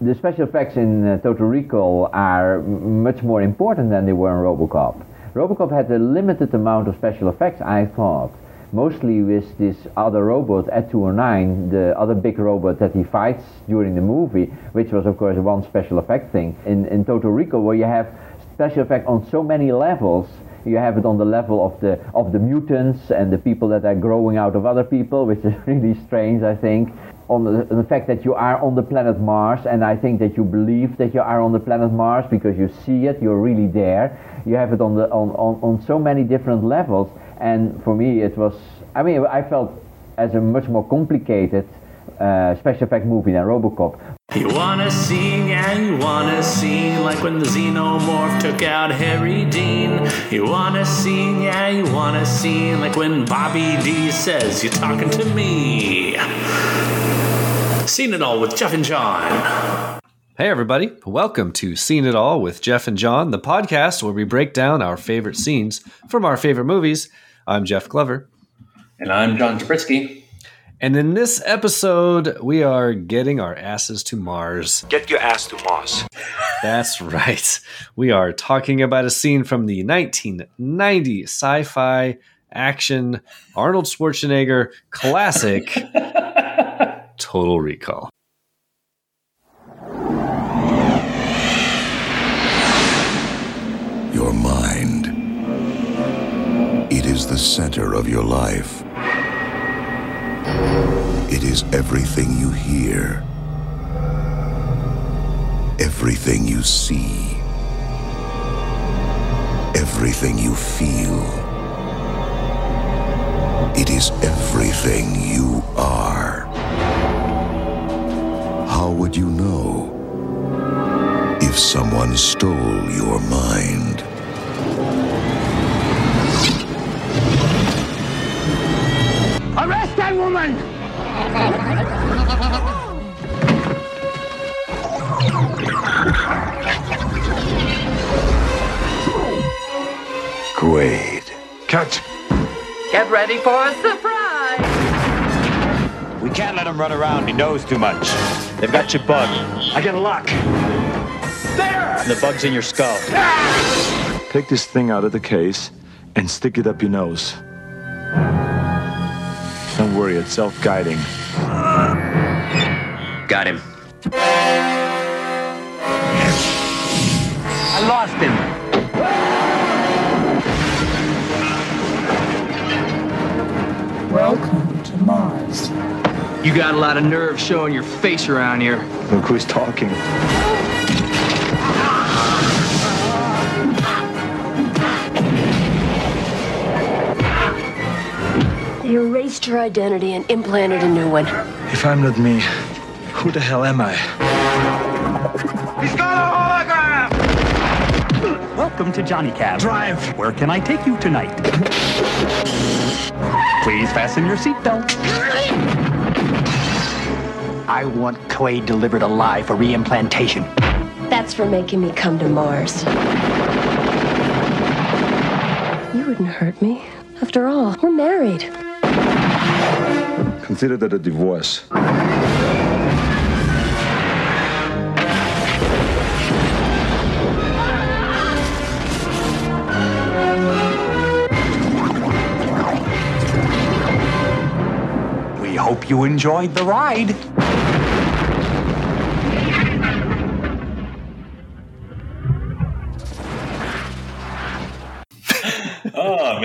the special effects in uh, Total Recall are much more important than they were in RoboCop. RoboCop had a limited amount of special effects, I thought. Mostly with this other robot, Ed 209, the other big robot that he fights during the movie, which was, of course, one special effect thing. In, in Total Recall, where you have special effect on so many levels, you have it on the level of the of the mutants and the people that are growing out of other people, which is really strange, I think. On the, the fact that you are on the planet Mars, and I think that you believe that you are on the planet Mars because you see it, you're really there. You have it on the on, on, on so many different levels, and for me it was. I mean, I felt as a much more complicated uh, special effect movie than RoboCop. You wanna see, yeah, you wanna see, like when the Xenomorph took out Harry Dean. You wanna see, yeah, you wanna see, like when Bobby D says, You're talking to me. Scene it all with Jeff and Jon. Hey, everybody. Welcome to Scene It All with Jeff and Jon, the podcast where we break down our favorite scenes from our favorite movies. I'm Jeff Glover. And I'm Jon Zabriskie. And in this episode, we are getting our asses to Mars. Get your ass to Mars. That's right. We are talking about a scene from the 1990 sci fi action Arnold Schwarzenegger classic Total Recall. Your mind. It is the center of your life. It is everything you hear, everything you see, everything you feel. It is everything you are. How would you know if someone stole your mind? Arrest that woman! Quaid. Cut. Get ready for a surprise! We can't let him run around. He knows too much. They've got your bug. I get a lock. There! The bug's in your skull. Ah! Take this thing out of the case and stick it up your nose. Don't worry, it's self-guiding. Got him. I lost him. Welcome to Mars. You got a lot of nerve showing your face around here. Look who's talking. They erased your identity and implanted a new one. If I'm not me, who the hell am I? He's got a hologram! Welcome to Johnny Cab. Drive! Where can I take you tonight? Please fasten your seatbelt. I want Quaid delivered alive for reimplantation. That's for making me come to Mars. You wouldn't hurt me. After all, we're married. Consider that a divorce. We hope you enjoyed the ride.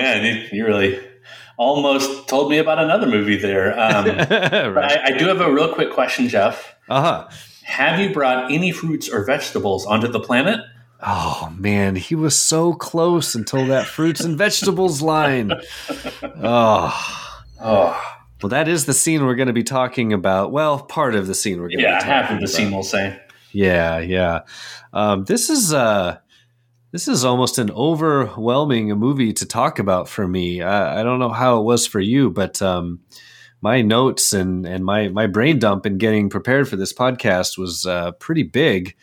Man, you, you really almost told me about another movie there. Um, I, I do have a real quick question, Jeff. Uh huh. Have you brought any fruits or vegetables onto the planet? Oh man, he was so close until that fruits and vegetables line. Oh. Oh, Well, that is the scene we're going to be talking about. Well, part of the scene we're going to yeah, be talking half of the about. scene we'll say. Yeah, yeah. Um, this is uh, this is almost an overwhelming movie to talk about for me. I, I don't know how it was for you, but um, my notes and and my my brain dump in getting prepared for this podcast was uh, pretty big.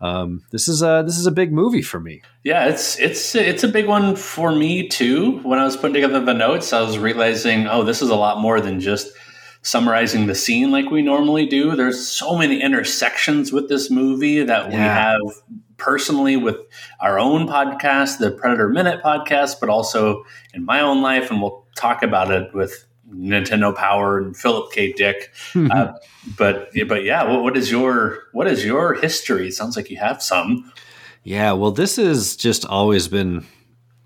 Um, this is a this is a big movie for me. Yeah, it's it's it's a big one for me too. When I was putting together the notes, I was realizing, oh, this is a lot more than just summarizing the scene like we normally do. There's so many intersections with this movie that we Yeah. have personally with our own podcast, the Predator Minute podcast, but also in my own life, and we'll talk about it with Nintendo Power and Philip K. Dick. uh, but but yeah, what, what is your what is your history? It sounds like you have some. Yeah, well, this has just always been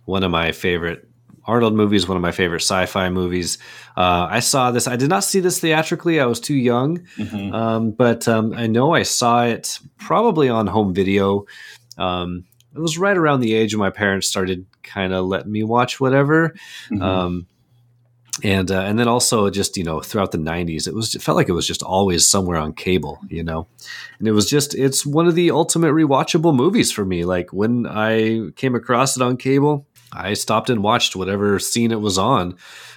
one of my favorite Arnold movies, one of my favorite sci-fi movies. Uh, I saw this. I did not see this theatrically. I was too young, Mhm. um, but um, I know I saw it probably on home video. Um, it was right around the age when my parents started kind of letting me watch whatever. Mhm. Um, and uh, and then also just you know throughout the 90s it was it felt like it was just always somewhere on cable you know and it was just it's one of the ultimate rewatchable movies for me like when i came across it on cable i stopped and watched whatever scene it was on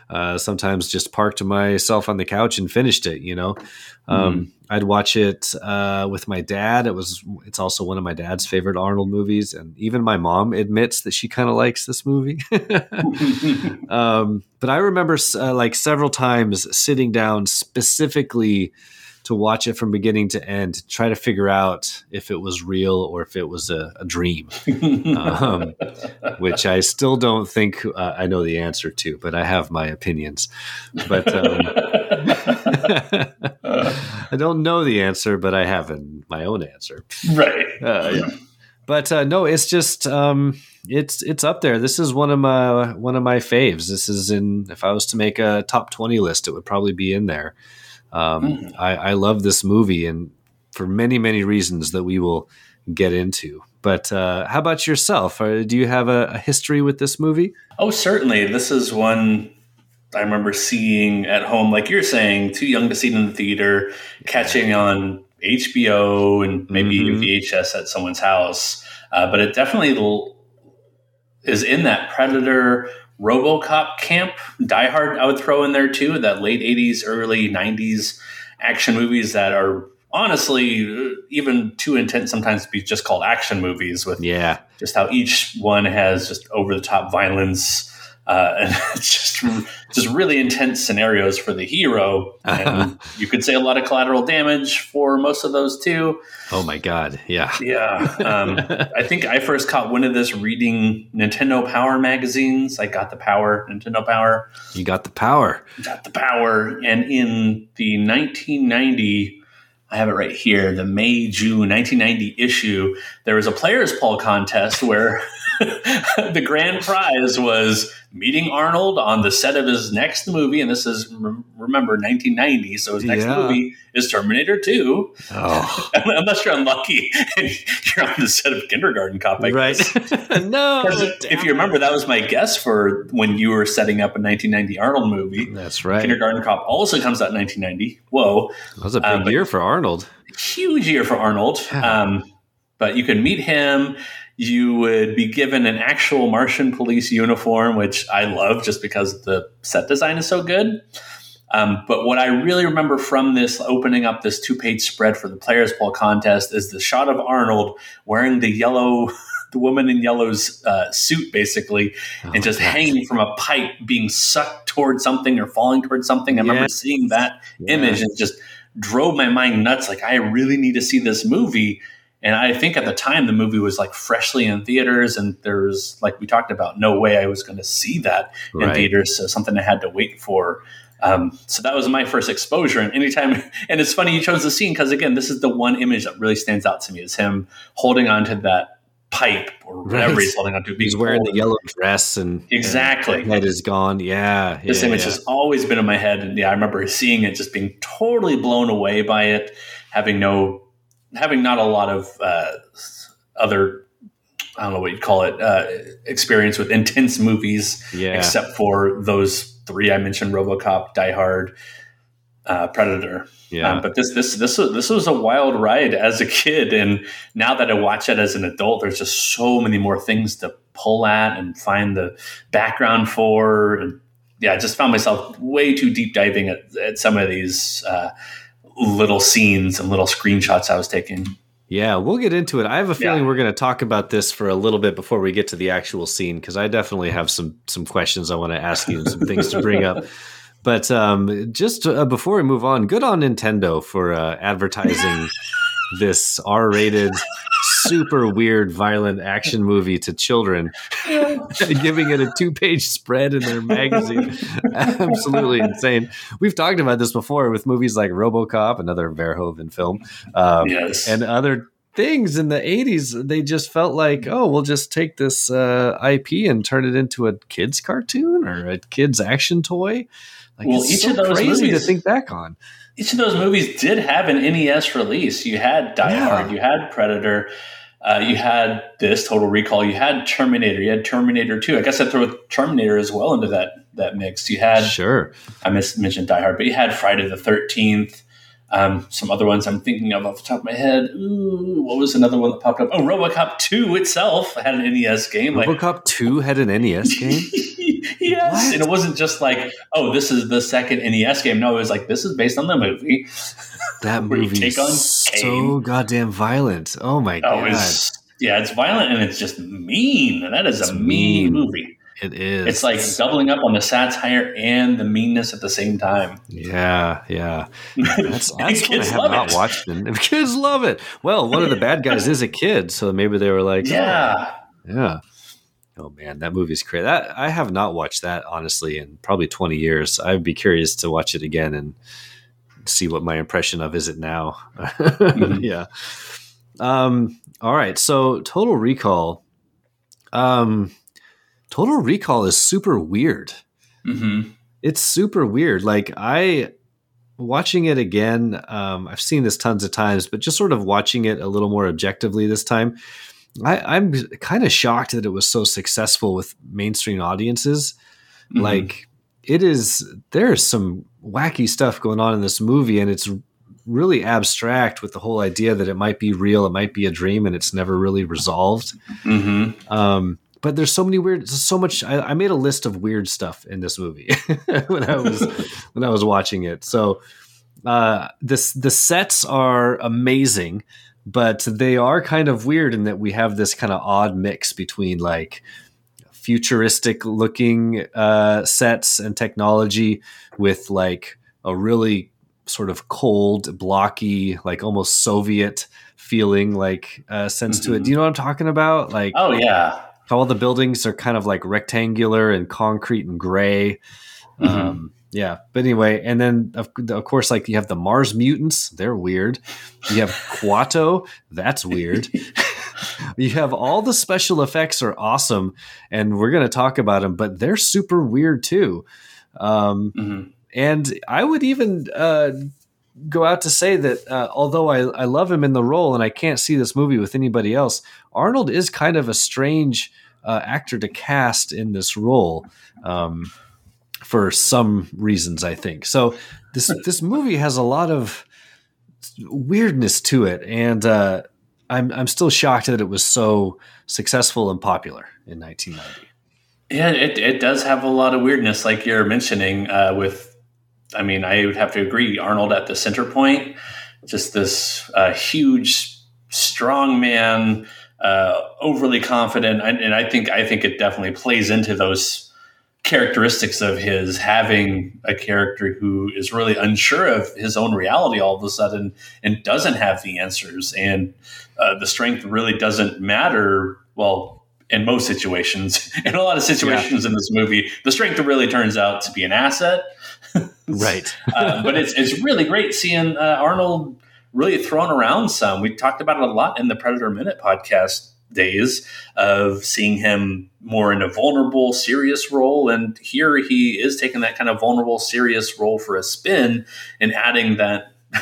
uh, sometimes just parked myself on the couch and finished it you know? Um, i'd watch it uh, with my dad. It was it's also one of my dad's favorite arnold movies and even my mom admits that she kind of likes this movie. Um, but I remember uh, like several times sitting down specifically to watch it from beginning to end, try to figure out if it was real or if it was a, a dream, um, which I still don't think uh, I know the answer to, but I have my opinions. But um, I don't know the answer, but I have my own answer. right. Uh, yeah. But uh, no, it's just um, it's it's up there. This is one of my one of my faves. This is in if I was to make a top twenty list, it would probably be in there. Um, I, I love this movie, and for many many reasons that we will get into. But uh, how about yourself? Uh, do you have a, a history with this movie? Oh, certainly. This is one I remember seeing at home, like you're saying, too young to see it in the theater, catching on HBO and maybe Mhm. VHS at someone's house. Uh, but it definitely l- is in that Predator Robocop camp. Die Hard, I would throw in there too, that late 80s, early 90s action movies that are honestly uh, even too intense sometimes to be just called action movies with Yeah, just how each one has just over the top violence uh, and it's just just really intense scenarios for the hero. And you could say a lot of collateral damage for most of those too. Oh my god, yeah. Yeah, um, I think I first caught wind of this reading Nintendo Power magazines. I got the Power, Nintendo Power, You got the power. got the Power, and in the 1990. I have it right here. The May June 1990 issue. There was a players poll contest where the grand prize was meeting Arnold on the set of his next movie, and this is remember 1990, so his next Yeah. movie is Terminator 2. Oh, Unless you're unlucky you're on the set of Kindergarten Cop, I right. guess. no, if you remember, that was my guess for when you were setting up a 1990 Arnold movie. that's right. Kindergarten Cop also comes out in 1990. Whoa, That was a big Um, year for Arnold. huge year for Arnold. Um, but you can meet him. You would be given an actual Martian police uniform, which I love just because the set design is so good. Um, but what I really remember from this opening up this two page spread for the Players Poll contest is the shot of Arnold wearing the yellow, the woman in yellow's uh, suit, basically, and just hanging from a pipe, being sucked towards something or falling towards something. I remember seeing that Yeah. image and just drove my mind nuts. Like, I really need to see this movie. And I think at the time the movie was like freshly in theaters, and there's like we talked about, no way I was going to see that in Right. theaters. So something I had to wait for. Um, so that was my first exposure. And anytime, and it's funny you chose the scene because again, this is the one image that really stands out to me is him holding onto that pipe or whatever Right. he's holding onto. He's wearing the yellow dress and Exactly. and head is gone. Yeah, This yeah, image yeah. has always been in my head, and yeah, I remember seeing it, just being totally blown away by it, having no, having not a lot of uh, other, I don't know what you'd call it, uh, experience with intense movies, Yeah. except for those three I mentioned: RoboCop, Die Hard, uh, Predator. Yeah. Um, but this this this was, this was a wild ride as a kid, and now that I watch it as an adult, there's just so many more things to pull at and find the background for. And yeah, I just found myself way too deep diving at, at some of these uh, little scenes and little screenshots I was taking. Yeah, we'll get into it. I have a feeling Yeah. we're going to talk about this for a little bit before we get to the actual scene because I definitely have some some questions I want to ask you and some things to bring up. but um, just uh, before we move on, good on Nintendo for uh, advertising this R-rated, super weird, violent action movie to children, giving it a two-page spread in their magazine. Absolutely insane. We've talked about this before with movies like RoboCop, another Verhoeven film, um, Yes. and other things in the 80s they just felt like oh we'll just take this uh, ip and turn it into a kids cartoon or a kids action toy like Well, it's each so of those crazy to think back on each of those movies did have an NES release. You had Die Yeah. Hard, you had Predator, uh, you had this Total Recall, you had Terminator, you had Terminator Two. I guess I throw Terminator as well into that that mix. You had sure I mis- mentioned Die Hard, but you had Friday the Thirteenth. Um, some other ones I'm thinking of off the top of my head. Ooh, what was another one that popped up? Oh, RoboCop 2 itself had an NES game. Like, robocop 2 had an nes game yes, and it wasn't just like, oh, this is the second NES game. No, it was like this is based on the movie. that movie take on so goddamn violent oh my Oh, god it's yeah, it's violent and it's just mean. And that is It's a mean, mean. movie. It is It's like doubling up on the satire and the meanness at the same time. yeah yeah that's, that's what i have love not it. watched and kids love it well one of the bad guys is a kid so maybe they were like oh, Yeah. Yeah. Oh man, that movie's crazy. That I have not watched that honestly in probably 20 years. I'd be curious to watch it again and see what my impression of is it now. Yeah. Um all right. So Total Recall um Total Recall is super weird. hmm It's super weird. Like I watching it again, um, I've seen this tons of times, but just sort of watching it a little more objectively this time, I, I'm kind of shocked that it was so successful with mainstream audiences. Mhm. Like it is, there's some wacky stuff going on in this movie, and it's really abstract with the whole idea that it might be real, it might be a dream, and it's never really resolved. hmm Um, but there's so many weird, so much. I, I made a list of weird stuff in this movie when I was when I was watching it. So uh, this the sets are amazing, but they are kind of weird in that we have this kind of odd mix between like futuristic looking uh, sets and technology with like a really sort of cold, blocky, like almost Soviet feeling like uh, sense to it. Do you know what I'm talking about? Like Oh yeah. How all the buildings are kind of like rectangular and concrete and gray. Mhm. Um, yeah, but anyway, and then of, of course, like you have the Mars mutants, they're weird. You have Quato, that's weird. you have all the special effects are awesome, and we're going to talk about them, but they're super weird too. Um, Mhm. and I would even uh, go out to say that uh, although I, I love him in the role and I can't see this movie with anybody else, Arnold is kind of a strange uh, actor to cast in this role um, for some reasons, I think. So this this movie has a lot of weirdness to it, and uh, I'm I'm still shocked that it was so successful and popular in 1990. Yeah, it, it does have a lot of weirdness, like you're mentioning. Uh, with, I mean, I would have to agree. Arnold at the center point, just this uh, huge, strong man, uh, overly confident, and, and I think I think it definitely plays into those characteristics of his having a character who is really unsure of his own reality all of a sudden and doesn't have the answers, and uh, the strength really doesn't matter. Well, in most situations, in a lot of situations in this movie, the strength really turns out to be an asset. Right. uh, but it's it's really great seeing uh, Arnold really thrown around some. We talked about it a lot in the Predator Minute podcast days of seeing him more in a vulnerable, serious role, and here he is taking that kind of vulnerable, serious role for a spin and adding that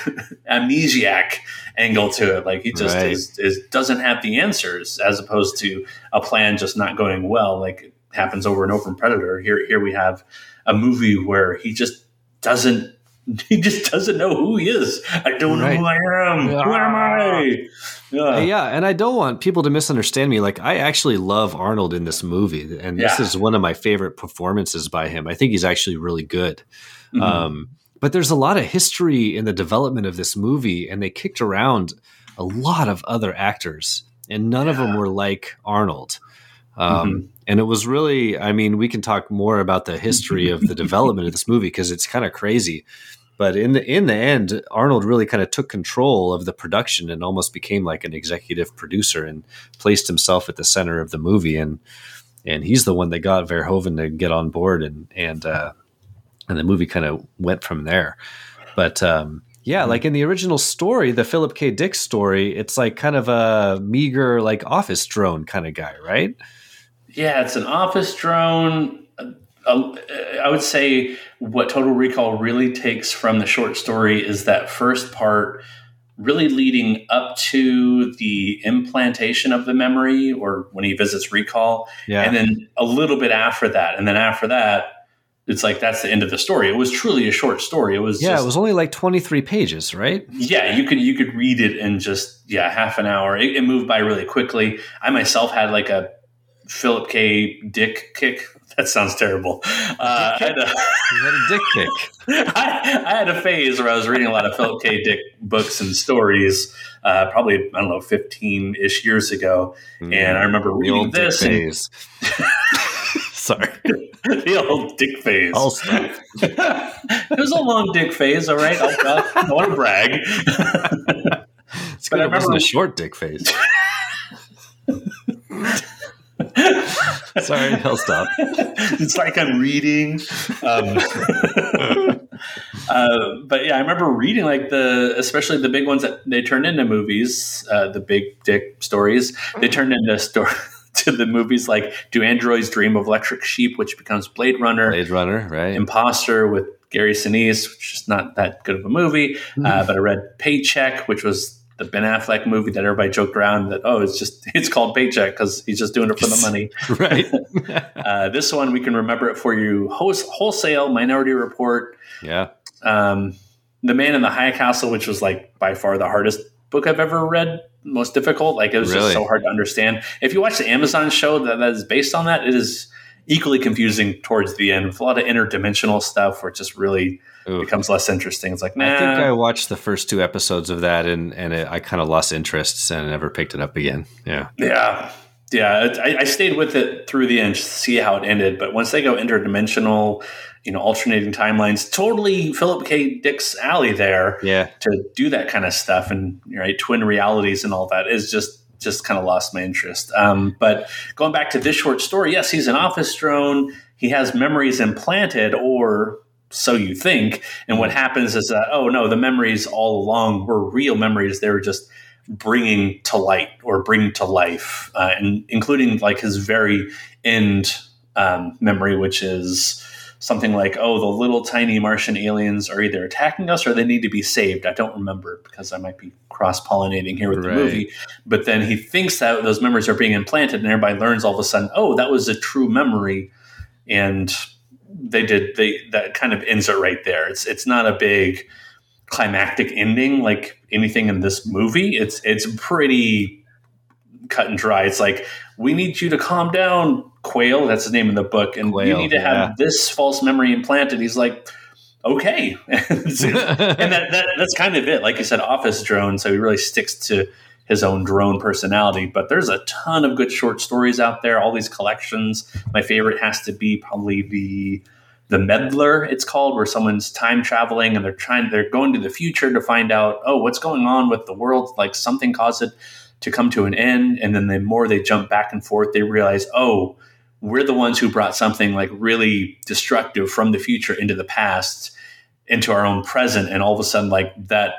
amnesiac angle to it. Like he just Right. is, is doesn't have the answers, as opposed to a plan just not going well, like happens over and over in Predator. Here, here we have a movie where he just doesn't. He just doesn't know who he is. I don't Right. know who I am. Who am I? Yeah. yeah, and I don't want people to misunderstand me. Like, I actually love Arnold in this movie, and this is one of my favorite performances by him. I think he's actually really good. Mhm. Um, but there's a lot of history in the development of this movie, and they kicked around a lot of other actors, and none of them were like Arnold. Um, Mhm. And it was really, I mean, we can talk more about the history of the development of this movie because it's kind of crazy. But in the in the end, Arnold really kind of took control of the production and almost became like an executive producer and placed himself at the center of the movie. And and he's the one that got Verhoeven to get on board, and and uh, and the movie kind of went from there. But um, yeah, like in the original story, the Philip K. Dick story, it's like kind of a meager, like office drone kind of guy, right? Yeah, it's an office drone. Uh, I would say what Total Recall really takes from the short story is that first part, really leading up to the implantation of the memory or when he visits Recall. Yeah. And then a little bit after that. And then after that, it's like that's the end of the story. It was truly a short story. It was Yeah, just, it was only like twenty three pages, right? yeah, you could you could read it in just yeah half an hour. It, it moved by really quickly. I myself had like a Philip K. Dick kick. That sounds terrible. Uh, I, had a, You had a dick kick. I, I had a phase where I was reading a lot of Philip K. Dick books and stories. Uh, probably I don't know, fifteen ish years ago, and I remember reading this. and- Sorry. the old dick phase. I'll stop. it was a long dick phase, all right. I don't want to brag. It's But good I it wasn't a short dick phase. Sorry, I'll stop. it's like I'm reading. Um, uh, but yeah, I remember reading like the, especially the big ones that they turned into movies, uh, the big dick stories. They turned into story to the movies like Do Androids Dream of Electric Sheep, which becomes Blade Runner, Blade Runner, right? Imposter with Gary Sinise, which is not that good of a movie. Uh, but I read Paycheck, which was the Ben Affleck movie that everybody joked around that oh, it's just it's called Paycheck because he's just doing it for the money. right. Uh, this one we can remember it for you. Wholes- Wholesale Minority Report, Yeah. um, The Man in the High Castle, which was like by far the hardest book I've ever read, most difficult. Like it was Really? just so hard to understand. If you watch the Amazon show that, that is based on that, it is equally confusing towards the end with a lot of interdimensional stuff where it just really Ooh. becomes less interesting. It's like, nah, I think I watched the first two episodes of that and and it, I kind of lost interest and never picked it up again. Yeah. Yeah. Yeah. I, I stayed with it through the end just to see how it ended. But once they go interdimensional, you know, alternating timelines, totally Philip K. Dick's alley there Yeah. to do that kind of stuff and, right, twin realities and all that is just, just kind of lost my interest. Um, but going back to this short story, yes, he's an office drone. He has memories implanted or so you think. And what happens is that, oh no, the memories all along were real memories. They were just bringing to light or bring to life, uh, and including like his very end um, memory, which is something like, "Oh, the little tiny Martian aliens are either attacking us or they need to be saved." I don't remember because I might be cross pollinating here with the movie. But then he thinks that those memories are being implanted, and everybody learns all of a sudden, "Oh, that was a true memory," and they did they that kind of ends it right there. It's it's not a big climactic ending like anything in this movie. It's it's pretty cut and dry. It's like we need you to calm down, Quail. That's the name of the book, and you need to yeah. have this false memory implanted. He's like, okay, and that, that that's kind of it. Like you said, office drone. So he really sticks to his own drone personality. But there's a ton of good short stories out there. All these collections. My favorite has to be probably the the meddler it's called where someone's time traveling and they're trying they're going to the future to find out oh what's going on with the world? Like something caused it to come to an end. And then the more they jump back and forth they realize oh we're the ones who brought something like really destructive from the future into the past into our own present. And all of a sudden like that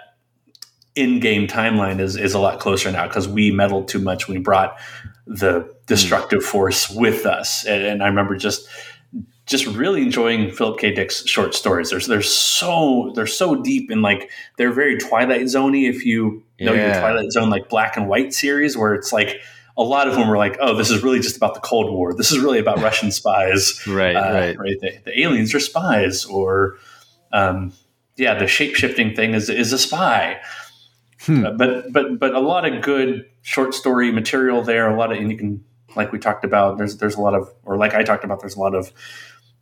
in-game timeline is is a lot closer now because we meddled too much. We brought the hmm. destructive force with us. And, and i remember just just really enjoying Philip K. Dick's short stories. There's they're so they're so deep and like they're very Twilight Zoney. If you know your Twilight Zone like black and white series, where it's like a lot of them were like, oh, this is really just about the Cold War. This is really about Russian spies. Right, Uh, right. The, the aliens are spies, or um, yeah, the shape shifting thing is is a spy. Uh, but but but a lot of good short story material there. A lot of and you can like we talked about. There's there's a lot of or like I talked about. There's a lot of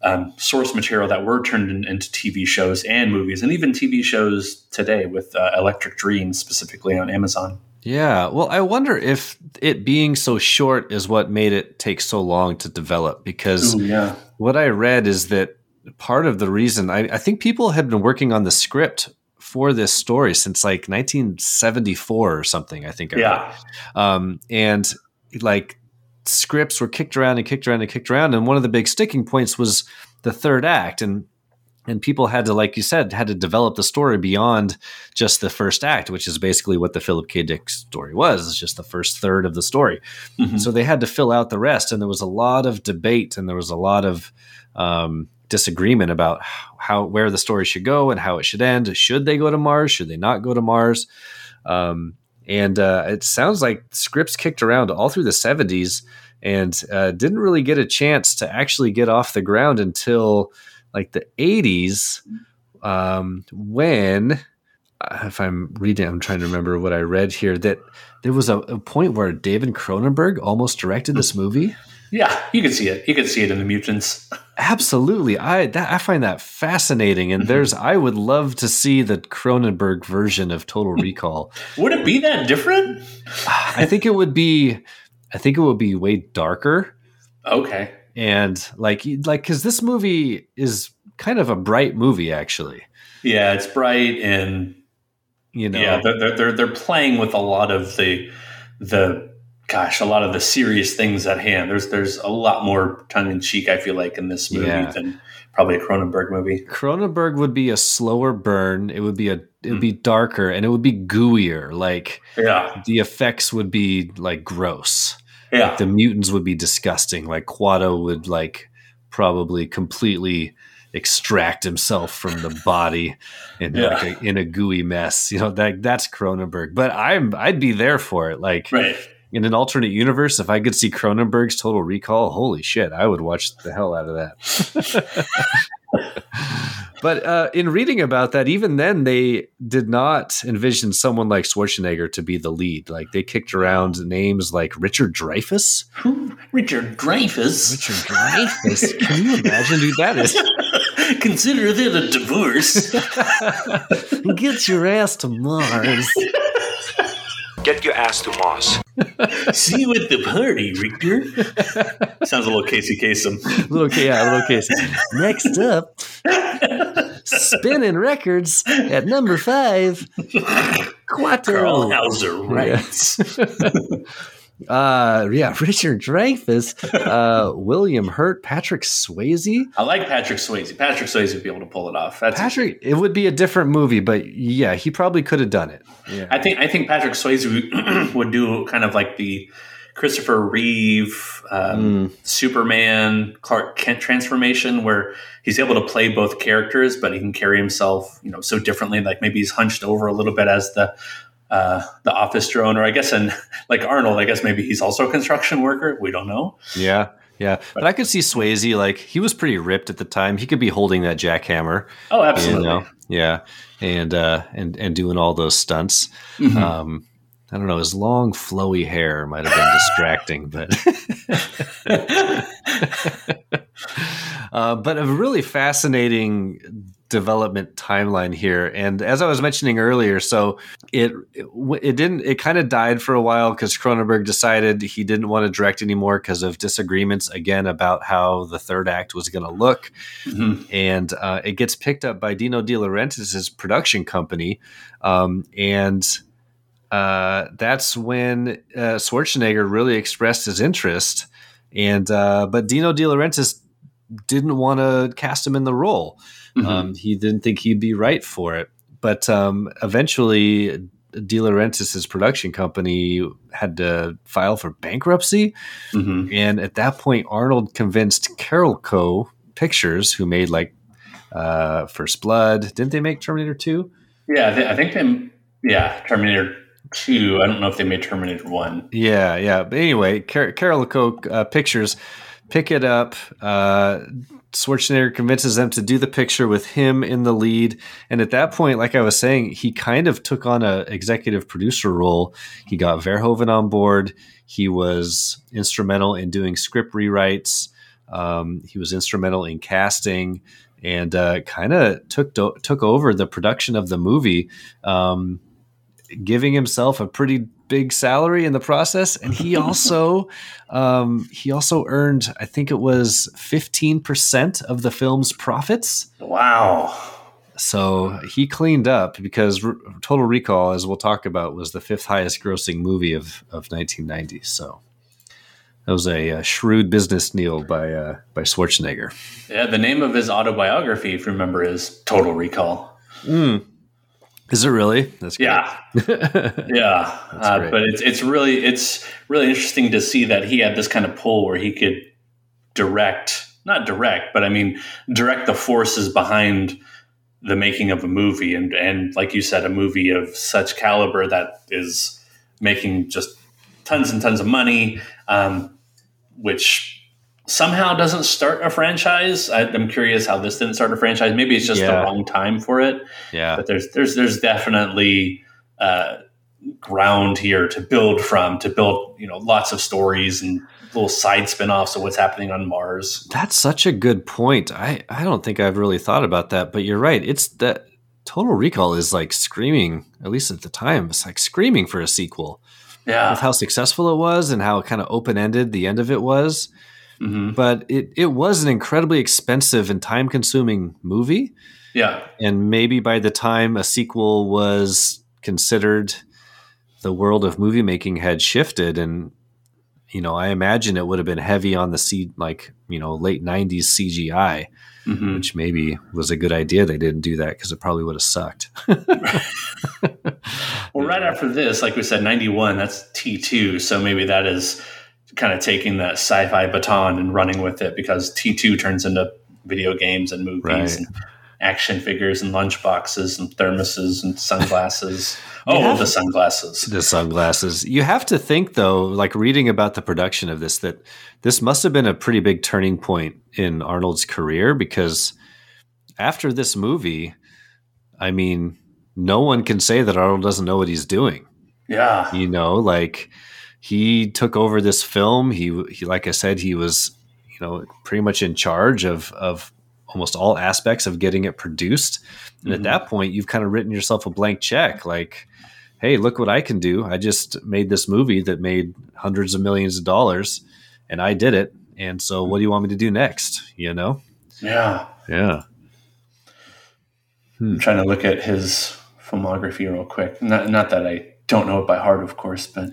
um, source material that were turned in, into TV shows and movies, and even TV shows today with uh, Electric Dreams specifically on Amazon. Yeah. Well, I wonder if it being so short is what made it take so long to develop. Because Ooh, yeah. what I read is that part of the reason I, I think people had been working on the script for this story since like 1974 or something. I think. I Yeah. Um, and like scripts were kicked around and kicked around and kicked around, and one of the big sticking points was the third act, and and people had to, like you said, had to develop the story beyond just the first act, which is basically what the Philip K. Dick story was. It's just the first third of the story. Mhm. So they had to fill out the rest, and there was a lot of debate, and there was a lot of um, disagreement about how where the story should go and how it should end. Should they go to Mars? Should they not go to Mars? Um, and uh, it sounds like scripts kicked around all through the 70s and uh, didn't really get a chance to actually get off the ground until like the 80s um, when uh, if i'm reading i'm trying to remember what i read here that there was a, a point where david cronenberg almost directed this movie Yeah, you can see it. You can see it in the mutants. absolutely i that i find that fascinating and mm-hmm. there's i would love to see the cronenberg version of total hmm. recall Would it be that different? Ah, I think it would be I think it would be way darker Okay. and like like cuz this movie is kind of a bright movie actually. Yeah, it's bright and You know. yeah, they're they're they're playing with a lot of the the gosh, a lot of the serious things at hand. There's there's a lot more tongue in cheek. I feel like in this movie Yeah. than probably a Cronenberg movie. Cronenberg would be a slower burn. It would be a it would hmm. be darker and it would be gooier. Like Yeah, the effects would be like gross. yeah, The mutants would be disgusting. Like Quato would like probably completely extract himself from the body in Yeah. like a, in a gooey mess. You know that that's Cronenberg. But I'm I'd be there for it. Like right. In an alternate universe, if I could see Cronenberg's Total Recall, holy shit, I would watch the hell out of that. but uh, in reading about that, even then, they did not envision someone like Schwarzenegger to be the lead. Like they kicked around names like Richard Dreyfuss. Richard Dreyfuss. Richard Dreyfuss. Can you imagine who that is? Consider that a divorce. Get your ass to Mars. Get your ass to Moss. See you at the party, Richter. Sounds a little Casey Kasem. little yeah, little Casey. Next up, spinning records at number five. Quattro. Carl Hauser writes. Uh, yeah, Richard Dreyfuss, uh, William Hurt, Patrick Swayze. I like Patrick Swayze. Patrick Swayze would be able to pull it off. That's Patrick, it would be a different movie, but yeah, he probably could have done it. Yeah. I think I think Patrick Swayze would- would do kind of like the Christopher Reeve um, Superman Clark Kent transformation, where he's able to play both characters, but he can carry himself, you know, so differently. Like maybe he's hunched over a little bit as the uh, the office drone, or I guess, and like Arnold, I guess maybe he's also a construction worker. We don't know. Yeah, yeah. But I could see Swayze, like, he was pretty ripped at the time. He could be holding that jackhammer. Oh, absolutely. You know? Yeah. And, uh, and, and doing all those stunts. Mhm. Um, I don't know. His long, flowy hair might have been distracting, but uh, but a really fascinating development timeline here. And as I was mentioning earlier, so it it, it didn't it kind of died for a while because Cronenberg decided he didn't want to direct anymore because of disagreements again about how the third act was going to look. Mhm. And uh, it gets picked up by Dino De Laurentiis' production company, um, and uh, that's when uh, Schwarzenegger really expressed his interest. And uh, but Dino De Laurentiis didn't want to cast him in the role. Mhm. Um, he didn't think he'd be right for it. But um, eventually, De Laurentiis' production company had to file for bankruptcy. Mhm. And at that point, Arnold convinced Carolco Pictures, who made like uh, First Blood. Didn't they make Terminator 2? Yeah, I, I think they. Yeah, Terminator Two. I don't know if they made Terminator One. Yeah, yeah. But anyway, Car- Carolco Uh, Pictures pick it up. Uh, Schwarzenegger convinces them to do the picture with him in the lead, and at that point, like I was saying, he kind of took on a executive producer role. He got Verhoeven on board. He was instrumental in doing script rewrites. Um, he was instrumental in casting, and uh, kind of took took over the production of the movie. Um, giving himself a pretty big salary in the process, and he also um, he also earned I think it was fifteen percent of the film's profits. Wow. So he cleaned up because R- Total Recall, as we'll talk about, was the fifth highest grossing movie of, of 1990. So that was a, uh shrewd business deal by uh, by Schwarzenegger. Yeah, the name of his autobiography, if you remember, is Total Recall. Mm. Is it really? That's great. Yeah, yeah. Uh, great. but it's it's really it's really interesting to see that he had this kind of pull where he could direct, not direct, but I mean direct the forces behind the making of a movie, and and like you said, a movie of such caliber that is making just tons and tons of money, um, which somehow doesn't start a franchise. I, I'm curious how this didn't start a franchise. Maybe it's just the wrong time for it. Yeah. But there's there's there's definitely uh, ground here to build from, to build you know lots of stories and little side spin-offs of what's happening on Mars. That's such a good point. I, I don't think I've really thought about that, but you're right. It's that Total Recall is like screaming, at least at the time, it's like screaming for a sequel. Yeah. With how successful it was and how kind of open ended the end of it was. But it, it was an incredibly expensive and time consuming movie. Yeah. And maybe by the time a sequel was considered, the world of movie making had shifted. And, you know, I imagine it would have been heavy on the C, like, you know, late 90s CGI, Mhm. which maybe was a good idea. They didn't do that because it probably would have sucked. Well, right after this, like we said, 91, that's T2. So maybe that is kind of taking that sci fi baton and running with it because T2 turns into video games and movies Right. and action figures and lunchboxes and thermoses and sunglasses. Oh, have- the sunglasses. the sunglasses. You have to think though, like reading about the production of this, that this must have been a pretty big turning point in Arnold's career because after this movie, I mean, no one can say that Arnold doesn't know what he's doing. Yeah. You know, like he took over this film. He, he like I said, he was, you know, pretty much in charge of of almost all aspects of getting it produced. And Mhm. at that point, you've kind of written yourself a blank check. Like, hey, look what I can do. I just made this movie that made hundreds of millions of dollars, and I did it. And so, what do you want me to do next? You know? Yeah. Yeah. I'm trying to look at his filmography real quick. Not, not that I don't know it by heart, of course, but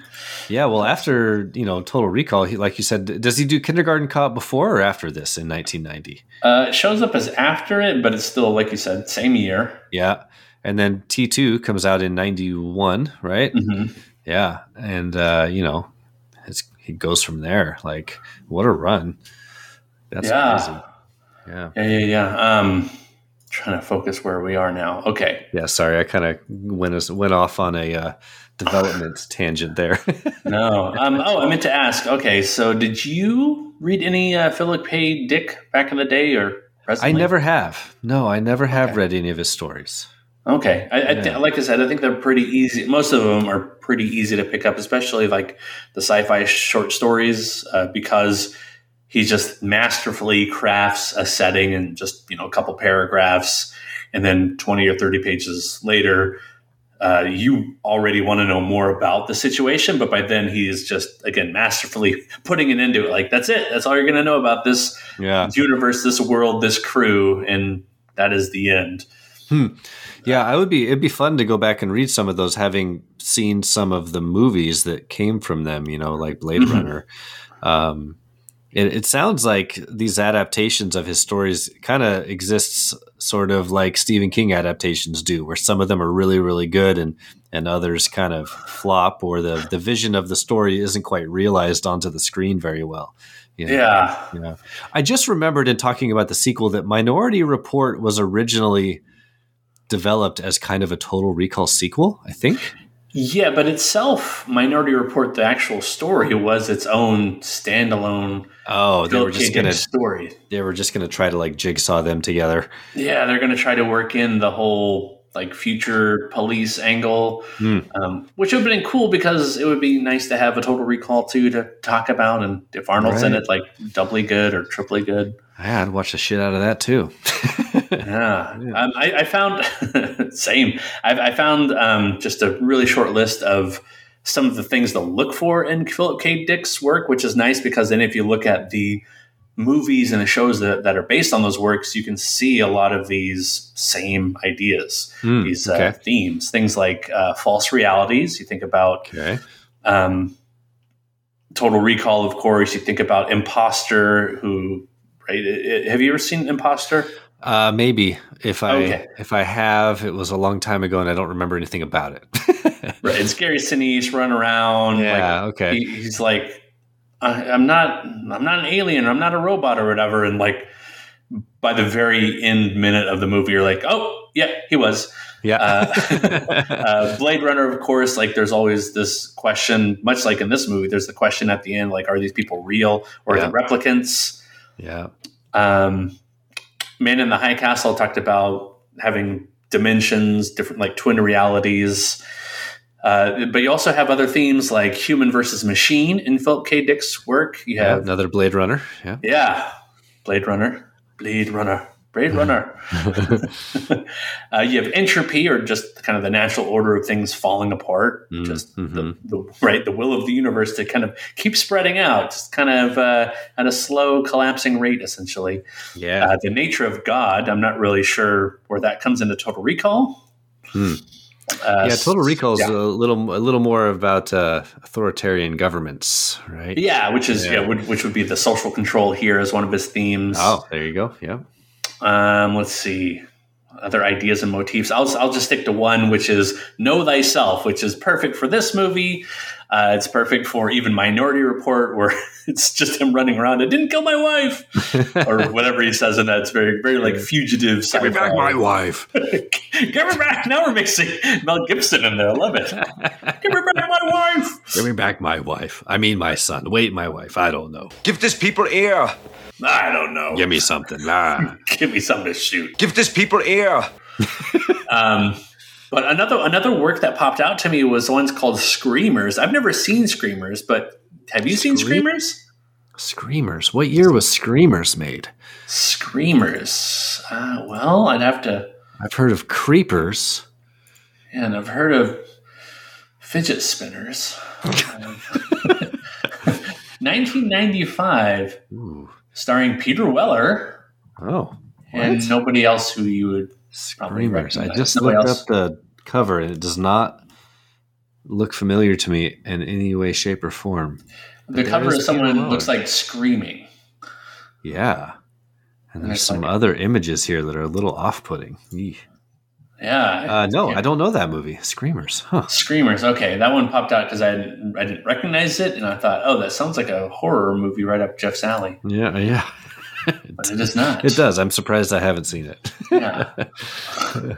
Yeah. Well, after you know Total Recall, he like you said, does he do Kindergarten Cop before or after this in 1990? uh, it shows up as after it, but it's still, like you said, same year. Yeah. And then T2 comes out in 91, right? Mhm. Yeah. And, uh, you know, it's, he goes from there. Like, what a run. That's Yeah. crazy. Yeah. Yeah, yeah, yeah. Um, trying to focus where we are now. Okay. Yeah. Sorry. I kind of went, went off on a uh, development tangent there. No. Um, oh, I meant to ask. Okay, so did you read any uh, Philip K. Dick back in the day or I never have. No, I never have read any of his stories. Okay, I, I Yeah. th- like I said, I think they're pretty easy. Most of them are pretty easy to pick up, especially like the sci-fi short stories, uh, because he just masterfully crafts a setting in just you know a couple paragraphs, and then twenty or thirty pages later, uh, you already want to know more about the situation. But by then, he is just again masterfully putting it into it. Like that's it. That's all you're going to know about this Yeah. universe, this world, this crew, and that is the end. Hmm. Yeah, I would be. It'd be fun to go back and read some of those, having seen some of the movies that came from them. You know, like Blade Mhm. Runner. Um, it, it sounds like these adaptations of his stories kind of exists sort of like Stephen King adaptations do, where some of them are really, really good, and and others kind of flop, or the the vision of the story isn't quite realized onto the screen very well. You know? Yeah. Yeah. I just remembered in talking about the sequel that Minority Report was originally developed as kind of a Total Recall sequel, I think. Yeah, but itself, Minority Report, the actual story was its own standalone. Oh, they were just gonna story. They were just gonna try to like jigsaw them together. Yeah, they're going to try to work in the whole like future police angle, Hmm. um, which would have been cool because it would be nice to have a Total Recall too to talk about, and if Arnold's in it, like doubly good or triply good. Yeah, I'd watch the shit out of that too. Yeah, Um, I, I found same. I, I found um, just a really short list of some of the things to look for in Philip K. Dick's work, which is nice because then if you look at the movies and the shows that, that are based on those works, you can see a lot of these same ideas, Mm, these okay. uh, themes, things like uh, false realities. You think about Okay. um, Total Recall, of course. You think about Imposter, who right? I- I- have you ever seen Impostor? Uh, maybe if I Okay. if I have, it was a long time ago, and I don't remember anything about it. Right, it's Gary Sinise running around. Yeah, like, okay. he- he's like, I, I'm not, I'm not an alien. Or I'm not a robot or whatever. And like, by the very end minute of the movie, you're like, oh, yeah, he was. Yeah. Uh, uh, Blade Runner, of course, like there's always this question, much like in this movie, there's the question at the end, like, are these people real or Yeah. are they replicants? yeah. Um, Man in the High Castle talked about having dimensions, different like twin realities. Uh, but you also have other themes like human versus machine in Philip K. Dick's work. You Yeah. have, Another Blade Runner. Yeah. yeah, Blade Runner, Blade Runner, Blade Runner. uh, you have entropy, or just kind of the natural order of things falling apart. Just the, the right, the will of the universe to kind of keep spreading out, just kind of uh, at a slow collapsing rate, essentially. Yeah. Uh, the nature of God, I'm not really sure where that comes into Total Recall. Hmm. Uh, yeah, Total Recall is yeah. a little a little more about uh, authoritarian governments, right? Yeah, which is yeah. Yeah. would, which would be the social control here as one of his themes. Oh, there you go. Yeah. Um, let's see other ideas and motifs. I'll I'll just stick to one, which is know thyself, which is perfect for this movie. Uh, it's perfect for even Minority Report, where it's just him running around. I didn't kill my wife, or whatever he says in that. It's very very like fugitive. Give me back my wife. Give her back. Now we're mixing Mel Gibson in there. I love it. Give me back my wife. Give me back my wife. I mean my son. Wait, my wife. I don't know. Give this people air. I don't know. Give me something. Ah. Give me something to shoot. Give this people air. Um, but another another work that popped out to me was one's called Screamers. I've never seen Screamers, but have you seen Screamers? Screamers. What year was Screamers made? Screamers. Uh, well, I'd have to. I've heard of Creepers. And I've heard of fidget spinners. Um, 1995, starring Peter Weller Oh, and nobody else who you would Screamers. I just Nobody looked else. up the cover and it does not look familiar to me in any way, shape, or form. The cover of is someone looks like screaming. Yeah. And And there's some like- other images here that are a little off putting. Yeah. Uh, no, I don't know that movie. Screamers. Huh. Screamers. Okay, that one popped out because I didn't, I didn't recognize it, and I thought, oh, that sounds like a horror movie right up Jeff's alley. Yeah, yeah. But it is not. It does. I'm surprised I haven't seen it. Yeah.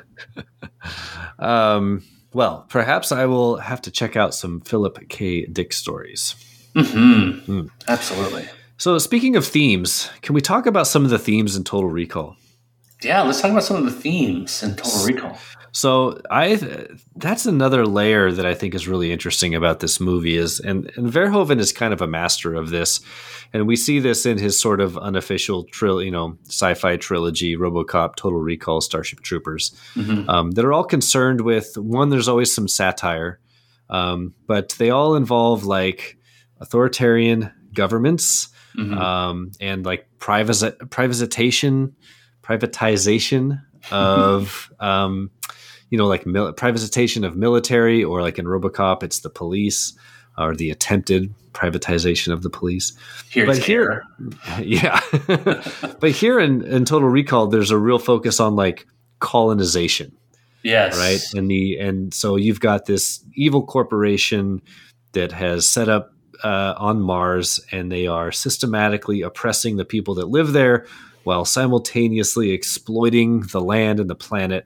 Um, well, perhaps I will have to check out some Philip K. Dick stories. hmm Absolutely. So, speaking of themes, can we talk about some of the themes in Total Recall? Yeah. Let's talk about some of the themes in Total Recall. So I that's another layer that I think is really interesting about this movie is and and Verhoeven is kind of a master of this, and we see this in his sort of unofficial trill you know sci-fi trilogy RoboCop, Total Recall, Starship Troopers, Mhm. um, that are all concerned with one. There's always some satire, um, but they all involve like authoritarian governments Mhm. um, and like privazi- privatization, privatization of, um, you know, like mil- privatization of military, or like in RoboCop, it's the police or the attempted privatization of the police. Here's but here, yeah, but here in, in Total Recall, there's a real focus on like colonization Yes. right and the and so you've got this evil corporation that has set up uh, on mars and they are systematically oppressing the people that live there while simultaneously exploiting the land and the planet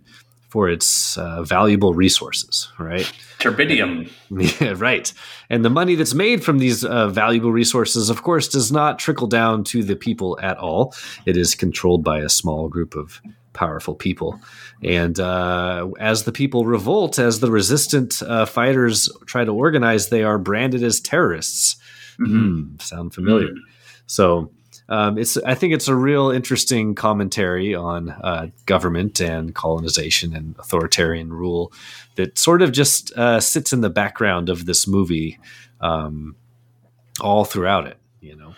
for its uh, valuable resources right Turbidium. yeah, right. And the money that's made from these uh, valuable resources, of course, does not trickle down to the people at all. It is controlled by a small group of powerful people. And uh, as the people revolt, as the resistant uh, fighters try to organize, they are branded as terrorists. Hmm, sound familiar? So um, it's I think it's a real interesting commentary on uh, government and colonization and authoritarian rule that sort of just uh, sits in the background of this movie um, all throughout it. You know.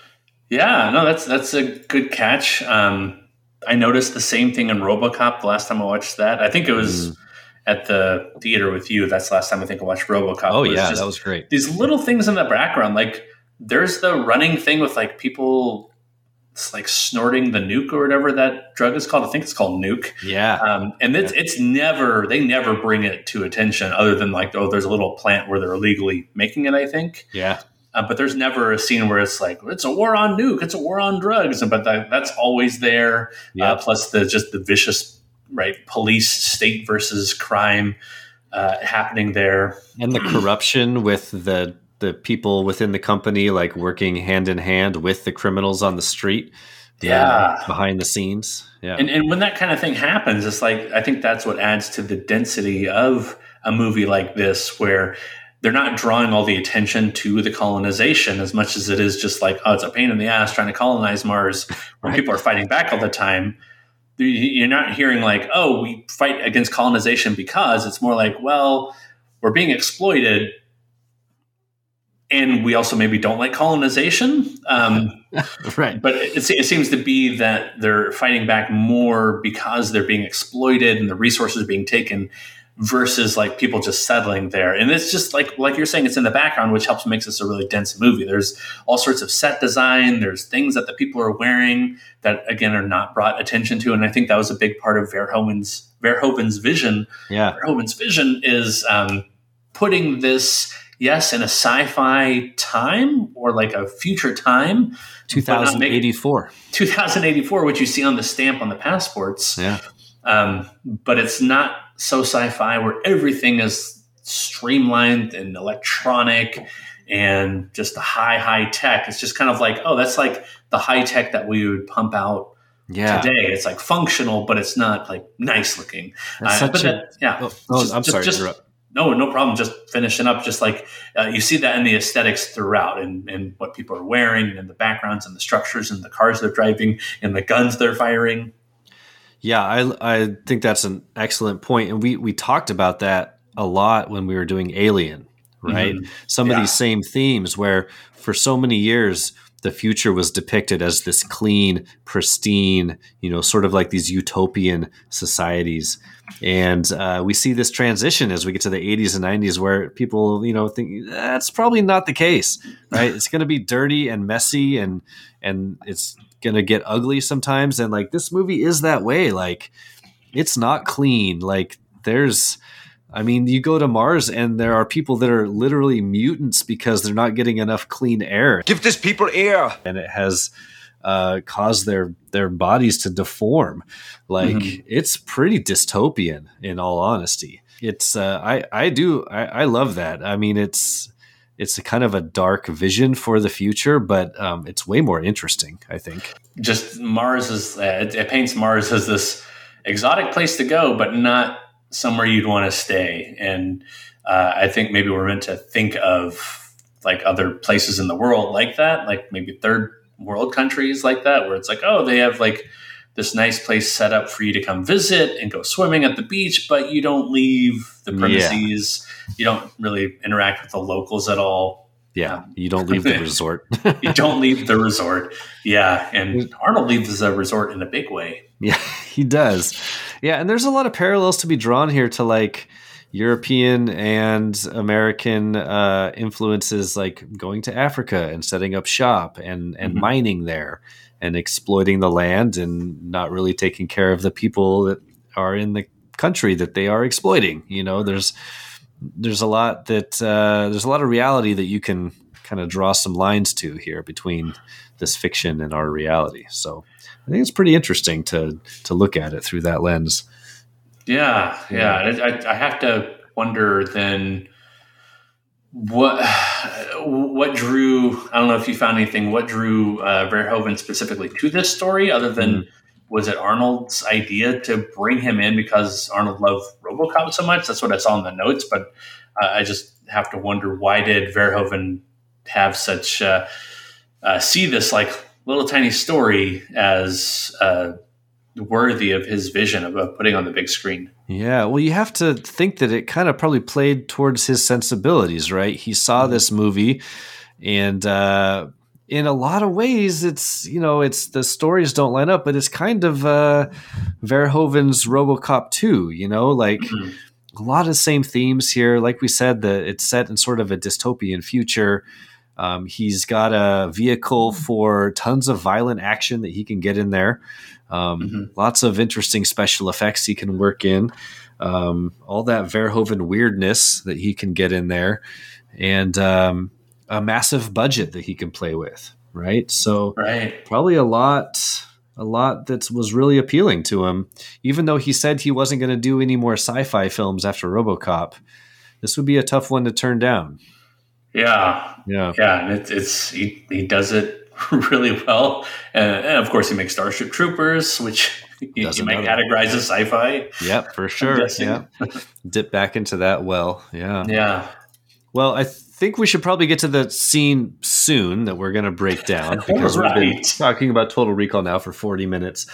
Yeah, no, that's that's a good catch. Um, I noticed the same thing in RoboCop the last time I watched that. I think it was. Mm. At the theater with you. That's the last time I think I watched RoboCop. Oh yeah, that was great. These little things in the background, like there's the running thing with like people it's like snorting the nuke or whatever that drug is called. I think it's called nuke. Yeah. Um, and it's yeah. it's never they never bring it to attention other than like oh there's a little plant where they're illegally making it. I think. Yeah. Uh, but there's never a scene where it's like it's a war on nuke, it's a war on drugs, but that, that's always there. Yeah. Uh, plus the just the vicious right police state versus crime uh, happening there, and the corruption with the the people within the company like working hand in hand with the criminals on the street um, yeah. behind the scenes. Yeah. And, and when that kind of thing happens it's like i think that's what adds to the density of a movie like this where they're not drawing all the attention to the colonization as much as it is just like oh it's a pain in the ass trying to colonize mars when right. people are fighting back all the time. You're not hearing like oh we fight against colonization because it's more like well we're being exploited and we also maybe don't like colonization. Um, right. But it, it, seems to be that they're fighting back more because they're being exploited and the resources are being taken versus like people just settling there. And it's just like like you're saying, it's in the background, which helps makes this a really dense movie. There's all sorts of set design. There's things that the people are wearing that again are not brought attention to. And I think that was a big part of Verhoeven's Verhoeven's vision. Yeah. Verhoeven's vision is um, putting this yes, in a sci-fi time or like a future time. 2084. 2084, which you see on the stamp on the passports. Yeah. Um, but it's not so sci-fi where everything is streamlined and electronic and just the high high tech. It's just kind of like, oh, that's like the high tech that we would pump out yeah. today. It's like functional, but it's not like nice looking. Uh, but a, that, yeah. Oh, oh just, I'm sorry. Just, no, no problem. Just finishing up, just like uh, you see that in the aesthetics throughout, and, and what people are wearing, and the backgrounds, and the structures, and the cars they're driving, and the guns they're firing. Yeah, I I think that's an excellent point, and we we talked about that a lot when we were doing Alien, right? Mm-hmm. Some yeah. of these same themes where for so many years the future was depicted as this clean, pristine, you know, sort of like these utopian societies. And uh, we see this transition as we get to the 80s and 90s where people, you know, think that's probably not the case, right? it's going to be dirty and messy and and it's going to get ugly sometimes and like this movie is that way like it's not clean like there's I mean, you go to Mars and there are people that are literally mutants because they're not getting enough clean air. Give this people air. And it has uh, caused their their bodies to deform. Like mm-hmm. it's pretty dystopian, in all honesty. It's uh, I I do I, I love that. I mean, it's it's a kind of a dark vision for the future, but um, it's way more interesting. I think. Just Mars is uh, it, it paints Mars as this exotic place to go, but not somewhere you'd want to stay. And uh, I think maybe we're meant to think of like other places in the world like that, like maybe third world countries like that, where it's like, oh, they have like this nice place set up for you to come visit and go swimming at the beach, but you don't leave the premises. Yeah. You don't really interact with the locals at all. Yeah, you don't leave the resort. you don't leave the resort. Yeah, and Arnold leaves the resort in a big way. Yeah, he does. Yeah, and there's a lot of parallels to be drawn here to like European and American uh, influences, like going to Africa and setting up shop and and mm-hmm. mining there and exploiting the land and not really taking care of the people that are in the country that they are exploiting. You know, there's there's a lot that uh, there's a lot of reality that you can kind of draw some lines to here between this fiction and our reality. So I think it's pretty interesting to to look at it through that lens. Yeah, yeah. I, I have to wonder then what what drew I don't know if you found anything. What drew uh, Verhoeven specifically to this story, other than mm. was it Arnold's idea to bring him in because Arnold loved RoboCop so much? That's what I saw in the notes, but uh, I just have to wonder why did Verhoeven have such uh, uh see this like little tiny story as uh, worthy of his vision of, of putting on the big screen. Yeah, well, you have to think that it kind of probably played towards his sensibilities, right? He saw this movie, and uh, in a lot of ways, it's you know, it's the stories don't line up, but it's kind of uh, Verhoeven's RoboCop two. You know, like a lot of the same themes here. Like we said, that it's set in sort of a dystopian future. Um, he's got a vehicle for tons of violent action that he can get in there. Um, Lots of interesting special effects he can work in. Um, all that Verhoeven weirdness that he can get in there, and um, a massive budget that he can play with. Right, so Right. probably a lot, a lot that was really appealing to him. Even though he said he wasn't going to do any more sci-fi films after RoboCop, this would be a tough one to turn down. Yeah, Yeah. yeah, and it's, it's he, he does it really well, and, and of course he makes Starship Troopers, which you, Does you might categorize as sci-fi. Yep, for sure. Yeah, dip back into that well. Yeah. Yeah, Well, I think we should probably get to the scene soon that we're going to break down because we've been talking about Total Recall now for 40 minutes.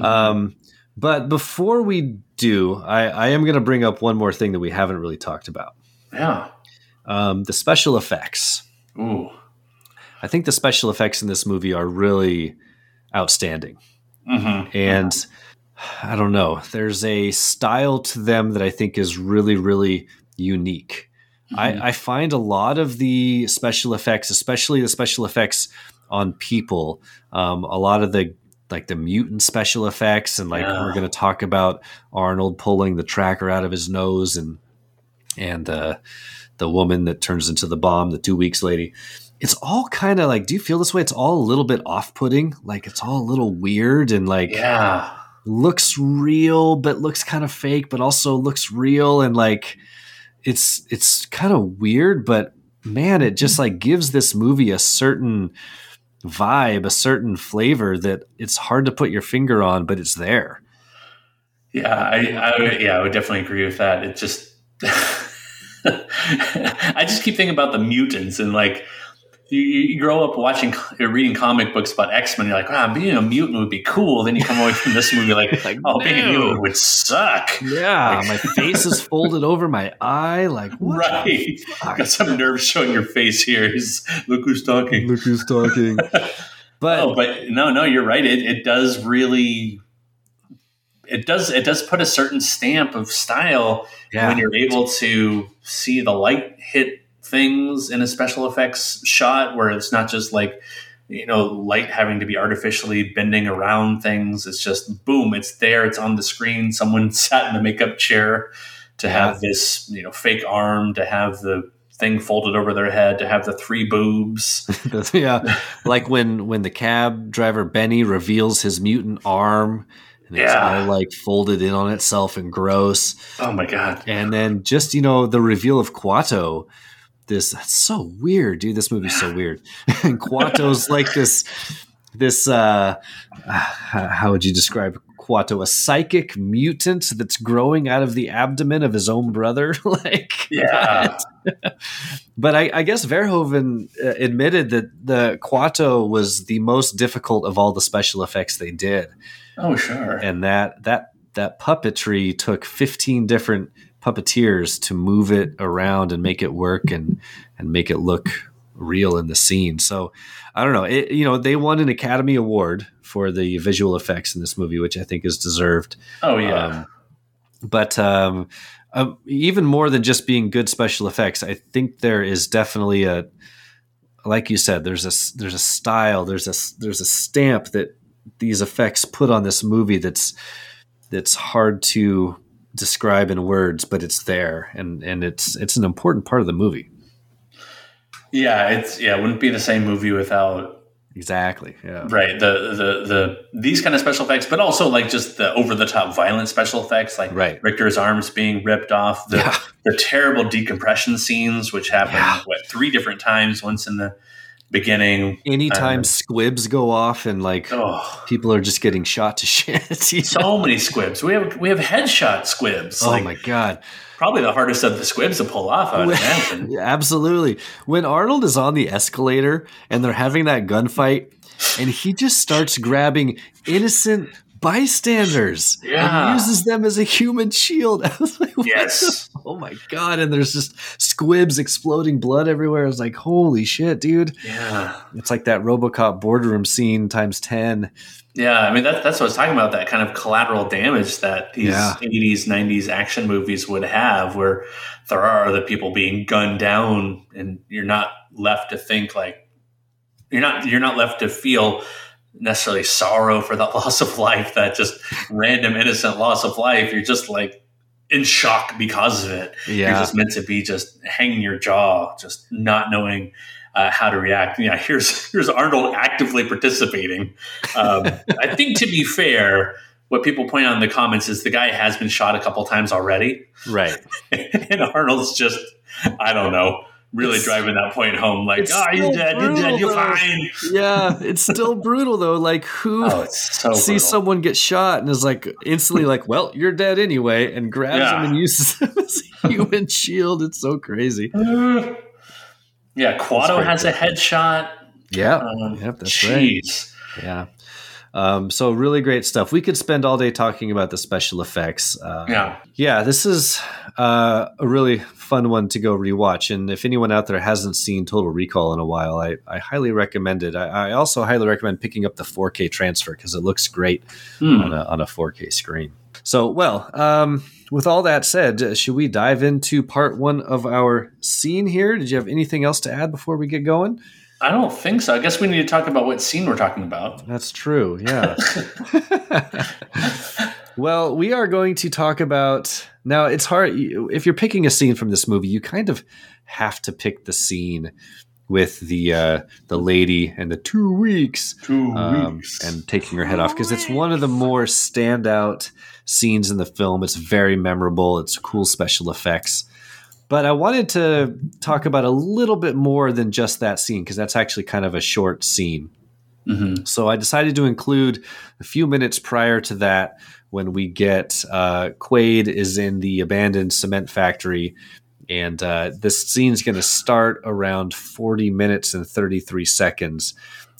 Um, but before we do, I, I am going to bring up one more thing that we haven't really talked about yeah. Um, the special effects. Ooh, I think the special effects in this movie are really outstanding. Mhm. And I don't know, there's a style to them that I think is really, really unique. I, I find a lot of the special effects, especially the special effects on people, um, a lot of the like the mutant special effects, and like Yeah. we're going to talk about Arnold pulling the tracker out of his nose, and and uh, the woman that turns into the bomb, the two weeks lady. It's all kind of like, do you feel this way? It's all a little bit off putting. Like it's all a little weird and like yeah, looks real, but looks kind of fake, but also looks real. And like it's, it's kind of weird, but man, it just like gives this movie a certain vibe, a certain flavor that it's hard to put your finger on, but it's there. yeah. I, I would- yeah, I would definitely agree with that. It just, I just keep thinking about the mutants and like. You, you grow up watching, or reading comic books about X Men. You're like, "Wow, being a mutant would be cool." Then you come away from this movie like, "Oh, being a mutant would suck." Yeah. my face is folded over my eye. Like, what the Right. Got some nerves showing your face here. He's look who's talking. Look who's talking. But oh, but no, no, you're right. It it does really it does it does put a certain stamp of style Yeah. when you're able to see the light hit things in a special effects shot where it's not just like you know light having to be artificially bending around things. It's just boom it's there it's on the screen. Someone sat in the makeup chair to have this you know fake arm to have the thing folded over their head to have the three boobs. Yeah, like when when the cab driver Benny reveals his mutant arm, and it's Yeah. all like folded in on itself and gross. oh my god And then just you know the reveal of Quato. This that's so weird, dude. This movie's so weird. and Quato's like this this uh how how would you describe Quato? A psychic mutant that's growing out of the abdomen of his own brother. like yeah but I, I guess Verhoeven uh, admitted that the Quato was the most difficult of all the special effects they did, oh sure and that that that puppetry took fifteen different puppeteers to move it around and make it work and and make it look real in the scene. So I don't know. It, you know, they won an Academy Award for the visual effects in this movie, which I think is deserved. oh yeah Um, but um, um, even more than just being good special effects, I think there is definitely a, like you said, there's a there's a style, there's a there's a stamp that these effects put on this movie that's that's hard to describe in words, but it's there, and and it's it's an important part of the movie. yeah it's yeah it wouldn't be the same movie without Exactly. Yeah. right the the the these kind of special effects but also like just the over the top violent special effects like Right. Richter's arms being ripped off the Yeah. the terrible decompression scenes which happen Yeah. what three different times once in the beginning. Anytime Um, squibs go off and like Oh. people are just getting shot to shit. you so many squibs. We have we have headshot squibs. Oh like, my god. Probably the hardest of the squibs to pull off. I would imagine. Yeah, absolutely. When Arnold is on the escalator and they're having that gunfight, and he just starts grabbing innocent bystanders Yeah. and uses them as a human shield. I was like, Yes. oh my god! And there's just squibs exploding blood everywhere. I was like, holy shit, dude! Yeah. It's like that RoboCop boardroom scene times ten. Yeah, I mean that, that's what I was talking about. That kind of collateral damage that these Yeah. '80s, '90s action movies would have, where there are other people being gunned down, and you're not left to think like you're not you're not left to feel necessarily sorrow for that loss of life, that just random innocent loss of life. You're just like in shock because of it. You're Yeah. just meant to be just hanging your jaw, just not knowing uh, how to react. Yeah, here's here's Arnold actively participating. Um, I think to be fair, what people point out in the comments is the guy has been shot a couple times already, Right. and Arnold's just I don't know. Really It's- driving that point home, like, oh, you're dead, you're dead, you're though." fine. Yeah, it's still brutal though. Like who Oh, so sees brutal. someone get shot and is like instantly like, "Well, you're dead anyway," and grabs Yeah. him and uses him as a human shield. It's so crazy. Yeah, Quato has a headshot. Yeah, Um, yep, that's right. jeez. Yeah. Um, so really great stuff. We could spend all day talking about the special effects. Uh, Yeah. yeah, this is uh, a really fun one to go rewatch. And if anyone out there hasn't seen Total Recall in a while, I, I highly recommend it. I, I also highly recommend picking up the 4K transfer because it looks great Hmm. on, a, on a 4K screen. So, well, um, with all that said, uh, should we dive into part one of our scene here? Did you have anything else to add before we get going? I don't think so. I guess we need to talk about what scene we're talking about. That's true. Yeah. well, we are going to talk about now. It's hard if you're picking a scene from this movie. You kind of have to pick the scene with the uh, the lady and the two weeks, Two um, weeks. and taking her head off because it's one of the more standout scenes in the film. It's very memorable. It's cool special effects. But I wanted to talk about a little bit more than just that scene because that's actually kind of a short scene. Mhm. So I decided to include a few minutes prior to that when we get uh, Quaid is in the abandoned cement factory. And uh, this scene's going to start around 40 minutes and 33 seconds.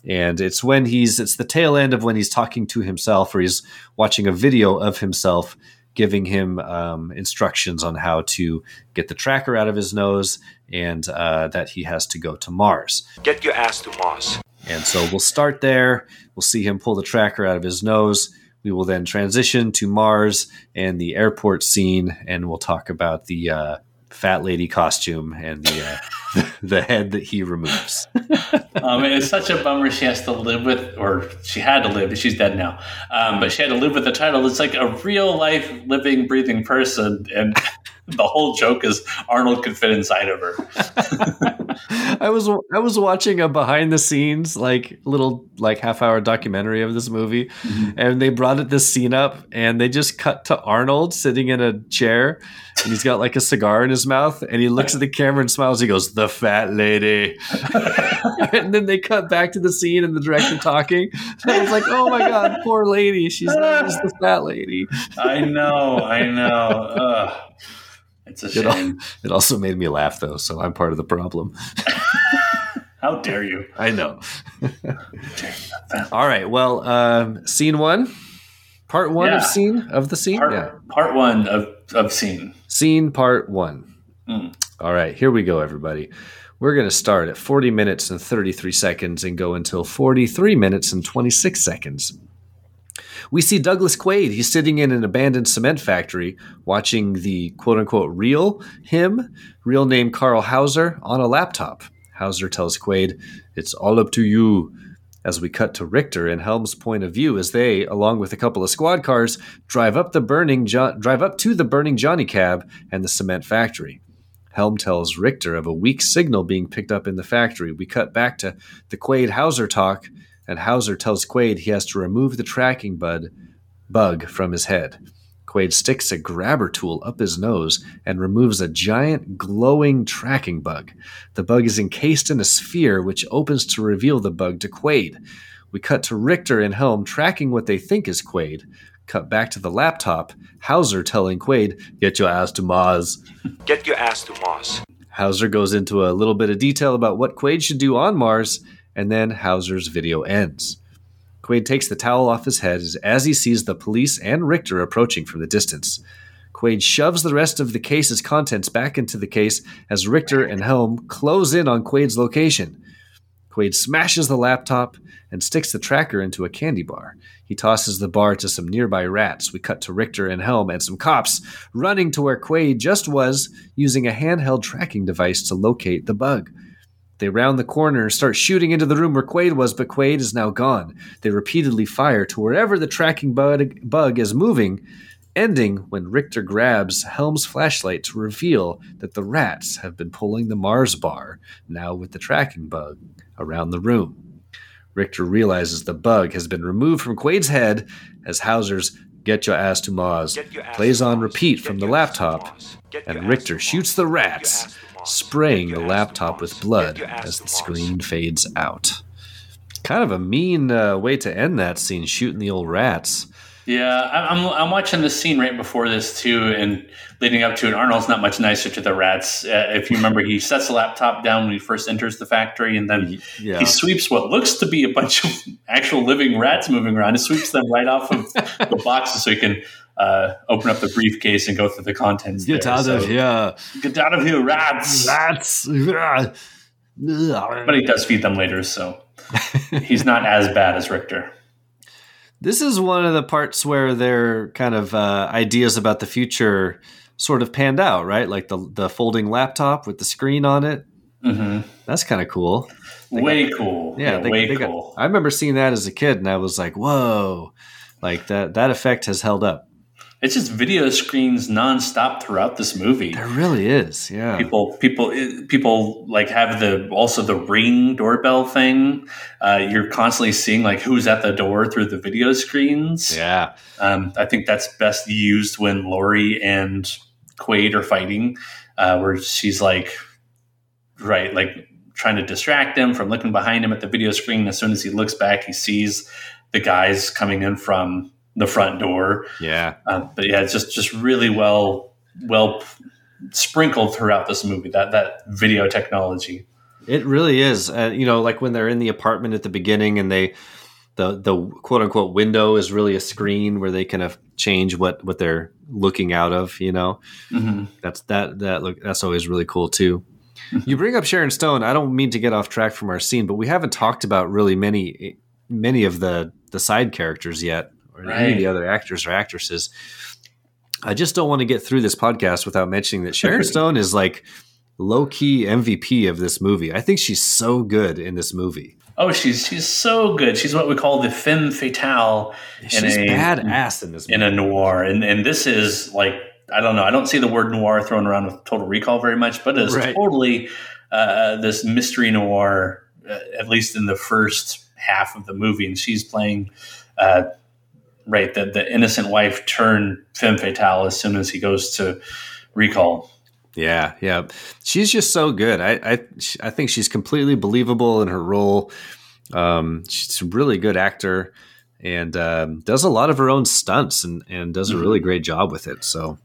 And it's when he's, it's the tail end of when he's talking to himself or he's watching a video of himself giving him um, instructions on how to get the tracker out of his nose and uh, that he has to go to Mars. Get your ass to Moss. And so we'll start there. We'll see him pull the tracker out of his nose. We will then transition to Mars and the airport scene, and we'll talk about the uh, fat lady costume and the uh, the head that he removes. um, it's such a bummer she has to live with, or she had to live. She's dead now, um, but she had to live with the title. It's like a real life, living, breathing person, and the whole joke is Arnold could fit inside of her. I was I was watching a behind the scenes like little like half hour documentary of this movie, and they brought it this scene up, and they just cut to Arnold sitting in a chair, and he's got like a cigar in his mouth, and he looks at the camera and smiles. He goes, "The fat lady," and then they cut back to the scene and the director talking. And I was like, "Oh my god, poor lady, she's not just the fat lady." I know, I know. Ugh. It's a It, al- shame. it also made me laugh though, so I'm part of the problem. How dare you? I know. All right. Well, um, scene one, part one of scene of the scene. Part, yeah. part one of, of scene. Scene part one. Mm. All right. Here we go, everybody. We're going to start at 40 minutes and 33 seconds and go until 43 minutes and 26 seconds. We see Douglas Quaid. He's sitting in an abandoned cement factory watching the quote unquote real him, real name Carl Hauser, on a laptop. Hauser tells Quaid, It's all up to you. As we cut to Richter and Helm's point of view as they, along with a couple of squad cars, drive up the burning jo- drive up to the burning Johnny cab and the cement factory. Helm tells Richter of a weak signal being picked up in the factory. We cut back to the Quaid Hauser talk, and Hauser tells Quaid he has to remove the tracking bud, bug from his head. Quaid sticks a grabber tool up his nose and removes a giant glowing tracking bug. The bug is encased in a sphere which opens to reveal the bug to Quaid. We cut to Richter and Helm tracking what they think is Quaid. Cut back to the laptop, Hauser telling Quaid, Get your ass to Mars. Get your ass to Mars. Hauser goes into a little bit of detail about what Quaid should do on Mars, and then Hauser's video ends. Quaid takes the towel off his head as he sees the police and Richter approaching from the distance. Quaid shoves the rest of the case's contents back into the case as Richter and Helm close in on Quaid's location. Quaid smashes the laptop and sticks the tracker into a candy bar. He tosses the bar to some nearby rats. We cut to Richter and Helm and some cops running to where Quaid just was, using a handheld tracking device to locate the bug. They round the corner and start shooting into the room where Quaid was, but Quaid is now gone. They repeatedly fire to wherever the tracking bug, bug is moving, ending when Richter grabs Helm's flashlight to reveal that the rats have been pulling the Mars bar, now with the tracking bug, around the room. Richter realizes the bug has been removed from Quaid's head as Hauser's Get Your Ass to Mars plays on repeat from the laptop, and Richter shoots the rats spraying the laptop with blood as the screen fades out. Kind of a mean uh, way to end that scene, shooting the old rats. Yeah, I- I'm, I'm watching the scene right before this too, and leading up to it. Arnold's not much nicer to the rats. Uh, if you remember, he sets the laptop down when he first enters the factory, and then Yeah. he sweeps what looks to be a bunch of actual living rats moving around. He sweeps them right off of the boxes so he can uh, open up the briefcase and go through the contents. Get there. out of here. Get out of here, rats! Rats. But he does feed them later, so he's not as bad as Richter. This is one of the parts where their kind of uh, ideas about the future sort of panned out, right? Like the the folding laptop with the screen on it. Mm-hmm. That's kind of cool. Way cool. Yeah, they- way they got- cool. I remember seeing that as a kid, and I was like, "Whoa!" Like that. That effect has held up. It's just video screens nonstop throughout this movie. There really is. Yeah. People, people, eh, people like have the also the ring doorbell thing. Uh, you're constantly seeing like who's at the door through the video screens. Yeah. Um, I think that's best used when Lori and Quaid are fighting, uh, where she's like, right, like trying to distract him from looking behind him at the video screen. As soon as he looks back, he sees the guys coming in from the front door. Yeah. Um, but yeah, it's just just really well well sprinkled throughout this movie. That that video technology. It really is. Uh, you know, like when they're in the apartment at the beginning and they the the quote unquote window is really a screen where they kind of change what what they're looking out of, you know. Mhm. That's that that look that's always really cool too. you bring up Sharon Stone. I don't mean to get off track from our scene, but we haven't talked about really many many of the the side characters yet or any of the other actors or actresses. I just don't want to get through this podcast without mentioning that Sharon Stone is like low key MVP of this movie. I think she's so good in this movie. Oh, she's she's so good. She's what we call the femme fatale. She's badass in this in a noir, and and this is like I don't know. I don't see the word noir thrown around with Total Recall very much, but it's Right. totally uh, this mystery noir. Uh, at least in the first half of the movie, and she's playing. Uh, Right, that the innocent wife turned femme fatale as soon as he goes to recall. Yeah, yeah. She's just so good. I I, I think she's completely believable in her role. Um, she's a really good actor and um, does a lot of her own stunts and, and does a really great job with it. So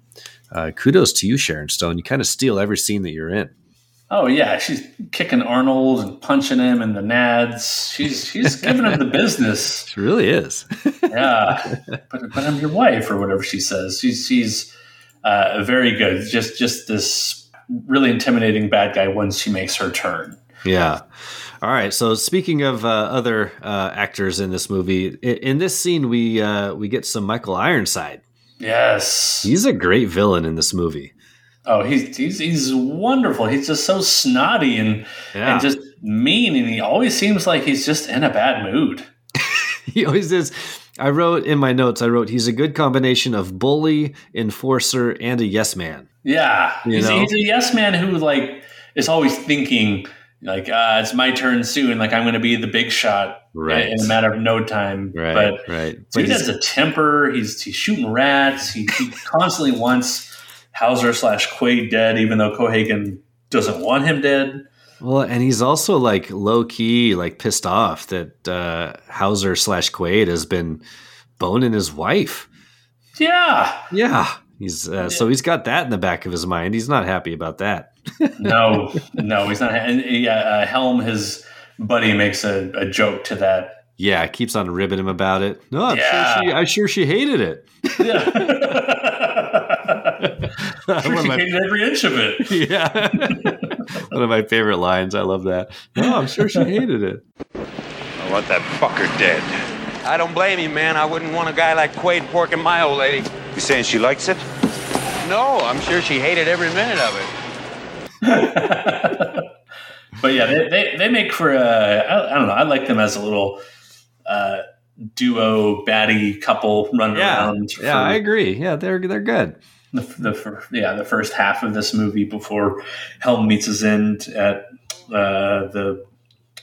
uh, kudos to you, Sharon Stone. You kind of steal every scene that you're in. Oh yeah, she's kicking Arnold and punching him in the nads. She's she's giving him the business. She really is. yeah, but but I'm your wife or whatever she says. She's she's uh, very good. Just just this really intimidating bad guy once she makes her turn. Yeah. All right. So speaking of uh, other uh, actors in this movie, in, in this scene we uh, we get some Michael Ironside. Yes, He's a great villain in this movie. Oh, he's he's he's wonderful. He's just so snotty and Yeah. and just mean, and he always seems like he's just in a bad mood. he always is. I wrote in my notes. I wrote he's a good combination of bully, enforcer, and a yes man. Yeah, You he's, know? he's a yes man who like is always thinking like uh, it's my turn soon. Like I'm going to be the big shot Right. in a matter of no time. Right, But right. But dude he's- has a temper. He's he's shooting rats. He, he constantly wants Hauser slash Quaid dead, even though Cohaagen doesn't want him dead. Well, and he's also like low key, like pissed off that uh, Hauser slash Quaid has been boning his wife. Yeah. Yeah, he's uh, so he's got that in the back of his mind. He's not happy about that. no, no, he's not. And yeah, uh, Helm, his buddy, makes a, a joke to that. Yeah, keeps on ribbing him about it. No, I'm Yeah. sure she, I'm sure she hated it. I'm sure One of she my- hated every inch of it. yeah, one of my favorite lines. I love that. No, I'm sure she hated it. I want that fucker dead. I don't blame you, man. I wouldn't want a guy like Quaid porking my old lady. You saying she likes it? No, I'm sure she hated every minute of it. But yeah, they, they, they make for a, I, I don't know. I like them as a little uh, duo baddie couple running Yeah, around. yeah, for I agree. Yeah, they're they're good. The, the yeah the first half of this movie before Helm meets his end at uh, the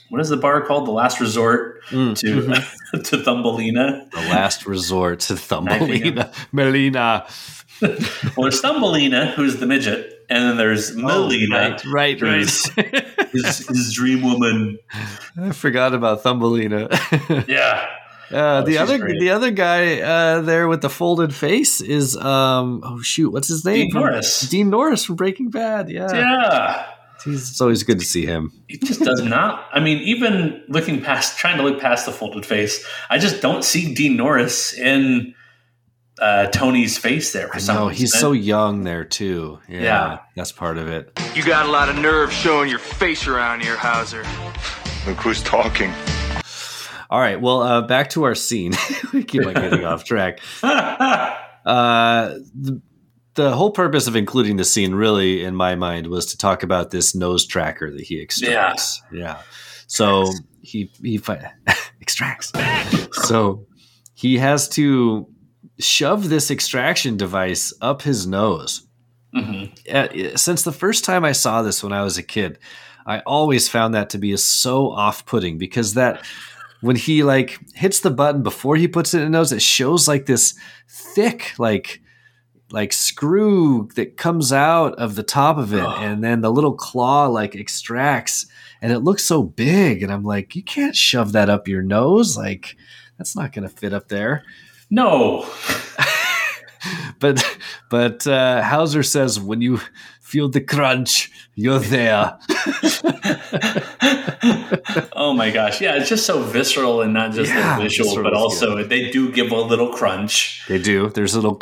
what is the bar called? The Last Resort Mm. to to Thumbelina. The last resort to Thumbelina, Melina. Well, there's Thumbelina, who's the midget, and then there's Melina, Oh, right, right, who's his, his dream woman. I forgot about Thumbelina. Yeah. Uh, Oh, the other great. the other guy uh, there with the folded face is um oh shoot what's his name Dean Norris. Dean Norris from Breaking Bad yeah Yeah. He's, it's always good to see him he just does not. I mean, even looking past, trying to look past the folded face, I just don't see Dean Norris in uh, Tony's face there. For some no reason. he's so young there too yeah, Yeah. that's part of it You got a lot of nerve showing your face around here, Hauser. Look who's talking. All right well uh, back to our scene. We keep on getting off track. Uh the, the whole purpose of including the scene really in my mind was to talk about this nose tracker that he extracts. Yeah, yeah. so he he fi- extracts. So he has to shove this extraction device up his nose. Mhm. uh, since the first time I saw this when I was a kid, I always found that to be so off-putting because that when he like hits the button before he puts it in his nose, it shows like this thick like like screw that comes out of the top of it, and then the little claw like extracts, and it looks so big, and I'm like, you can't shove that up your nose, like that's not going to fit up there. no. But but uh, Hauser says when you feel the crunch, you're there. oh my gosh, yeah, it's just so visceral and not just Yeah, the visual, visceral but is also they do give a little crunch. They do. There's a little.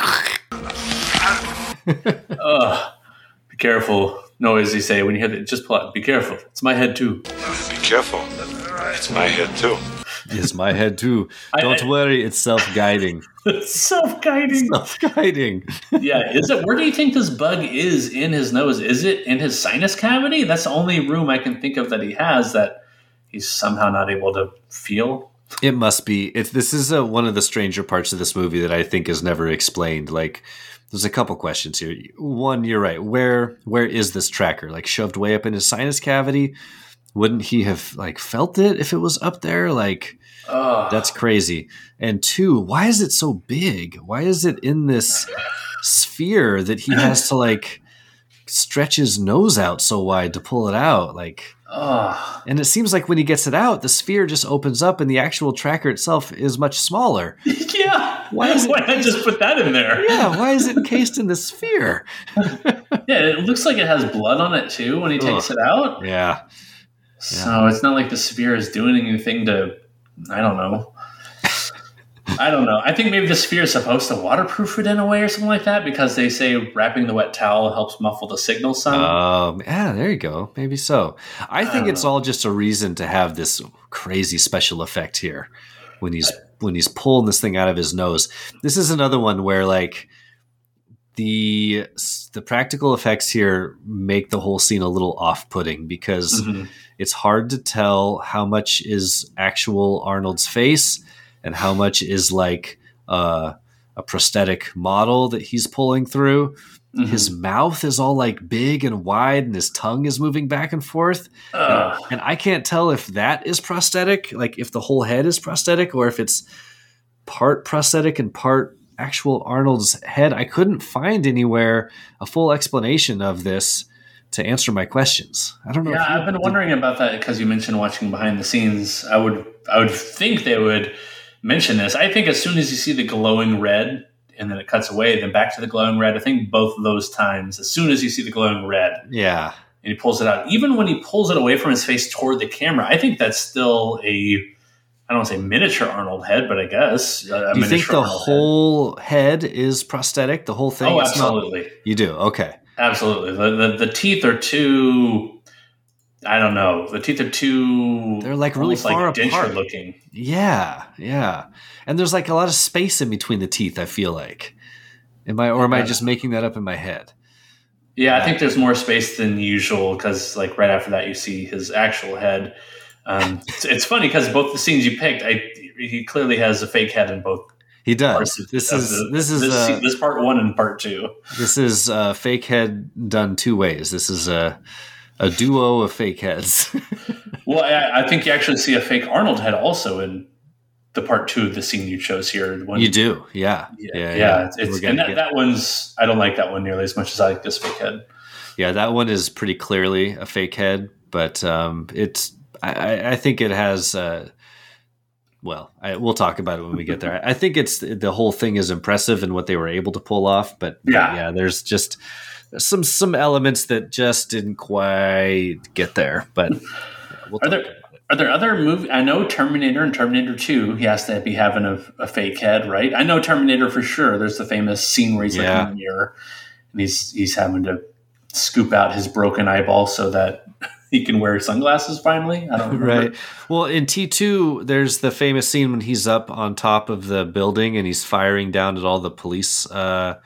Ugh. Be careful. Noise you say when you hear that. Just pull out. Be careful. It's my head too. Be careful. It's my head too. It's my head too. Don't I- worry, it's self-guiding. Self-guiding. Self-guiding. yeah. Is it? Where do you think this bug is in his nose? Is it in his sinus cavity? That's the only room I can think of that he has that he's somehow not able to feel. It must be. If this is a, one of the stranger parts of this movie that I think is never explained. Like, there's a couple questions here. One, you're right. Where where is this tracker? Like shoved way up in his sinus cavity? Wouldn't he have like felt it if it was up there? Like, Ugh. that's crazy. And two, why is it so big? Why is it in this sphere that he has to like stretch his nose out so wide to pull it out? Like, Ugh. and it seems like when he gets it out, the sphere just opens up and the actual tracker itself is much smaller. yeah. Why is it- Why not just put that in there? Yeah, why is it encased in the sphere? Yeah, it looks like it has blood on it too when he takes Ugh. it out. Yeah. So it's not like the sphere is doing anything to. I don't know. I don't know. I think maybe the sphere is supposed to waterproof it in a way or something like that because they say wrapping the wet towel helps muffle the signal some. Um, yeah, there you go. Maybe so. I think don't it's all just a reason to have this crazy special effect here when he's when he's pulling this thing out of his nose. This is another one where like the the practical effects here make the whole scene a little off-putting because Mhm. it's hard to tell how much is actual Arnold's face and how much is like uh, a prosthetic model that he's pulling through. Mm-hmm. His mouth is all like big and wide, and his tongue is moving back and forth. And, and I can't tell if that is prosthetic, like if the whole head is prosthetic, or if it's part prosthetic and part actual Arnold's head. I couldn't find anywhere a full explanation of this to answer my questions. I don't know. Yeah, I've been wondering about that because you mentioned watching behind the scenes. I would, I would think they would mention this. I think as soon as you see the glowing red and then it cuts away, then back to the glowing red. I think both of those times, as soon as you see the glowing red, yeah, and he pulls it out, even when he pulls it away from his face toward the camera, I think that's still a I don't want to say miniature Arnold head, but I guess. do you think the Arnold whole head. head. is prosthetic? The whole thing? Oh, absolutely. Not, you do. Okay. Absolutely. The, the, the teeth are too. I don't know. The teeth are too. They're like really far like apart. looking. Yeah, yeah. And there's like a lot of space in between the teeth. I feel like. Am I or am I just making that up in my head? Yeah, I uh, think there's more space than usual because, like, right after that, you see his actual head. Um, it's, it's, funny because both the scenes you picked, I, he clearly has a fake head in both. He does. Of, this is the, this is this, uh, this, part one and part two. This is uh, fake head done two ways. This is a a duo of fake heads. well, I, I, think you actually see a fake Arnold head also in the part two of the scene you chose here. When, you do, yeah, yeah, yeah. yeah. yeah. It's, it's and that, that one's I don't like that one nearly as much as I like this fake head. Yeah, that one is pretty clearly a fake head, but um, it's I, I, think it has. Uh, well, I, we'll talk about it when we get there. I think it's the whole thing is impressive and what they were able to pull off, but yeah, yeah, there's just some some elements that just didn't quite get there. But yeah, we'll are there are there other movies? I know Terminator and Terminator Two. He has to be having a, a, fake head, right? I know Terminator for sure. There's the famous scene where he's yeah. looking in the mirror and he's he's having to scoop out his broken eyeball so that he can wear sunglasses finally. I don't remember. Right. Well, in T two, there's the famous scene when he's up on top of the building and he's firing down at all the police uh,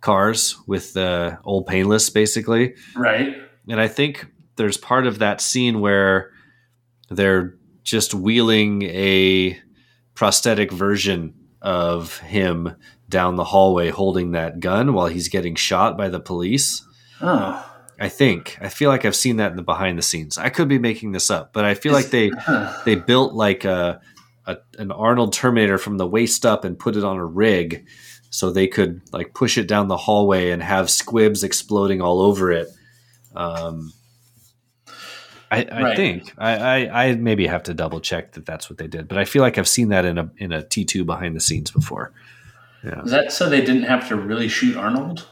cars with the old painless, basically. Right. And I think there's part of that scene where they're just wheeling a prosthetic version of him down the hallway holding that gun while he's getting shot by the police. Oh. I think I feel like I've seen that in the behind the scenes. I could be making this up, but I feel like they they built like a, a, an Arnold Terminator from the waist up and put it on a rig, so they could like push it down the hallway and have squibs exploding all over it. Um, I, I right. think I, I, I maybe have to double check that that's what they did, but I feel like I've seen that in a in a T two behind the scenes before. Yeah. Is that so they didn't have to really shoot Arnold?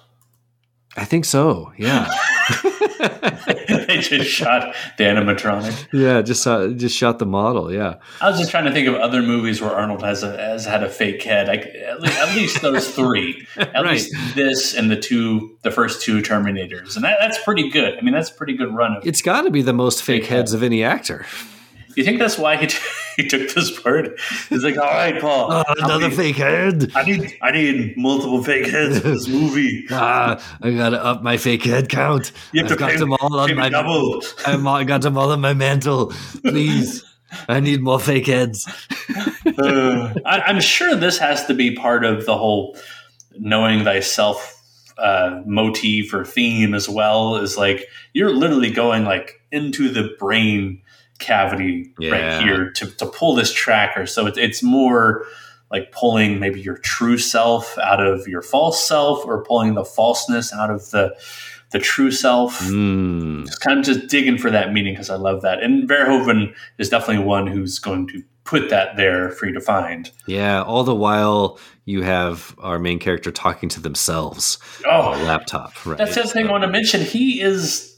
I think so. Yeah. they just shot the animatronic. Yeah, just uh, just shot the model. Yeah. I was just trying to think of other movies where Arnold has a, has had a fake head. I, at, least, at least those three. At right. least this and the two, the first two Terminators, and that, that's pretty good. I mean, that's a pretty good run. Of it's got to be the most fake heads head. of any actor. You think that's why he, t- he took this part? He's like, all right, Paul, uh, another need, fake head. I need I need multiple fake heads for this movie. ah, I gotta up my fake head count. You have I've to got pay, them all on my double. I got them all on my mantle. Please, I need more fake heads. uh, I, I'm sure this has to be part of the whole knowing thyself uh, motif or theme as well. Is like you're literally going like into the brain cavity yeah. right here to, to pull this tracker. So it, it's more like pulling maybe your true self out of your false self or pulling the falseness out of the the true self. Mm. Just kind of just digging for that meaning because I love that. And Verhoeven is definitely one who's going to put that there for you to find. Yeah, all the while you have our main character talking to themselves oh, on a laptop. Right? That's the other thing I want to mention. He is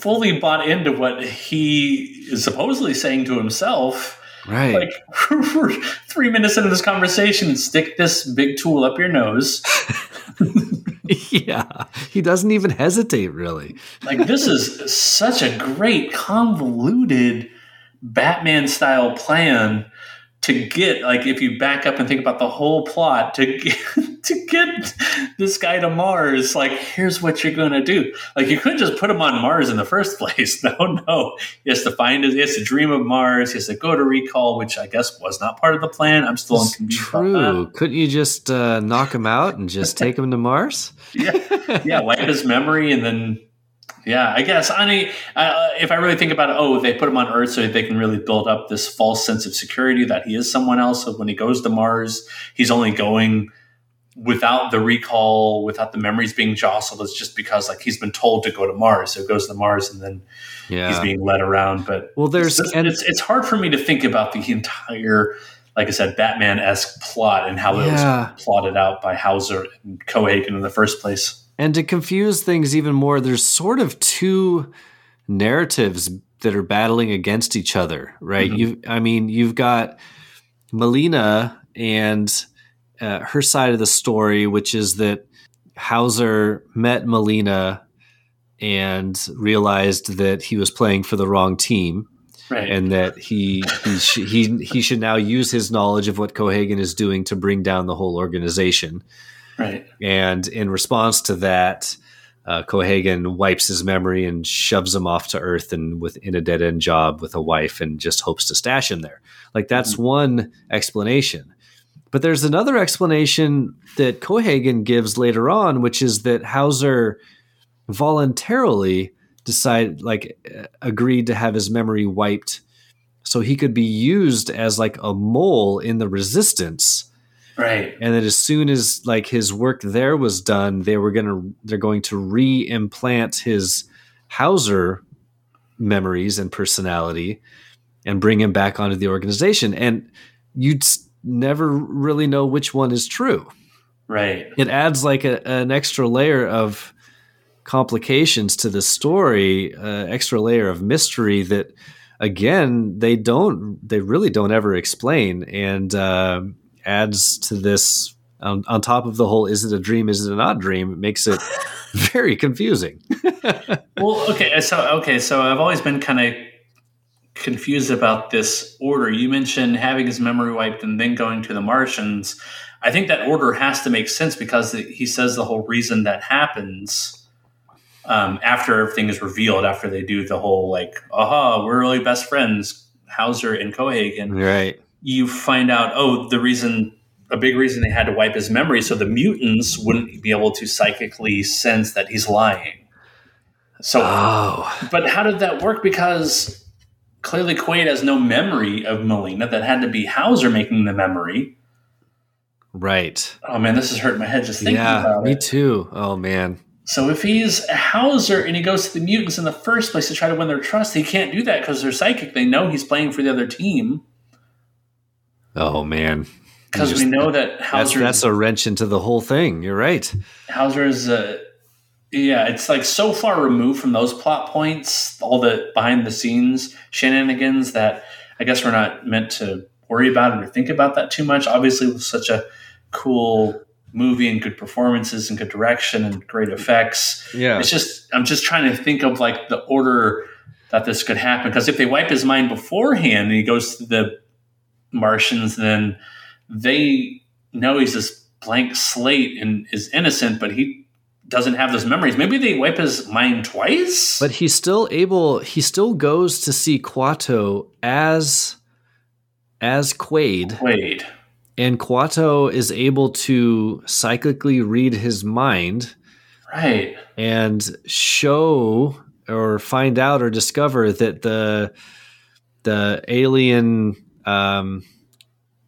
fully bought into what he is supposedly saying to himself. Right. Like three minutes into this conversation, stick this big tool up your nose. yeah. He doesn't even hesitate, really. like, this is such a great, convoluted Batman style plan to get like if you back up and think about the whole plot to get to get this guy to Mars, like here's what you're gonna do. Like you couldn't just put him on Mars in the first place. No, no. He has to find it. He has to dream of Mars. He has to go to recall, which I guess was not part of the plan. I'm still It's true. Couldn't you just uh, knock him out and just take him to Mars? yeah, yeah, wipe his memory and then yeah, I guess. I mean, uh, if I really think about it, oh, they put him on Earth so they can really build up this false sense of security that he is someone else. So when he goes to Mars, he's only going without the recall, without the memories being jostled. It's just because like he's been told to go to Mars, so he goes to Mars and then Yeah. he's being led around. But Well, there's- it's, and- it's it's hard for me to think about the entire. Like I said, Batman esque plot and how it was plotted out by Hauser and Cohaagen in the first place. And to confuse things even more, there's sort of two narratives that are battling against each other, right? Mhm. You, I mean, you've got Melina and uh, her side of the story, which is that Hauser met Melina and realized that he was playing for the wrong team. Right. And that he he, sh- he he should now use his knowledge of what Cohaagen is doing to bring down the whole organization. Right. And in response to that, uh, Cohaagen wipes his memory and shoves him off to Earth and with in a dead end job with a wife and just hopes to stash him there. Like that's one explanation. But there's another explanation that Cohaagen gives later on, which is that Hauser voluntarily decided, like, uh, agreed to have his memory wiped so he could be used as like a mole in the resistance Right. and that as soon as like his work there was done they were gonna they're going to re-implant his hauser memories and personality and bring him back onto the organization and you'd never really know which one is true Right. it adds like a, an extra layer of complications to the story uh, extra layer of mystery that again they don't they really don't ever explain and uh, adds to this on, on top of the whole is it a dream is it a not dream it makes it very confusing Well, okay. So, okay. So I've always been kind of confused about this order. You mentioned having his memory wiped and then going to the Martians. I think that order has to make sense because he says the whole reason that happens um, after everything is revealed, after they do the whole like, aha, we're really best friends, Hauser and Cohaagen. right you find out, oh, the reason, a big reason they had to wipe his memory so the mutants wouldn't be able to psychically sense that he's lying. So, oh but how did that work? Because clearly Quaid has no memory of Melina. That had to be Hauser making the memory. right Oh man, this is hurting my head just thinking yeah about it. me too oh man So if he's a Hauser and he goes to the mutants in the first place to try to win their trust, he can't do that because they're psychic. They know he's playing for the other team oh man because we know that that's, Hauser that's a wrench into the whole thing you're right Hauser is uh, yeah, it's like so far removed from those plot points, all the behind the scenes shenanigans that I guess we're not meant to worry about or think about that too much. Obviously, with such a cool movie and good performances and good direction and great effects. Yeah. It's just I'm just trying to think of like the order that this could happen because if they wipe his mind beforehand and he goes to the Martians, then they know he's this blank slate and is innocent, but he doesn't have those memories. Maybe they wipe his mind twice. But he's still able. He still goes to see Quato as as Quaid, Quaid, and Quato is able to psychically read his mind right? and show or find out or discover that the the alien um,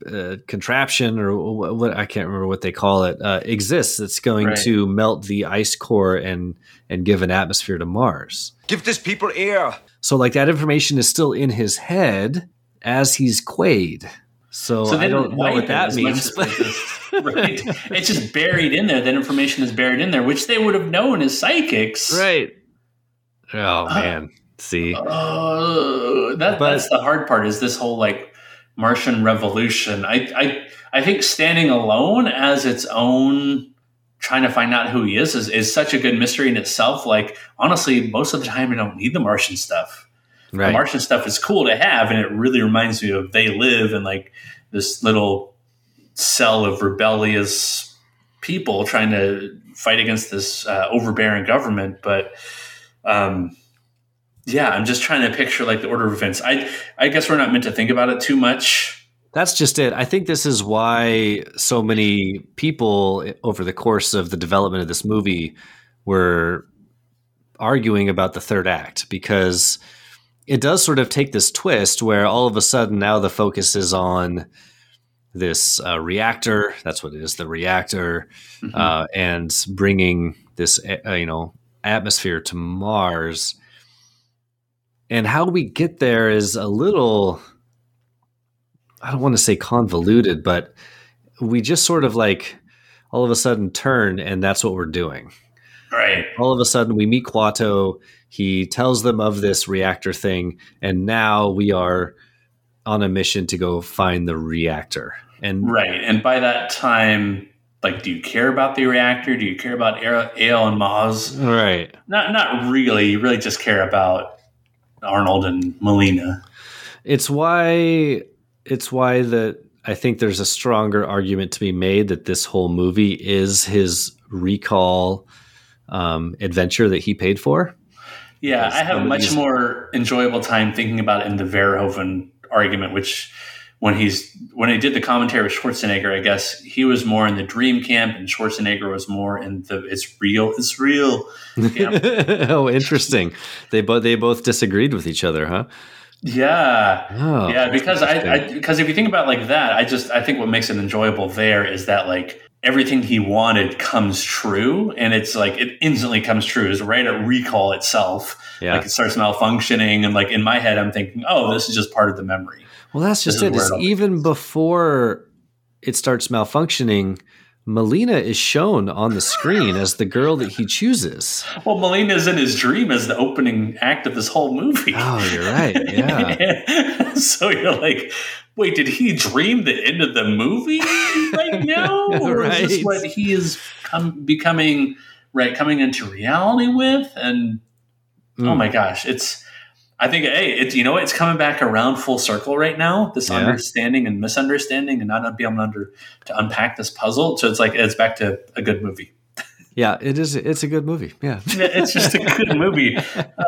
uh, contraption or what, what I can't remember what they call it uh, exists. That's going Right. to melt the ice core and and give an atmosphere to Mars. Give this people air. So like that information is still in his head as he's Quaid. So, So they I don't don't know what that means. as right? It's just buried in there. That information is buried in there, which they would have known as psychics, right? Oh man, see, Uh, that, But- that's the hard part. Is this whole like Martian revolution? I, I I think standing alone as its own, trying to find out who he is, is is such a good mystery in itself. Like honestly, most of the time, I don't need the Martian stuff. Right. The Martian stuff is cool to have, and it really reminds me of They Live and like this little cell of rebellious people trying to fight against this uh, overbearing government. But um, yeah, I'm just trying to picture like the order of events. I I guess we're not meant to think about it too much. That's just it. I think this is why so many people over the course of the development of this movie were arguing about the third act because it does sort of take this twist where all of a sudden now the focus is on this uh, reactor. That's what it is, the reactor, Mhm. uh, and bringing this uh, you know atmosphere to Mars. And how we get there is a little I don't want to say convoluted, but we just sort of like all of a sudden turn and that's what we're doing. Right. All of a sudden we meet Quato, he tells them of this reactor thing, and now we are on a mission to go find the reactor. And Right. And by that time, like, do you care about the reactor? Do you care about Ale Ale and Maz? right. Not not really. You really just care about Arnold and Melina. It's why it's why that I think there's a stronger argument to be made that this whole movie is his recall um, adventure that he paid for. Yeah, I have a much more enjoyable time thinking about it in the Verhoeven argument, which when he's when he did the commentary with Schwarzenegger, I guess he was more in the dream camp, and Schwarzenegger was more in the it's real, it's real. camp. oh, interesting. They both they both disagreed with each other, huh? Yeah, Oh, yeah. Because I, I because if you think about it like that, I just I think what makes it enjoyable there is that like everything he wanted comes true, and it's like it instantly comes true. Is right at recall itself. Yeah. Like it starts malfunctioning, and like in my head, I'm thinking, oh, this is just part of the memory. Well, that's just it. it even before it starts malfunctioning, Melina is shown on the screen as the girl that he chooses. Well, Melina's in his dream as the opening act of this whole movie. Oh, you're right. Yeah. so you're like, wait, did he dream the end of the movie right now? Or is this what he is com- becoming, right, coming into reality with? And oh Mm. my gosh, it's, I think, hey, it's, you know what? It's coming back around full circle right now, this Yeah. understanding and misunderstanding and not being able to, under, to unpack this puzzle. So it's like, it's back to a good movie. Yeah, it is. It's a good movie. Yeah. it's just a good movie.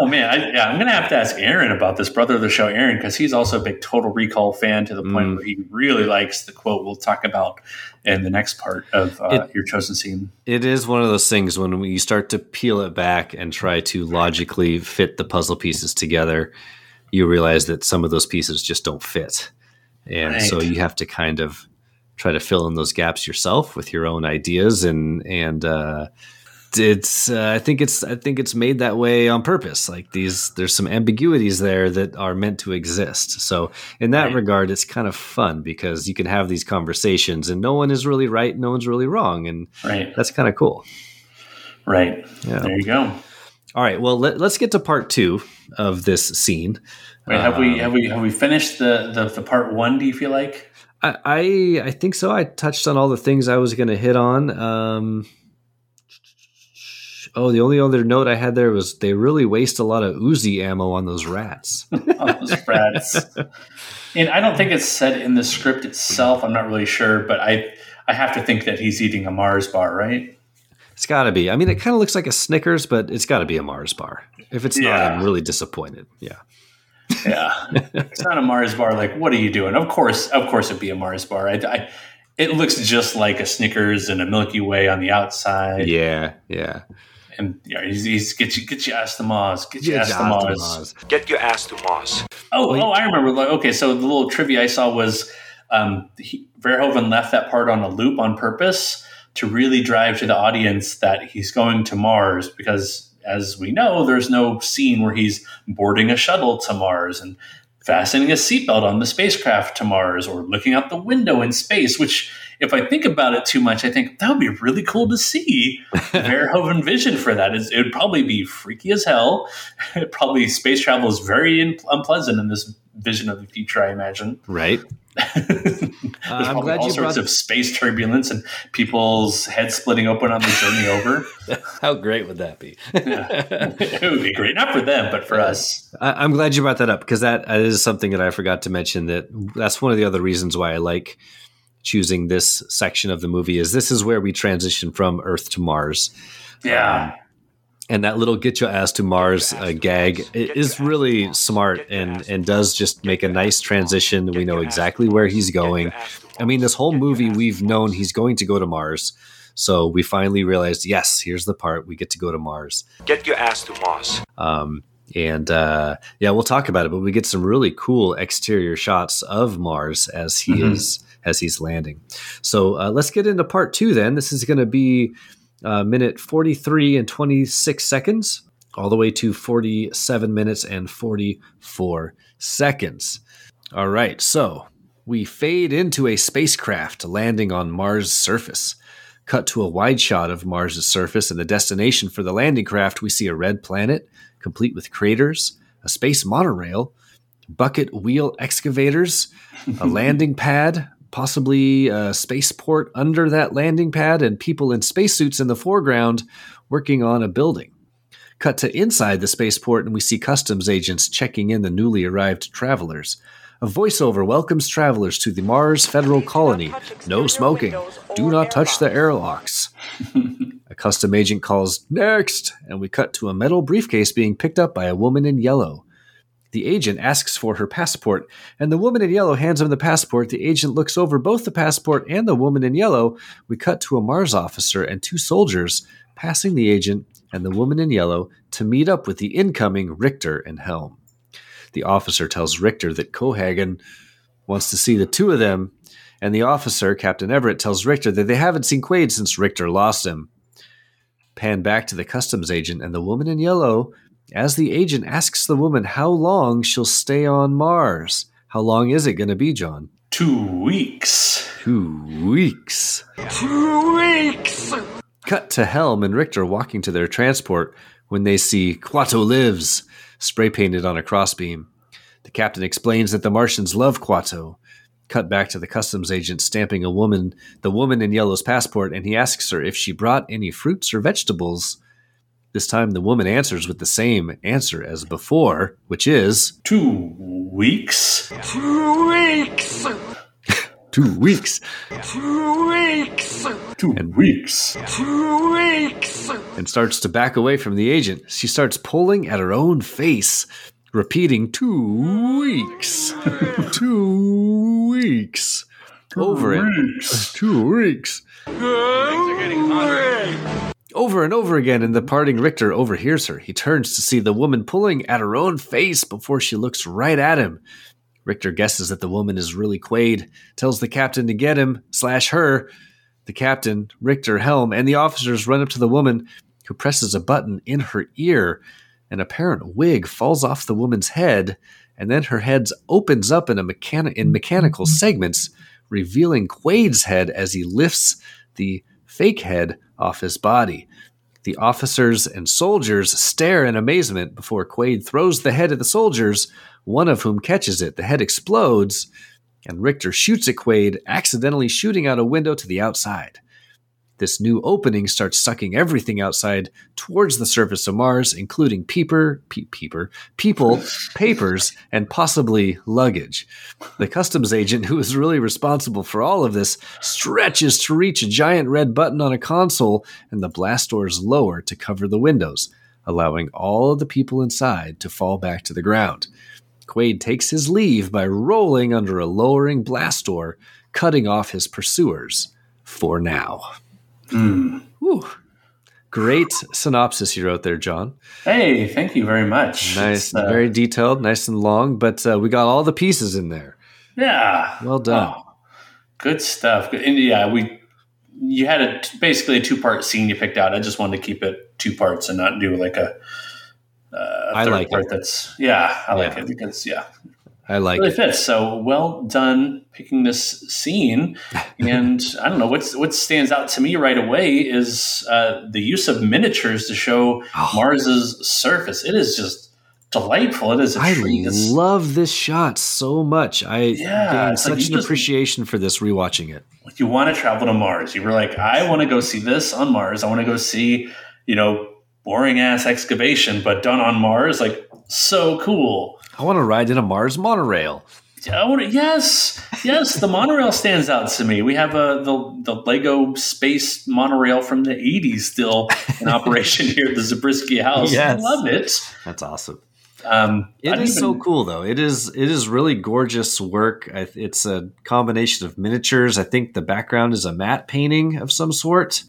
Oh man, I, yeah, I'm gonna have to ask Aaron about this, brother of the show, Aaron, because he's also a big Total Recall fan to the point Mm. where he really likes the quote we'll talk about in the next part of uh, It- your chosen scene. It is one of those things when you start to peel it back and try to logically fit the puzzle pieces together, you realize that some of those pieces just don't fit. And so you have to kind of try to fill in those gaps yourself with your own ideas and and uh it's uh, I think it's I think it's made that way on purpose. Like these there's some ambiguities there that are meant to exist. So in that Right. regard it's kind of fun because you can have these conversations and no one is really right, no one's really wrong and Right, that's kind of cool. right. Yeah. There you go. All right. Well, let, us get to part two of this scene. Wait, have we Um, have we have we finished the, the the part one? Do you feel like? I, I I think so. I touched on all the things I was going to hit on. Um, oh, the only other note I had there was they really waste a lot of Uzi ammo on those rats. Oh, those rats. and I don't think it's said in the script itself. I'm not really sure, but I I have to think that he's eating a Mars bar, right? It's got to be. I mean, it kind of looks like a Snickers, but it's got to be a Mars bar. If it's not, I'm really disappointed. Yeah. Yeah, it's not a Mars bar. Like, what are you doing? Of course, of course, it'd be a Mars bar. I, I, it looks just like a Snickers and a Milky Way on the outside. Yeah. Yeah. and yeah, he's, he's get you get your ass to Mars, get your Yeah, ass to Josh Mars. Mars. Get your ass to Mars. Oh, Well, oh, I remember. Like, Okay, so the little trivia I saw was um, he, Verhoeven left that part on a loop on purpose to really drive to the audience that he's going to Mars because, as we know, there's no scene where he's boarding a shuttle to Mars and fastening a seatbelt on the spacecraft to Mars or looking out the window in space. Which, if I think about it too much, I think that would be really cool to see. Verhoeven vision for that is it would probably be freaky as hell. probably space travel is very unpleasant in this vision of the future. I imagine. Right. There's uh, I'm glad all you sorts brought- of space turbulence and people's heads splitting open on the journey over. How great would that be? it would be great, not for them, but for us. I, I'm glad you brought that up because that is something that I forgot to mention. That that's one of the other reasons why I like choosing this section of the movie. Is this is where we transition from Earth to Mars. Yeah. Um, and that little "get your ass to Mars" uh, gag is really smart and and does just make a nice transition. We know exactly where he's going. I mean, this whole movie we've known he's going to go to Mars, so we finally realized, yes, here's the part we get to go to Mars. Get your ass to Mars. Um, and uh, yeah, we'll talk about it, but we get some really cool exterior shots of Mars as he Mhm. is as he's landing. So uh, let's get into part two. Then this is going to be uh, minute forty three and twenty six seconds, all the way to forty seven minutes and forty four seconds. All right, so we fade into a spacecraft landing on Mars' surface. Cut to a wide shot of Mars' surface and the destination for the landing craft, we see a red planet, complete with craters, a space monorail, bucket wheel excavators, a landing pad, possibly a spaceport under that landing pad, and people in spacesuits in the foreground working on a building. Cut to inside the spaceport, and we see customs agents checking in the newly arrived travelers. A voiceover welcomes travelers to the Mars Federal Colony. No smoking. Do not touch the airlocks. a custom agent calls next, and we cut to a metal briefcase being picked up by a woman in yellow. The agent asks for her passport, and the woman in yellow hands him the passport. The agent looks over both the passport and the woman in yellow. We cut to a Mars officer and two soldiers passing the agent and the woman in yellow to meet up with the incoming Richter and Helm. The officer tells Richter that Cohaagen wants to see the two of them, and the officer, Captain Everett, tells Richter that they haven't seen Quaid since Richter lost him. Pan back to the customs agent and the woman in yellow as the agent asks the woman how long she'll stay on Mars. How long is it going to be, John? Two weeks. Two weeks. Two weeks. Cut to Helm and Richter walking to their transport when they see Quato lives spray painted on a crossbeam. The captain explains that the Martians love Quato. Cut back to the customs agent stamping a woman, the woman in yellow's passport, and he asks her if she brought any fruits or vegetables. This time the woman answers with the same answer as before, which is Two weeks. Two weeks. two weeks. Two weeks. Two and weeks. Two weeks. and starts to back away from the agent. She starts pulling at her own face, repeating two weeks, two weeks, over and two weeks, over and over again. And the parting Richter overhears her. He turns to see the woman pulling at her own face before she looks right at him. Richter guesses that the woman is really Quaid, tells the captain to get him slash her. The captain, Richter, Helm, and the officers run up to the woman, who presses a button in her ear. An apparent wig falls off the woman's head, and then her head opens up in a mechani- in mechanical segments, revealing Quaid's head as he lifts the fake head off his body. The officers and soldiers stare in amazement before Quaid throws the head at the soldiers, one of whom catches it. The head explodes, and Richter shoots at Quaid, accidentally shooting out a window to the outside. This new opening starts sucking everything outside towards the surface of Mars, including peeper, pe- peeper, people, papers, and possibly luggage. The customs agent, who is really responsible for all of this, stretches to reach a giant red button on a console, and the blast doors lower to cover the windows, allowing all of the people inside to fall back to the ground. Quaid takes his leave by rolling under a lowering blast door, cutting off his pursuers for now. Whew. Great synopsis you wrote there, Jon. Hey, thank you very much. Nice, uh, very detailed, nice and long, but uh, we got all the pieces in there. Yeah. Well done. Oh, good stuff. And yeah, we you had a basically a two part scene you picked out. I just wanted to keep it two parts and not do like a. Uh, a I third like part it. That's yeah, I like Yeah. it because yeah, I like really it. fits. So well done picking this scene. And I don't know what's what stands out to me right away is uh, the use of miniatures to show Oh. Mars's surface. It is just delightful. It is I. Love this shot so much. I Yeah, gained it's like such an just- appreciation for this rewatching it. you want to travel to Mars. You were like, I want to go see this on Mars. I want to go see, you know, boring ass excavation, but done on Mars. Like, so cool. I want to ride in a Mars monorail. I want to, yes, yes. The monorail stands out to me. We have a the the Lego space monorail from the '80s still in operation here at the Zabriskie House. Yes. I love it. That's awesome. Um, It I so cool, though. It is. It is really gorgeous work. It's a combination of miniatures. I think the background is a matte painting of some sort.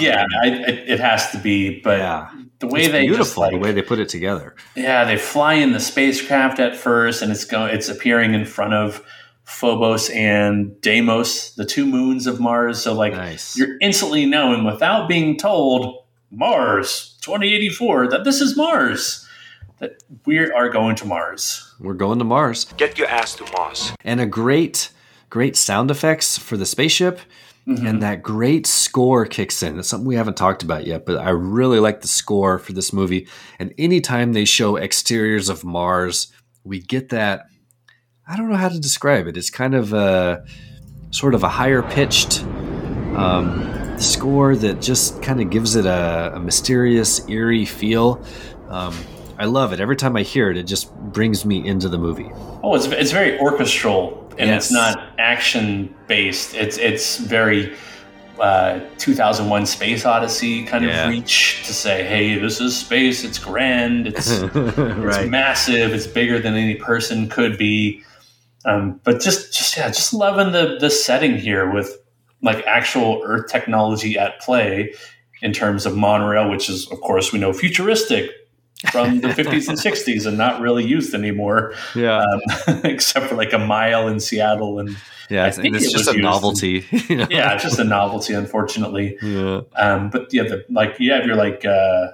Yeah, I, it, it has to be. But Yeah, the way it's they beautiful just like the way they put it together. Yeah, they fly in the spacecraft at first, and it's going. It's appearing in front of Phobos and Deimos, the two moons of Mars. So, like, Nice. you're instantly knowing without being told Mars 2084 that this is Mars. That we are going to Mars. We're going to Mars. Get your ass to Mars. and a great great sound effects for the spaceship and that great score kicks in. That's something we haven't talked about yet but i really like the score for this movie. And anytime they show exteriors of mars we get that i don't know how to describe it. It's kind of a sort of a higher pitched um, score that just kind of gives it a, a mysterious eerie feel. Um, i love it. Every time i hear it it just brings me into the movie. Oh, it's it's very orchestral and Yes. it's not action based. It's it's very uh, 2001 Space Odyssey kind Yeah. of reach to say, hey, this is space. It's grand. It's it's massive. It's bigger than any person could be. Um, but just just yeah, just loving the the setting here with like actual Earth technology at play in terms of monorail, which is of course we know futuristic from the 50s and 60s and not really used anymore yeah um, except for like a mile in Seattle. And Yeah, it's, think it's it just a novelty. you know? yeah, it's just a novelty, unfortunately. yeah. Um, but yeah, the, like you have your like uh,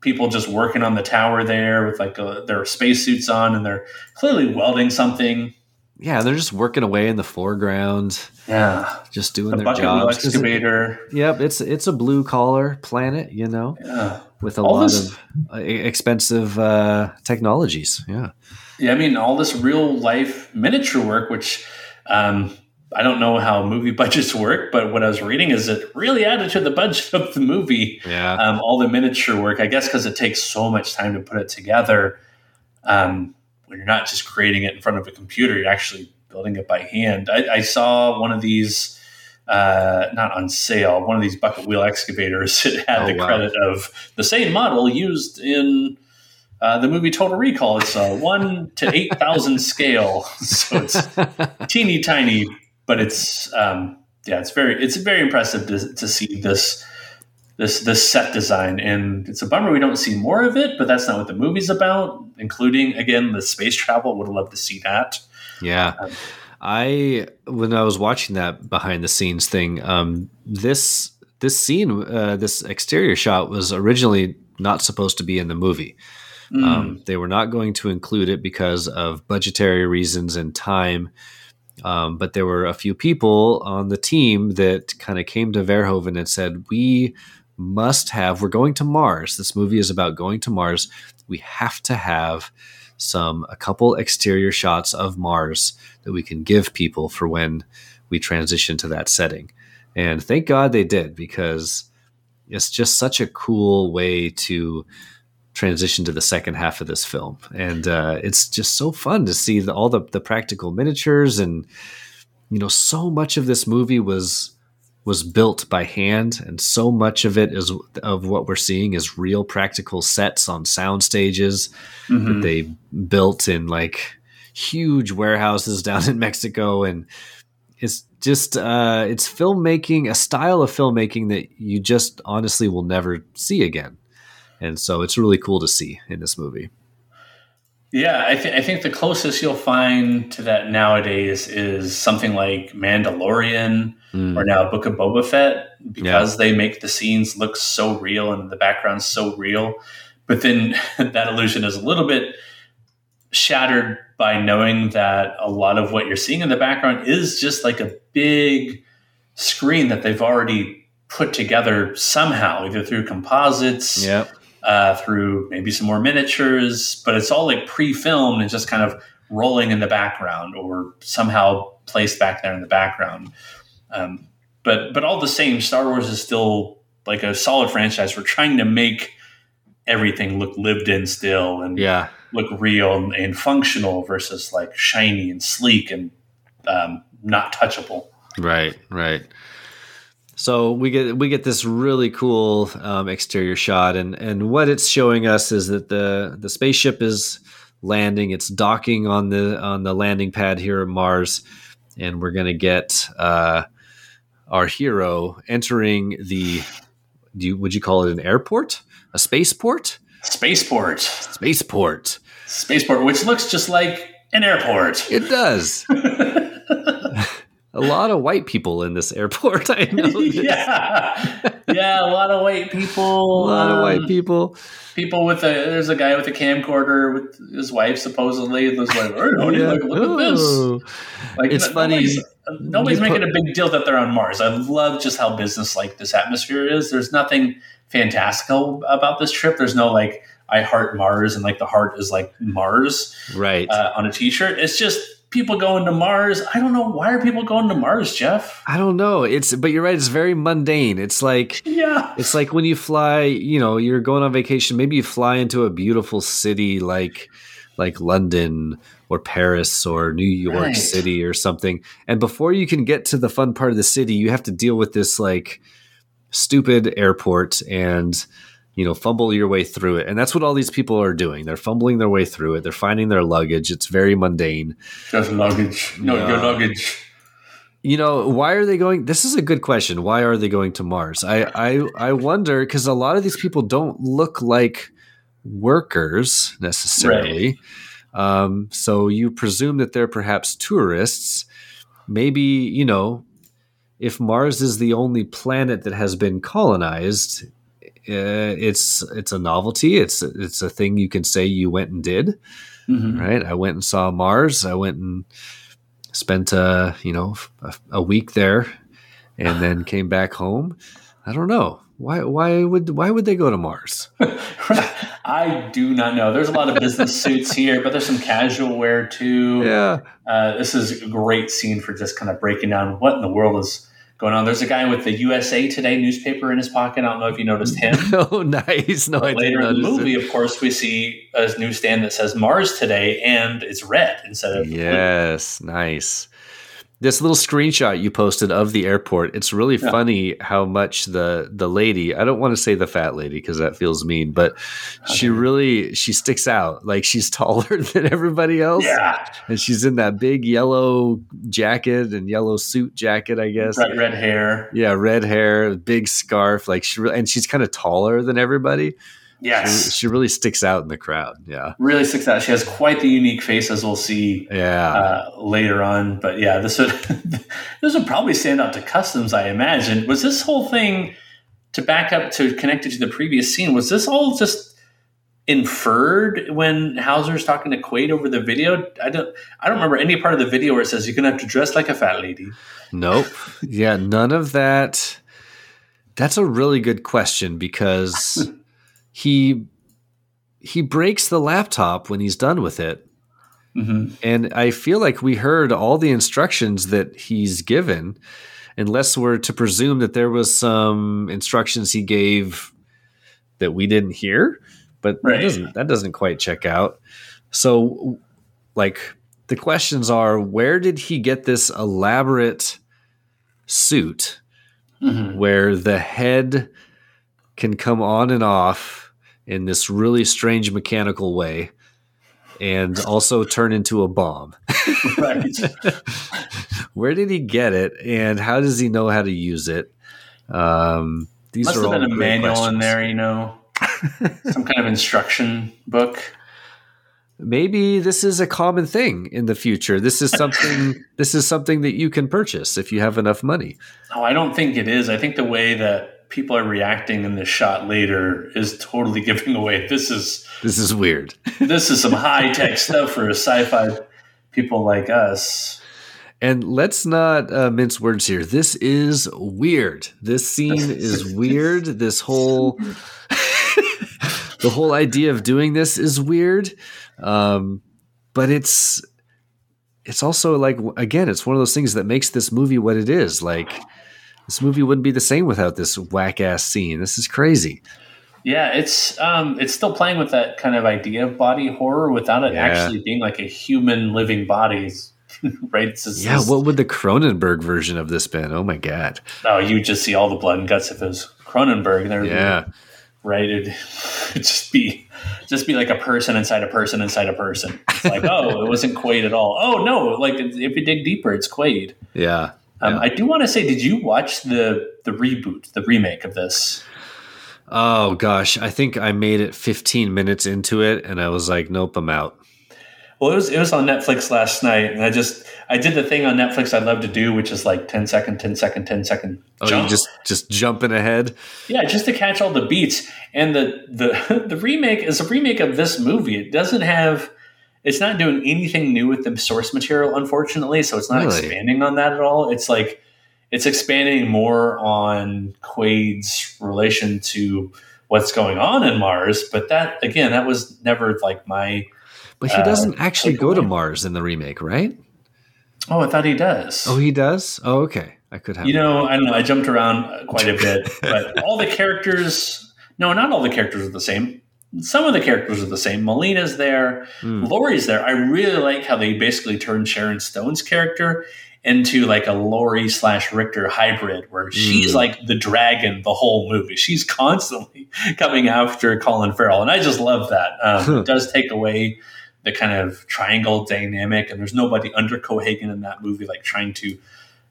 people just working on the tower there with like uh their spacesuits on, and they're clearly welding something. Yeah, they're just working away in the foreground, Yeah, just doing the their bucket wheel jobs. 'Cause it- excavator. Yep, it's it's a blue collar planet, you know, Yeah. with a All lot this- of uh, expensive uh, technologies. Yeah, Yeah, I mean all this real life miniature work, which um, I don't know how movie budgets work, but what I was reading is it really added to the budget of the movie. yeah, um, all the miniature work, I guess, because it takes so much time to put it together. Um, when you're not just creating it in front of a computer, you're actually building it by hand. I, I saw one of these, uh, not on sale, one of these bucket wheel excavators. It had Oh, the wow. credit of the same model used in uh, the movie Total Recall. It's a one to eight thousand scale, so it's teeny tiny, but it's um, yeah, it's very it's very impressive to, to see this this this set design, and it's a bummer we don't see more of it. But that's not what the movie's about. Including again the space travel. Would have loved to see that. yeah. I when I was watching that behind the scenes thing, um, this this scene, uh, this exterior shot was originally not supposed to be in the movie. Um, they were not going to include it because of budgetary reasons and time. Um, but there were a few people on the team that kind of came to Verhoeven and said, "We must have. We're going to Mars. This movie is about going to Mars. We have to have some a couple exterior shots of Mars that we can give people for when we transition to that setting." And thank God they did because it's just such a cool way to transition to the second half of this film and uh, it's just so fun to see the, all the, the practical miniatures and you know so much of this movie was was built by hand and so much of it is of what we're seeing is real practical sets on sound stages that they built in like huge warehouses down in Mexico and it's just uh, it's filmmaking a style of filmmaking that you just honestly will never see again. And so it's really cool to see in this movie. Yeah, I, th- I think the closest you'll find to that nowadays is something like Mandalorian or now Book of Boba Fett because they make the scenes look so real and the background's so real. But then that illusion is a little bit shattered by knowing that a lot of what you're seeing in the background is just like a big screen that they've already put together somehow, either through composites, Yep. uh, through maybe some more miniatures, but it's all like pre-filmed and just kind of rolling in the background or somehow placed back there in the background. Um, but but all the same, Star Wars is still like a solid franchise. We're trying to make everything look lived in still and yeah. look real and, and functional versus like shiny and sleek and um, not touchable. Right, right. So we get we get this really cool um, exterior shot, and and what it's showing us is that the the spaceship is landing. It's docking on the on the landing pad here at Mars, and we're gonna get uh, our hero entering the. Do you, would you call it an airport? A spaceport? Spaceport. Spaceport. Spaceport, which looks just like an airport. It does. a lot of white people in this airport. I know. yeah, yeah, a lot of white people. A lot of white um, people. People with a there's a guy with a camcorder with his wife supposedly. And was like, honey, Yeah. look, look at Oh. this. Like It's funny. Nobody's, nobody's making a big deal that they're on Mars. I love just how business like this atmosphere is. There's nothing fantastical about this trip. There's no like I heart Mars and like the heart is like Mars Right. uh, on a T-shirt. It's just people going to Mars. I don't know why are people going to Mars, Jeff. I don't know. It's but you're right. It's very mundane. It's like Yeah. it's like when you fly. You know, you're going on vacation. Maybe you fly into a beautiful city like like London or Paris or New York Right. City or something. And before you can get to the fun part of the city, you have to deal with this like stupid airport and you know fumble your way through it. And that's what all these people are doing. They're fumbling their way through it. They're finding their luggage. It's very mundane. Just luggage. No, your luggage. You know, why are they going? This is a good question. Why are they going to Mars? I I, I wonder because a lot of these people don't look like workers necessarily. Um, so you presume that they're perhaps tourists. Maybe you know, if Mars is the only planet that has been colonized, uh, it's it's a novelty. It's it's a thing you can say you went and did Mhm. right? I went and saw Mars. I went and spent uh, you know a, a week there, and then came back home. I don't know why. Why would why would they go to Mars? I do not know. There's a lot of business suits here, but there's some casual wear too. Yeah, Uh, this is a great scene for just kind of breaking down what in the world is going on. There's a guy with the USA Today newspaper in his pocket. I don't know if you noticed him. oh, nice. No, I Later in the movie, it. of course, we see a newsstand that says Mars Today, and it's red instead of blue. Yes, nice. This little screenshot you posted of the airport, it's really Yeah. funny how much the the lady, I don't want to say the fat lady because that feels mean, but she really she sticks out. Like she's taller than everybody else. Yeah, And she's in that big yellow jacket and yellow suit jacket, I guess. bright red hair. Yeah, red hair, big scarf, like she and she's kind of taller than everybody. Yes, She, she really sticks out in the crowd. Yeah. really sticks out. She has quite the unique face, as we'll see Yeah. uh, later on. But yeah, this would this would probably stand out to customs. I imagine. Was this whole thing to back up to connect it to the previous scene? Was this all just inferred when Hauser's talking to Quaid over the video? I don't. I don't remember any part of the video where it says you're gonna have to dress like a fat lady. Nope. Yeah, none of that. That's a really good question because he he breaks the laptop when he's done with it. Mm-hmm. And I feel like we heard all the instructions that he's given, unless we're to presume that there was some instructions he gave that we didn't hear. But Right. that doesn't that doesn't quite check out. So like the questions are where did he get this elaborate suit Mm-hmm. where the head can come on and off in this really strange mechanical way and also turn into a bomb. Right. Where did he get it and how does he know how to use it? Um, these Must are have all been a manual in there, you know, some kind of instruction book. Maybe this is a common thing in the future. This is something this is something that you can purchase if you have enough money. Oh, I don't think it is. I think the way that people are reacting in this shot later is totally giving away. This is This is weird. this is some high tech stuff for sci-fi people like us. And let's not uh, mince words here. This is weird. This scene is weird. This whole the the whole idea of doing this is weird, um, but it's it's also like again, it's one of those things that makes this movie what it is. Like this movie wouldn't be the same without this whack ass scene. This is crazy. Yeah, it's um, it's still playing with that kind of idea of body horror without it Yeah. actually being like a human living body, right? Just- Yeah, what would the Cronenberg version of this been? Oh my god. Oh, you just see all the blood and guts if it was Cronenberg. There, Yeah. right. It'd, it'd just be just be like a person inside a person inside a person. It's like, oh, it wasn't Quaid at all. Oh no, like if you dig deeper, it's Quaid. Yeah. Um, I do want to say, did you watch the the reboot, the remake of this? Oh gosh, I think I made it 15 minutes into it and I was like, nope, I'm out. Well, it was it was on Netflix last night, and I just I did the thing on Netflix I love to do, which is like 10 second, 10 second, 10 second Oh, jump. you just just jumping ahead. Yeah, just to catch all the beats. And the the the remake is a remake of this movie. It doesn't have it's not doing anything new with the source material, unfortunately. So it's not Really? expanding on that at all. It's like it's expanding more on Quaid's relation to what's going on in Mars. But that again, that was never like my But he uh, doesn't actually go to. Mars in the remake, right? Oh, I thought he does. Oh, he does? Oh, okay. I could have You know, I don't know. I jumped around uh, quite a bit, but all the characters. No, not all the characters are the same. Some of the characters are the same. Melina's there. Hmm. Lori's there. I really like how they basically turned Sharon Stone's character into like a Laurie slash Richter hybrid, where she's Mm. like the dragon the whole movie. She's constantly coming after Colin Farrell, and I just love that. Um, it does take away the kind of triangle dynamic, and there's nobody under Cohaagen in that movie like trying to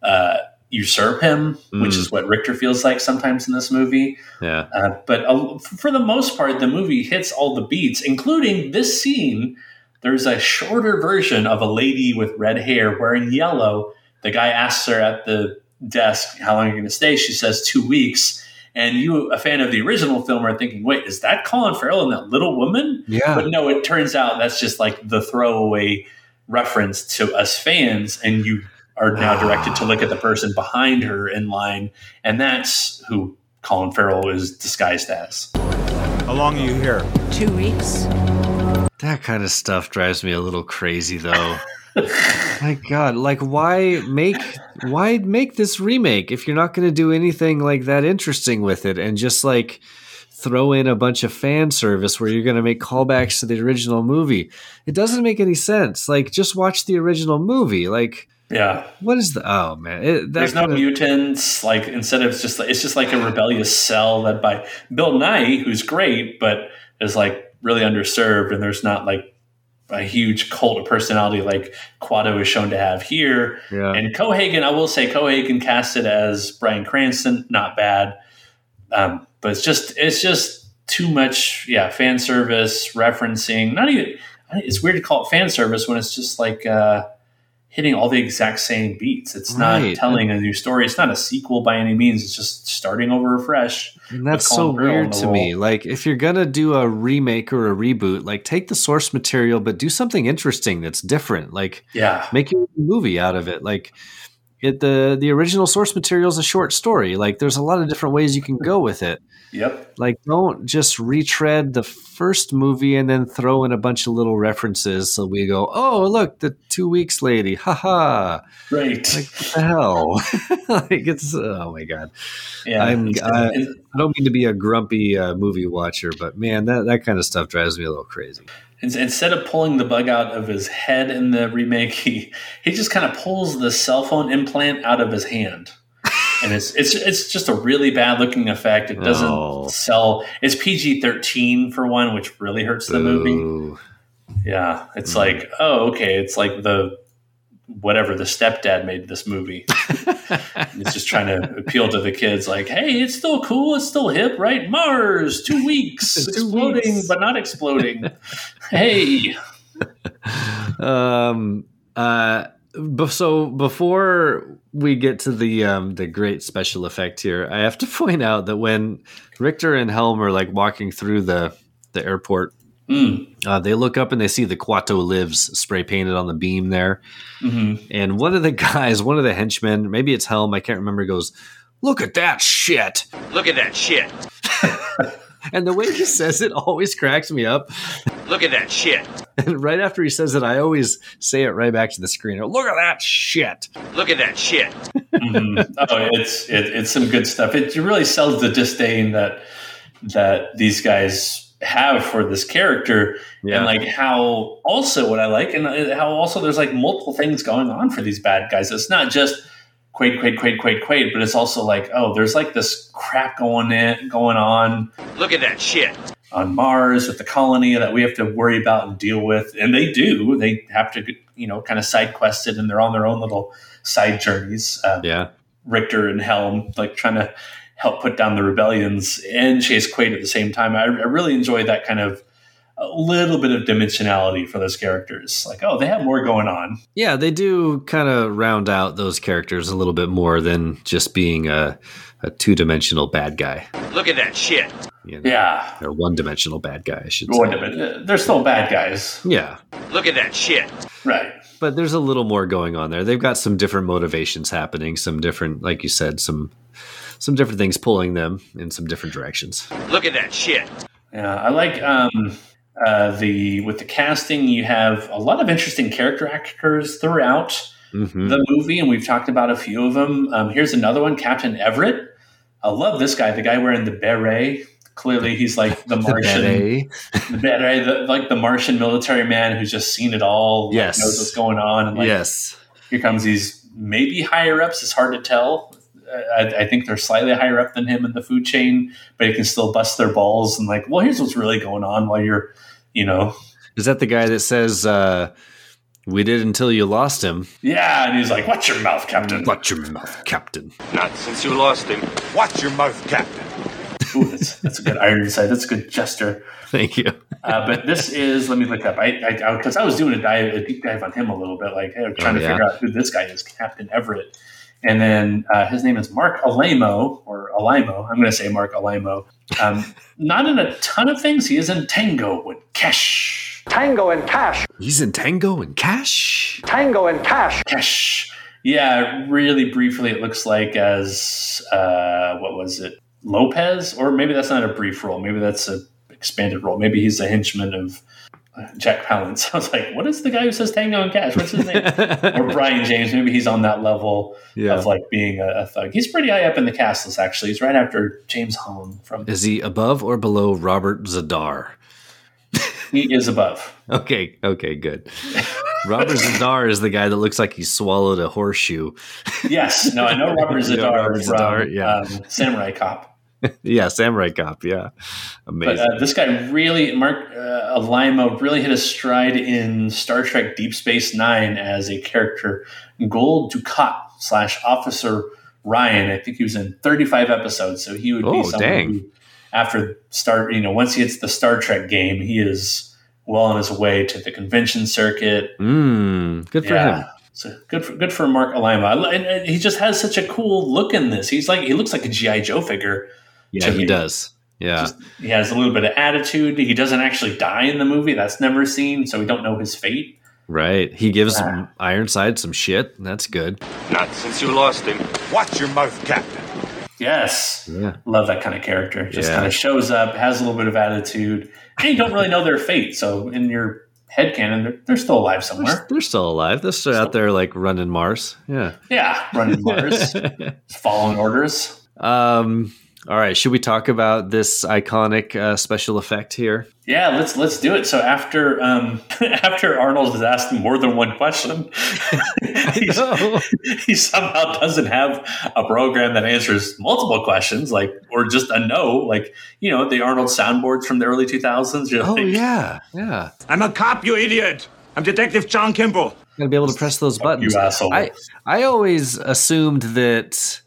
uh, usurp him, which Mm. is what Richter feels like sometimes in this movie. Yeah. Uh, but uh, for the most part, the movie hits all the beats, including this scene. There's a shorter version of a lady with red hair wearing yellow. The guy asks her at the desk, How long are you going to stay? She says, Two weeks. And you, a fan of the original film, are thinking, Wait, is that Colin Farrell and that little woman? Yeah. But no, it turns out that's just like the throwaway reference to us fans. And you are now directed to look at the person behind her in line. And that's who Colin Farrell is disguised as. How long are you here? Two weeks. That kind of stuff drives me a little crazy though. My god, like why make why make this remake if you're not going to do anything like that interesting with it and just like throw in a bunch of fan service where you're going to make callbacks to the original movie. It doesn't make any sense. Like just watch the original movie. Like Yeah. what is the Oh man, it, There's no mutants. Like instead of just it's just like a rebellious cell led by Bill Nighy, who's great, but is like really underserved, and there's not like a huge cult of personality like Quato is shown to have here. Yeah. And Cohaagen, I will say Cohaagen casted as Bryan Cranston, not bad. Um, but it's just it's just too much, yeah, fan service referencing. Not even it's weird to call it fan service when it's just like uh, hitting all the exact same beats. It's not Right. telling a new story. It's not a sequel by any means. It's just starting over fresh. And that's so Colin Farrell in weird to me. Like, if you're gonna do a remake or a reboot, like take the source material, but do something interesting that's different. Like, Yeah. make a movie out of it. Like, it the the original source material is a short story. Like, there's a lot of different ways you can go with it. Yep. Like, don't just retread the first movie and then throw in a bunch of little references so we go, oh, look, the two weeks lady, haha. Right. Like, what the hell? like, it's oh my god. Yeah. I'm, I, I don't mean to be a grumpy uh, movie watcher, but man, that, that kind of stuff drives me a little crazy. Instead of pulling the bug out of his head in the remake, he he just kind of pulls the cell phone implant out of his hand, and it's it's it's just a really bad looking effect. It doesn't Oh. sell. It's PG thirteen for one, which really hurts the movie. Yeah, it's like oh okay, it's like the whatever the stepdad made this movie. it's just trying to appeal to the kids, like, hey, it's still cool, it's still hip, right? Mars, two weeks, Two exploding weeks. but not exploding. hey. Um. Uh. So before we get to the um the great special effect here, I have to point out that when Richter and Helm are like walking through the the airport, Mm. uh, they look up and they see the Quato lives spray painted on the beam there. Mhm. And one of the guys, one of the henchmen, maybe it's Helm, I can't remember, goes, "Look at that shit." Look at that shit. and the way he says it always cracks me up. Look at that shit. And right after he says it, I always say it right back to the screen. Look at that shit. Look at that shit. mm-hmm. Oh, it's it, it's some good stuff. It really sells the disdain that that these guys have for this character, Yeah. and like how also what I like, and uh, how also there's like multiple things going on for these bad guys. It's not just Quaid, Quaid, Quaid, Quaid, Quaid, but it's also like oh, there's like this crap going in going on Look at that shit. on Mars with the colony that we have to worry about and deal with. And they do. They have to, you know, kind of side quested and they're on their own little side journeys. Um, Yeah. Richter and Helm, like trying to help put down the rebellions and chase Quaid at the same time. I, I really enjoy that kind of a little bit of dimensionality for those characters. Like, oh, they have more going on. Yeah, they do kind of round out those characters a little bit more than just being a, a two dimensional bad guy. Look at that shit. You know, Yeah. Or one dimensional bad guy, I should Wait say. a minute. They're still bad guys. Yeah. Look at that shit. Right. But there's a little more going on there. They've got some different motivations happening, some different, like you said, some some different things pulling them in some different directions. Look at that shit. Yeah, I like um, uh, the with the casting. You have a lot of interesting character actors throughout Mhm. the movie, and we've talked about a few of them. Um, here's another one, Captain Everett. I love this guy, the guy wearing the beret. Clearly, he's like the Martian, beret. the beret, the, like the Martian military man who's just seen it all, like, Yes. knows what's going on. And like, yes. here comes these maybe higher ups. It's hard to tell. I, I think they're slightly higher up than him in the food chain, but he can still bust their balls and like, well, here's what's really going on while you're, you know, Is that the guy that says, uh, we did until you lost him? yeah. And he's like, watch your mouth, Captain. Watch your mouth, Captain. Not since you lost him. Watch your mouth, Captain. Ooh, that's, that's a good Ironside. That's a good gesture. Thank you. Uh, but this is, let me look up. I because I, was doing a dive, a deep dive on him a little bit, like hey, trying Oh, to figure out who this guy is, Captain Everett. And then uh, his name is Mark Alamo or Alimo. I'm going to say Mark Alamo. Um, not in a ton of things. He is in Tango with Cash. Tango and Cash. He's in Tango and Cash. Tango and Cash. Cash. Yeah, really briefly, it looks like as uh, what was it, Lopez, or maybe that's not a brief role. Maybe that's a expanded role. Maybe he's a henchman of Jack Palance. I was like, what is the guy who says Tango and Cash? What's his name? or Brion James. Maybe he's on that level Yeah. of like being a, a thug. He's pretty high up in the cast list. Actually, he's right after James Hong from. Is he above or below Robert Z'Dar? He is above. Okay, okay, good. Robert Z'Dar is the guy that looks like he swallowed a horseshoe. Yes, no, I know Robert You know Zadar Robert from Zadar, yeah. um, Samurai Cop. yeah, Samurai Cop. Yeah, But amazing. uh, this guy really, Mark uh, really hit a stride in Star Trek Deep Space Nine as a character, Gul Dukat slash Officer Ryan. I think he was in 35 episodes, so he would be Oh, someone dang. who, after start, you know, once he hits the Star Trek game, he is well on his way to the convention circuit. Mm, good for him. So good for good for Mark Alima. And, and he just has such a cool look in this. He's like he looks like a GI Joe figure. Yeah, he me. does. Yeah, Just- he has a little bit of attitude. He doesn't actually die in the movie. That's never seen, so we don't know his fate. right. He gives Yeah. Ironside some shit. That's good. Not since you lost him. Watch your mouth, Captain. Yes, Yeah. love that kind of character. Just Yeah. kind of shows up, has a little bit of attitude, and you don't really know their fate. So in your head canon, they're, they're still alive They're, somewhere. they're still alive. They're still out there like running Mars. Yeah. Yeah, running Mars, following orders. Um. All right. Should we talk about this iconic uh, special effect here? Yeah, let's let's do it. So after um, after Arnold has asked more than one question, he somehow doesn't have a program that answers multiple questions, like or just a no, like you know the Arnold soundboards from the early two thousands. Oh yeah, yeah. I'm a cop, you idiot. I'm Detective John Kimble. Gotta be able to press those buttons. you asshole. I I always assumed that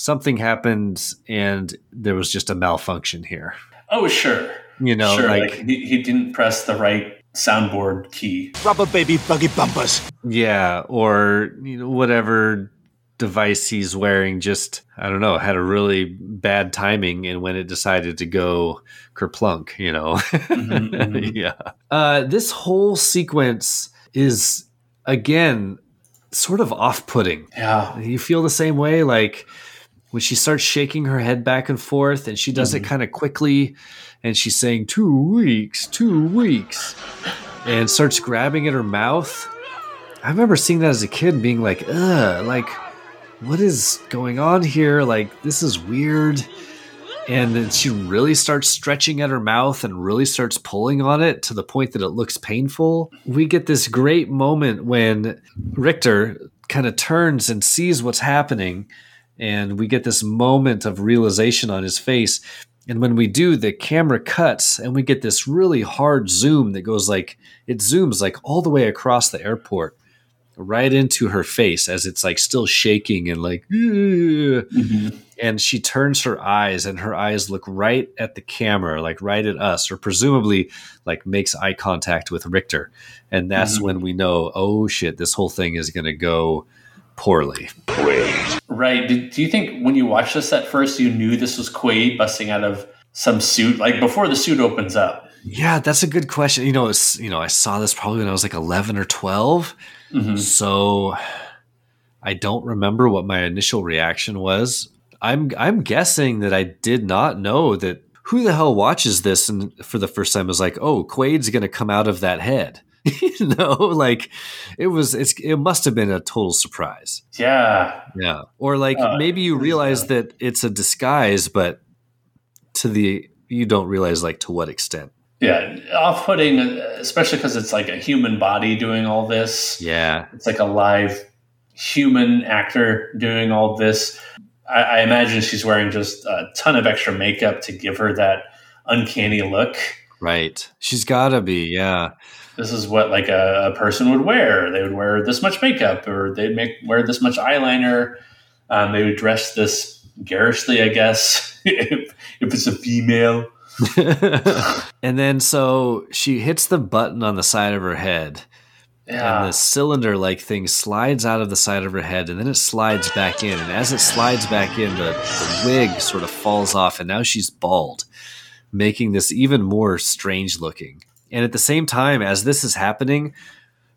something happened and there was just a malfunction here. Oh sure, You know, sure. like, Like, he, he didn't press the right soundboard key. Rubber baby buggy bumpers. yeah, or you know whatever device he's wearing just I don't know had a really bad timing and when it decided to go kerplunk, you know. mhm. yeah. Uh, this whole sequence is again sort of off-putting. Yeah, You feel the same way, like when she starts shaking her head back and forth and she does Mm-hmm. it kind of quickly and she's saying two weeks two weeks and starts grabbing at her mouth i remember seeing that as a kid being like ugh like what is going on here like this is weird and then she really starts stretching at her mouth and really starts pulling on it to the point that it looks painful. We get this great moment when Richter kind of turns and sees what's happening, and we get this moment of realization on his face. And when we do, the camera cuts and we get this really hard zoom that goes like it zooms like all the way across the airport right into her face as it's like still shaking and like "Ugh." and she turns her eyes and her eyes look right at the camera like right at us or presumably like makes eye contact with richter and that's Mhm. when we know oh shit this whole thing is going to go poorly. Right. Did, do you think when you watched this at first, you knew this was Quaid busting out of some suit, like before the suit opens up? yeah that's a good question. You know it's you know i saw this probably when i was like 11 or 12 mm-hmm. so i don't remember what my initial reaction was. I'm i'm guessing that i did not know that who the hell watches this and for the first time is like oh quaid's gonna come out of that head you know like it was it's it must have been a total surprise Yeah. yeah or like Uh, maybe you realize that it's a disguise but to the you don't realize like to what extent Yeah. Off putting, especially because it's like a human body doing all this. yeah It's like a live human actor doing all this. I, I imagine she's wearing just a ton of extra makeup to give her that uncanny look. right she's gotta be yeah This is what like a, a person would wear. They would wear this much makeup, or they'd make wear this much eyeliner. Um, they would dress this garishly, I guess, if, if it's a female. and then so she hits the button on the side of her head Yeah. and the cylinder like thing slides out of the side of her head and then it slides back in and as it slides back in the, the wig sort of falls off and now she's bald making this even more strange looking and at the same time as this is happening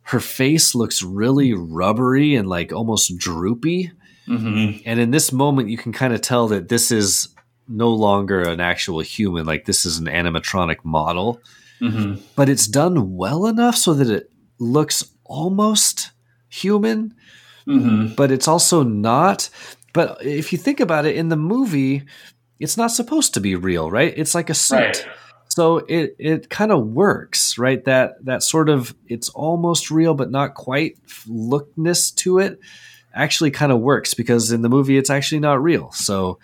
her face looks really rubbery and like almost droopy Mm-hmm. and in this moment you can kind of tell that this is no longer an actual human like this is an animatronic model Mm-hmm. but it's done well enough so that it looks almost human, Mm-hmm. but it's also not. But if you think about it, in the movie, it's not supposed to be real, right? It's like a suit. Right. So it it kind of works, right? That that sort of it's almost real but not quite lookness to it actually kind of works because in the movie it's actually not real. So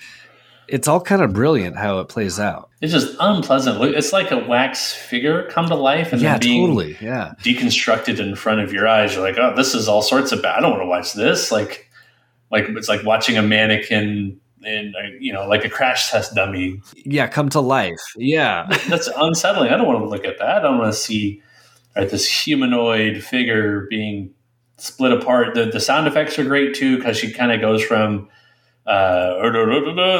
it's all kind of brilliant how it plays out. It's just unpleasant. It's like a wax figure come to life and yeah, then being totally. Yeah. deconstructed in front of your eyes. You're like, oh, this is all sorts of bad. I don't want to watch this. Like, like it's like watching a mannequin in, uh, you know, like a crash test dummy. Yeah, come to life. Yeah. That's unsettling. I don't want to look at that. I don't want to see right, this humanoid figure being split apart. The, the sound effects are great too because she kind of goes from uh,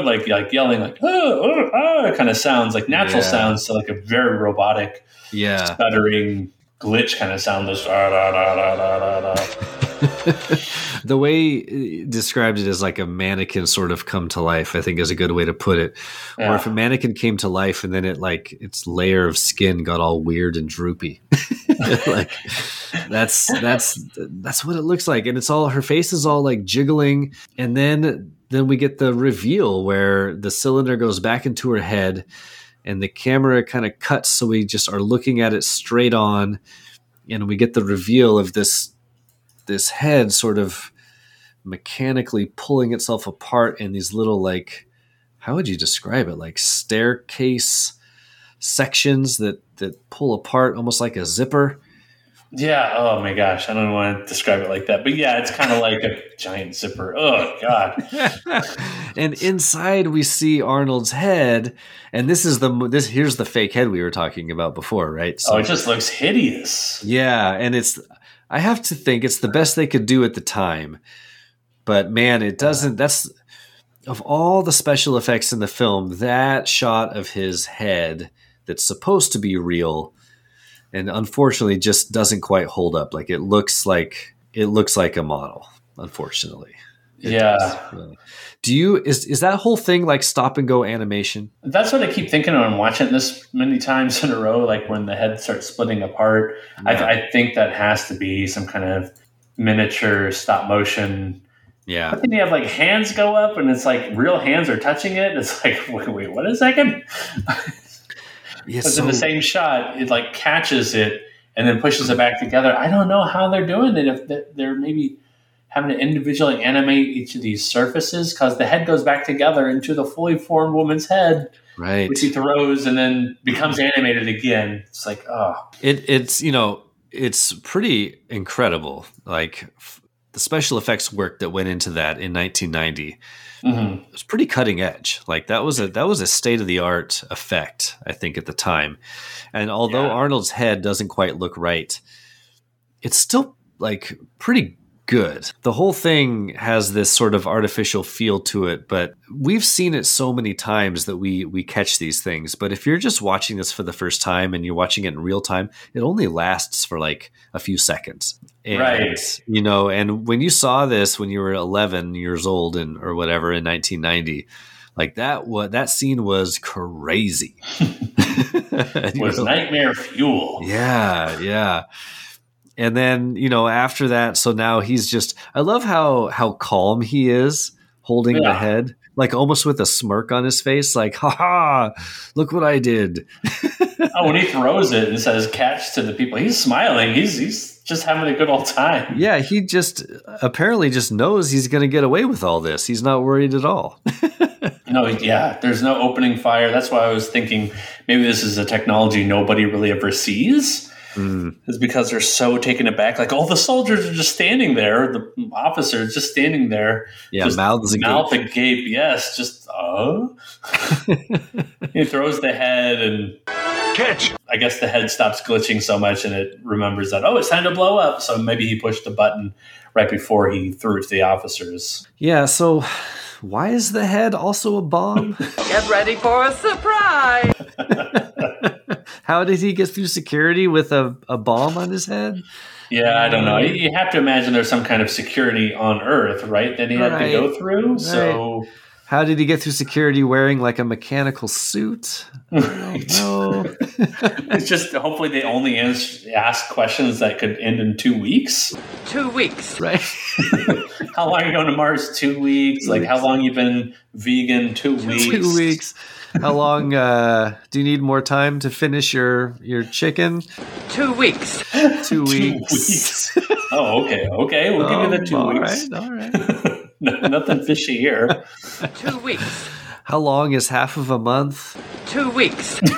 like like yelling like oh, oh, oh, kind of sounds like natural Yeah. sounds to like a very robotic Yeah. stuttering glitch kind of sound. This da, da, da, da, da, da, da. the way uh, described it as like a mannequin sort of come to life, I think is a good way to put it. Or if a mannequin came to life and then it like its layer of skin got all weird and droopy. like that's that's that's what it looks like. And it's all her face is all like jiggling. And then then we get the reveal where the cylinder goes back into her head and the camera kind of cuts so we just are looking at it straight on and we get the reveal of this this head sort of mechanically pulling itself apart in these little like how would you describe it like staircase sections that that pull apart almost like a zipper Yeah. Oh my gosh. I don't want to describe it like that, but yeah, it's kind of like a giant zipper. Oh god. and inside we see Arnold's head and this is the this here's the fake head we were talking about before right oh, it just looks hideous. Yeah, and it's I have to think it's the best they could do at the time. But man, it doesn't that's of all the special effects in the film, that shot of his head that's supposed to be real and unfortunately just doesn't quite hold up. Like it looks like it looks like a model, unfortunately. It Yeah. does, really. Do you is is that whole thing like stop and go animation? That's what I keep thinking when I'm watching this many times in a row. Like when the head starts splitting apart, Yeah. I, I think that has to be some kind of miniature stop motion. Yeah. But then you have like hands go up, and it's like real hands are touching it. It's like wait, wait what a second. Yeah, But in the same shot, it like catches it and then pushes it back together. I don't know how they're doing it. If they're maybe having to individually animate each of these surfaces because the head goes back together into the fully formed woman's head, Right. which he throws and then becomes animated again. It's like, oh, It it's you know it's pretty incredible. Like f- the special effects work that went into that in 1990 Mhm. it was pretty cutting edge. Like that was a that was a state of the art effect, I think, at the time. And although Yeah. Arnold's head doesn't quite look right, it's still like pretty good. The whole thing has this sort of artificial feel to it, but we've seen it so many times that we we catch these things. But if you're just watching this for the first time and you're watching it in real time, it only lasts for like a few seconds. And, Right. You know, and when you saw this when you were 11 years old and or whatever in 1990, like that what that scene was crazy. Was like, nightmare fuel. yeah, yeah. And then, you know, after that, so now he's just I love how how calm he is holding the head, like almost with a smirk on his face, like, ha ha, look what I did. Oh, when he throws it and says catch to the people, he's smiling. He's he's just having a good old time. Yeah, he just apparently just knows he's gonna get away with all this. He's not worried at all. No, yeah, there's no opening fire. That's why I was thinking maybe this is a technology nobody really ever sees. Mm. Is because they're so taken aback. Like all the soldiers are just standing there, the officers just standing there. Yeah, just mouths agape. mouth agape. Yes, just oh. he throws the head and Catch! I guess the head stops glitching so much and it remembers that oh, it's time to blow up. So maybe he pushed the button right before he threw it to the officers. Yeah, so why is the head also a bomb? Get ready for a surprise. How did he get through security with a, a bomb on his head? Yeah, I don't know. You you have to imagine there's some kind of security on Earth, right? That he had Right. to go through. So How did he get through security wearing like a mechanical suit? No. it's just hopefully they only ans- ask questions that could end in two weeks. Two weeks. Right. How long are you going to Mars? Two weeks. Like how long you been vegan? Two weeks. Two weeks. How long uh, do you need more time to finish your your chicken? Two weeks. Two Two weeks. weeks. Oh, okay, okay. We'll give you the two Um, all weeks. right, all right. No- Nothing fishy here. Two weeks. How long is half of a month? Two weeks.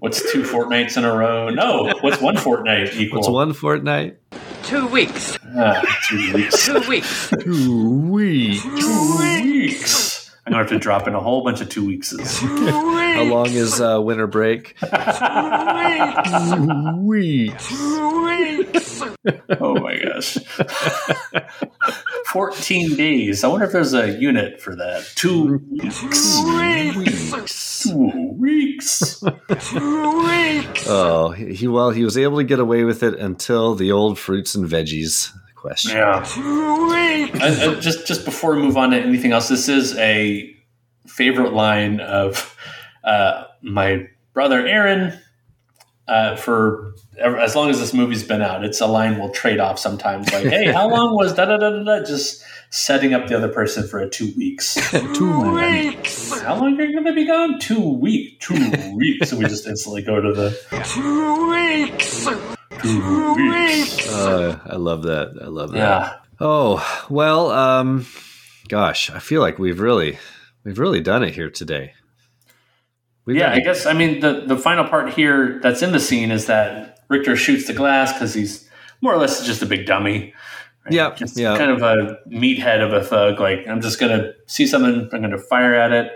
What's two fortnights in a row? No. What's one fortnight equal? What's one fortnight? Two weeks. Ah, two weeks. Two weeks. Two weeks. Two weeks. I'm gonna have to drop in a whole bunch of two weeks. How long is uh, winter break? Two weeks. Oh my gosh. 14 days. I wonder if there's a unit for that. Two weeks. Two weeks. Two weeks. Oh, he he- well, he was able to get away with it until the old fruits and veggies question. Yeah. And- and just just before we move on to anything else, this is a favorite line of uh, my brother Aaron. Uh, for ever- as long as this movie's been out, it's a line we'll trade off sometimes. Like, hey, how long was da da da da da? Just setting up the other person for a two weeks. Two weeks. How long are you going to be gone? Two weeks. Two weeks. So we just instantly go to the Two weeks. Uh, I love that. I love that. Yeah. Oh well, um, gosh, I feel like we've really, we've really done it here today. We've Yeah, I guess I mean the the final part here that's in the scene is that Richter shoots the glass because he's more or less just a big dummy. right? Yeah, just yeah. kind of a meathead of a thug. Like I'm just gonna see something, I'm gonna fire at it.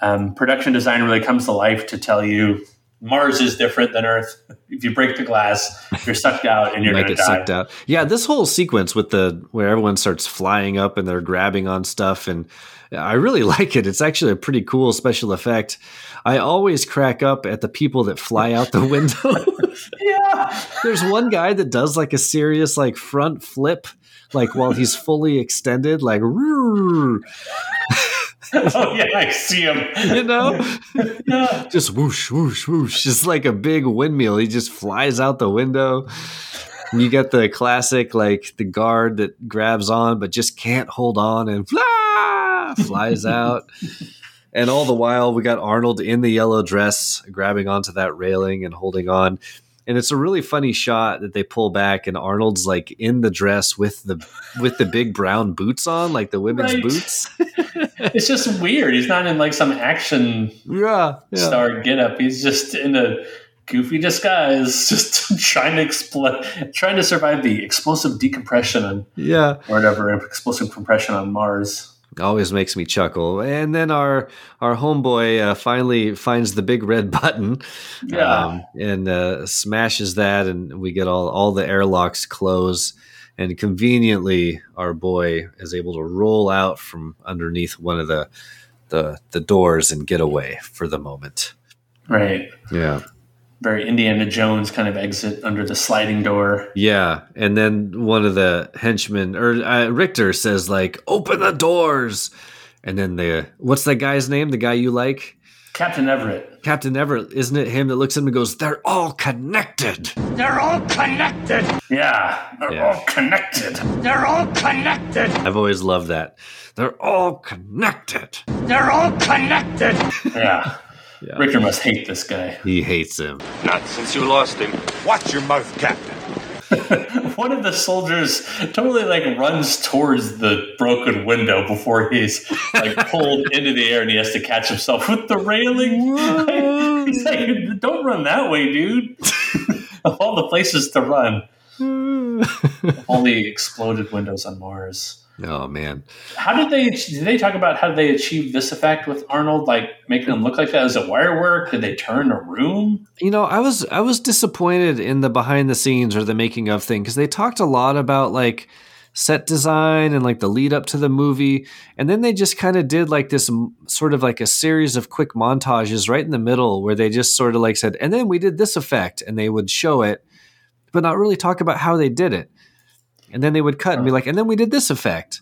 Um, production design really comes to life to tell you Mars is different than Earth. If you break the glass, you're sucked out and you're going to get die. sucked out. Yeah, this whole sequence with the where everyone starts flying up and they're grabbing on stuff, and I really like it. It's actually a pretty cool special effect. I always crack up at the people that fly out the window. yeah, there's one guy that does like a serious like front flip, like while he's fully extended, like. Oh yeah, I see him. you know, yeah. just whoosh, whoosh, whoosh, just like a big windmill. He just flies out the window. And you get the classic, like the guard that grabs on but just can't hold on and fly, flies out. And all the while, we got Arnold in the yellow dress, grabbing onto that railing and holding on. And it's a really funny shot that they pull back, and Arnold's like in the dress with the with the big brown boots on, like the women's Right. boots. It's just weird. He's not in like some action yeah, yeah. star getup. He's just in a goofy disguise, just trying to explode, trying to survive the explosive decompression and yeah. or whatever explosive compression on Mars. Always makes me chuckle. And then our our homeboy uh, finally finds the big red button, Yeah. um, and uh, smashes that, and we get all all the airlocks close. And conveniently, our boy is able to roll out from underneath one of the the the doors and get away for the moment. Right. Yeah. Very Indiana Jones kind of exit under the sliding door. Yeah, and then one of the henchmen or uh, Richter says like, "Open the doors," and then the what's that guy's name? The guy you like? Captain Everett. Captain Everett, isn't it him that looks at him and goes, They're all connected. They're all connected. Yeah, they're Yeah. all connected. They're all connected. I've always loved that. They're all connected. They're all connected. Yeah. Yeah. Richter must hate this guy. He hates him. Not since you lost him. Watch your mouth, Captain. One of the soldiers totally like runs towards the broken window before he's like pulled into the air and he has to catch himself with the railing. he's like, "Don't run that way, dude." of all the places to run, all the exploded windows on Mars. Oh man. How did they? Did they talk about how they achieved this effect with Arnold, like making him look like that? Was it wire work? Did they turn a room? You know, I was I was disappointed in the behind the scenes or the making of thing because they talked a lot about like set design and like the lead up to the movie and then they just kind of did like this m- sort of like a series of quick montages right in the middle where they just sort of like said and then we did this effect and they would show it but not really talk about how they did it and then they would cut and be like and then we did this effect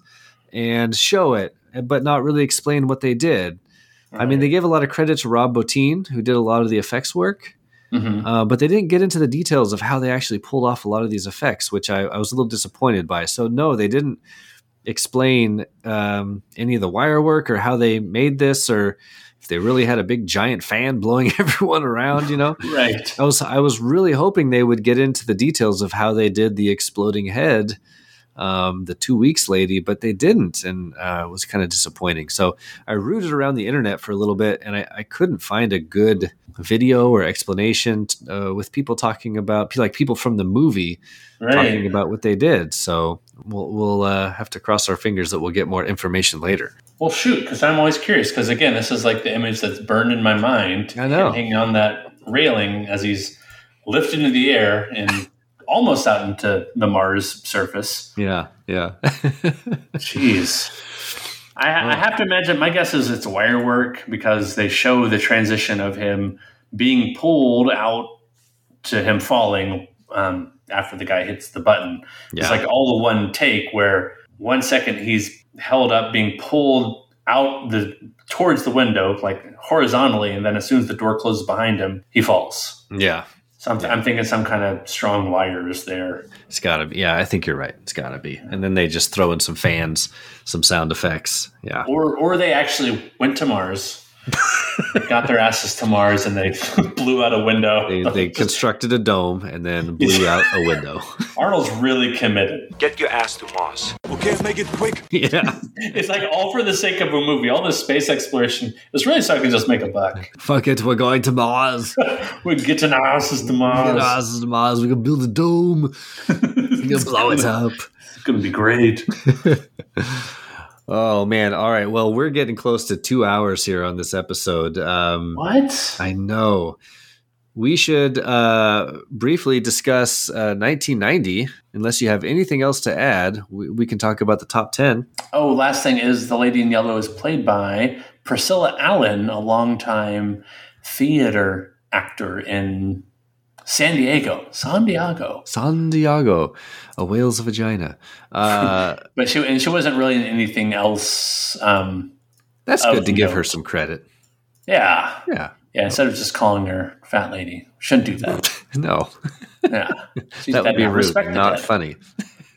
and show it but not really explain what they did I mean, they gave a lot of credit to Rob Bottin, who did a lot of the effects work, Mm-hmm. uh, but they didn't get into the details of how they actually pulled off a lot of these effects, which I, I was a little disappointed by. So, no, they didn't explain um, any of the wire work or how they made this, or they really had a big giant fan blowing everyone around. You know, Right. I was I was really hoping they would get into the details of how they did the exploding head, um, the two weeks lady, but they didn't, and uh, it was kind of disappointing. So I rooted around the internet for a little bit, and I, I couldn't find a good video or explanation uh, with people talking about like people from the movie Right. talking about what they did. So we'll we'll uh, have to cross our fingers that we'll get more information later. Well, shoot, because I'm always curious. Because again, this is like the image that's burned in my mind. I know. hanging on that railing as he's lifted into the air and almost out into the Mars surface. Yeah, yeah. Jeez. I, I have to imagine. My guess is it's wire work because they show the transition of him being pulled out to him falling um, after the guy hits the button. Yeah. It's like all the one take where one second he's held up, being pulled out the towards the window, like horizontally, and then as soon as the door closes behind him, he falls. yeah. So I'm, I'm thinking some kind of strong wires there. It's got to be. Yeah, I think you're right. It's got to be. And then they just throw in some fans, some sound effects. Yeah. Or or they actually went to Mars, got their asses to Mars, and they blew out a window. They, they constructed a dome and then blew out a window. Arnold's really committed. Get your ass to Mars. Okay, make it quick. yeah. It's like all for the sake of a movie. All this space exploration is really so I can just make a buck. Fuck it. We're going to Mars. we're getting our asses to Get Mars. our asses to Mars. We're going to build a dome. We're going to blow it up. It's gonna be great. Oh, man. All right. Well, we're getting close to two hours here on this episode. Um, What? I know. we should uh, briefly discuss uh, 1990. Unless you have anything else to add, we, we can talk about the top 10. Oh, last thing is the lady in yellow is played by Priscilla Allen, a longtime theater actor in San Diego. San Diego. San Diego, a whale's vagina. Uh, but she and she wasn't really in anything else. Um, that's good to give her some credit. Yeah. Yeah. Yeah. Instead of just calling her fat lady, shouldn't do that. no. Yeah. that would be rude. Not funny.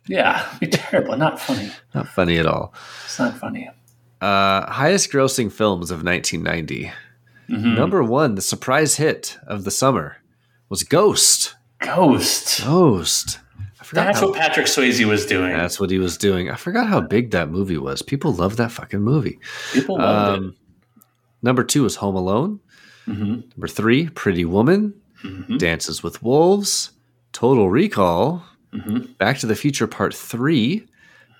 Yeah, be terrible. Not funny. Not funny at all. It's not funny. Uh, highest grossing films of 1990. Mm-hmm. Number one, the surprise hit of the summer was Ghost. Ghost. Ghost. That's how, what Patrick Swayze was doing. That's what he was doing. I forgot how big that movie was. People love that fucking movie. People loved um, it. Number two was Home Alone. Mm-hmm. Number three, Pretty Woman. Mm-hmm. Dances with Wolves. Total Recall. Mm-hmm. Back to the Future Part Three.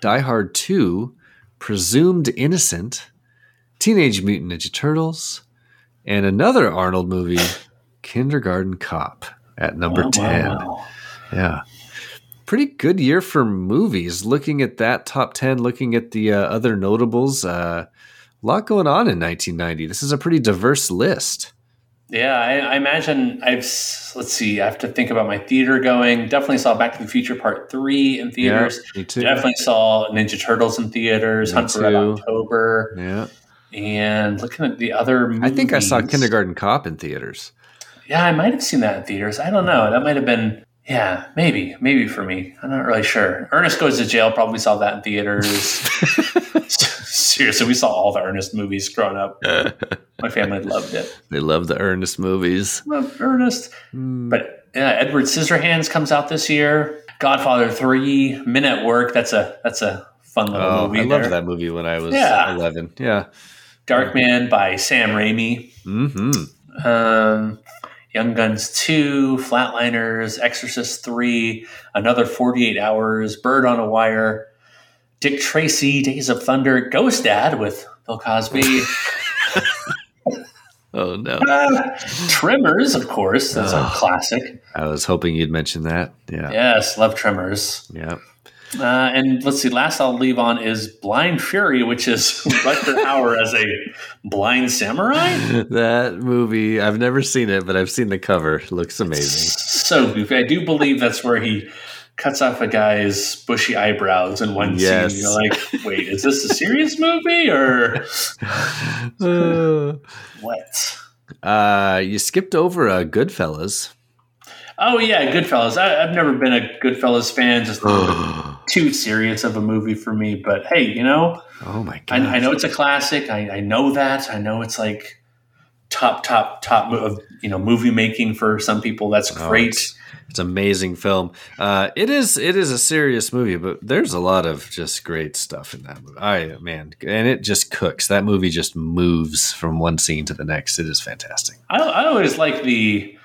Die Hard Two. Presumed Innocent. Teenage Mutant Ninja Turtles. And another Arnold movie, Kindergarten Cop, at number oh, 10. Wow. Yeah pretty good year for movies. Looking at that top 10, looking at the uh, other notables, uh, a lot going on in 1990. This is a pretty diverse list. Yeah, I, I, imagine I've let's see. I have to think about my theater going. Definitely saw Back to the Future Part Three in theaters. Yeah, me too. Definitely saw Ninja Turtles in theaters. Me Hunt for Red October. Yeah. And looking at the other, movies, I think I saw Kindergarten Cop in theaters. Yeah, I might have seen that in theaters. I don't know. That might have been yeah, maybe, maybe for me. I'm not really sure. Ernest Goes to Jail probably saw that in theaters. Seriously, we saw all the Ernest movies growing up. My family loved it. They love the Ernest movies. Love Ernest. Mm. But yeah, Edward Scissorhands comes out this year. Godfather Three, Men at Work. That's a that's a fun little oh, movie. I there. loved that movie when I was Yeah. 11. Yeah. Dark Man by Sam Raimi. Mm-hmm. Um, Young Guns 2, Flatliners, Exorcist 3, Another 48 Hours, Bird on a Wire, Dick Tracy, Days of Thunder, Ghost Dad with Bill Cosby. oh no. Uh, Tremors, of course. That's a Oh. classic. I was hoping you'd mention that. Yeah. Yes, love Tremors. Yeah. Uh, and let's see, last I'll leave on is Blind Fury, which is Rutger Hauer as a blind samurai. that movie, I've never seen it, but I've seen the cover. It looks amazing. So goofy. I do believe that's where he cuts off a guy's bushy eyebrows in one Yes. scene. You're like, wait, is this a serious movie or Uh, what? uh, you skipped over uh, Goodfellas. Oh yeah, Goodfellas. I, I've never been a Goodfellas fan. Just a little bit too serious of a movie for me. But hey, you know, Oh my god! I know it's a classic. I, I know that. I know it's like top, top, top of you know movie making for some people. That's Oh, great. it's, it's amazing film. Uh, it is it is a serious movie, but there's a lot of just great stuff in that movie. I man, and it just cooks. That movie just moves from one scene to the next. It is fantastic. I, I always like the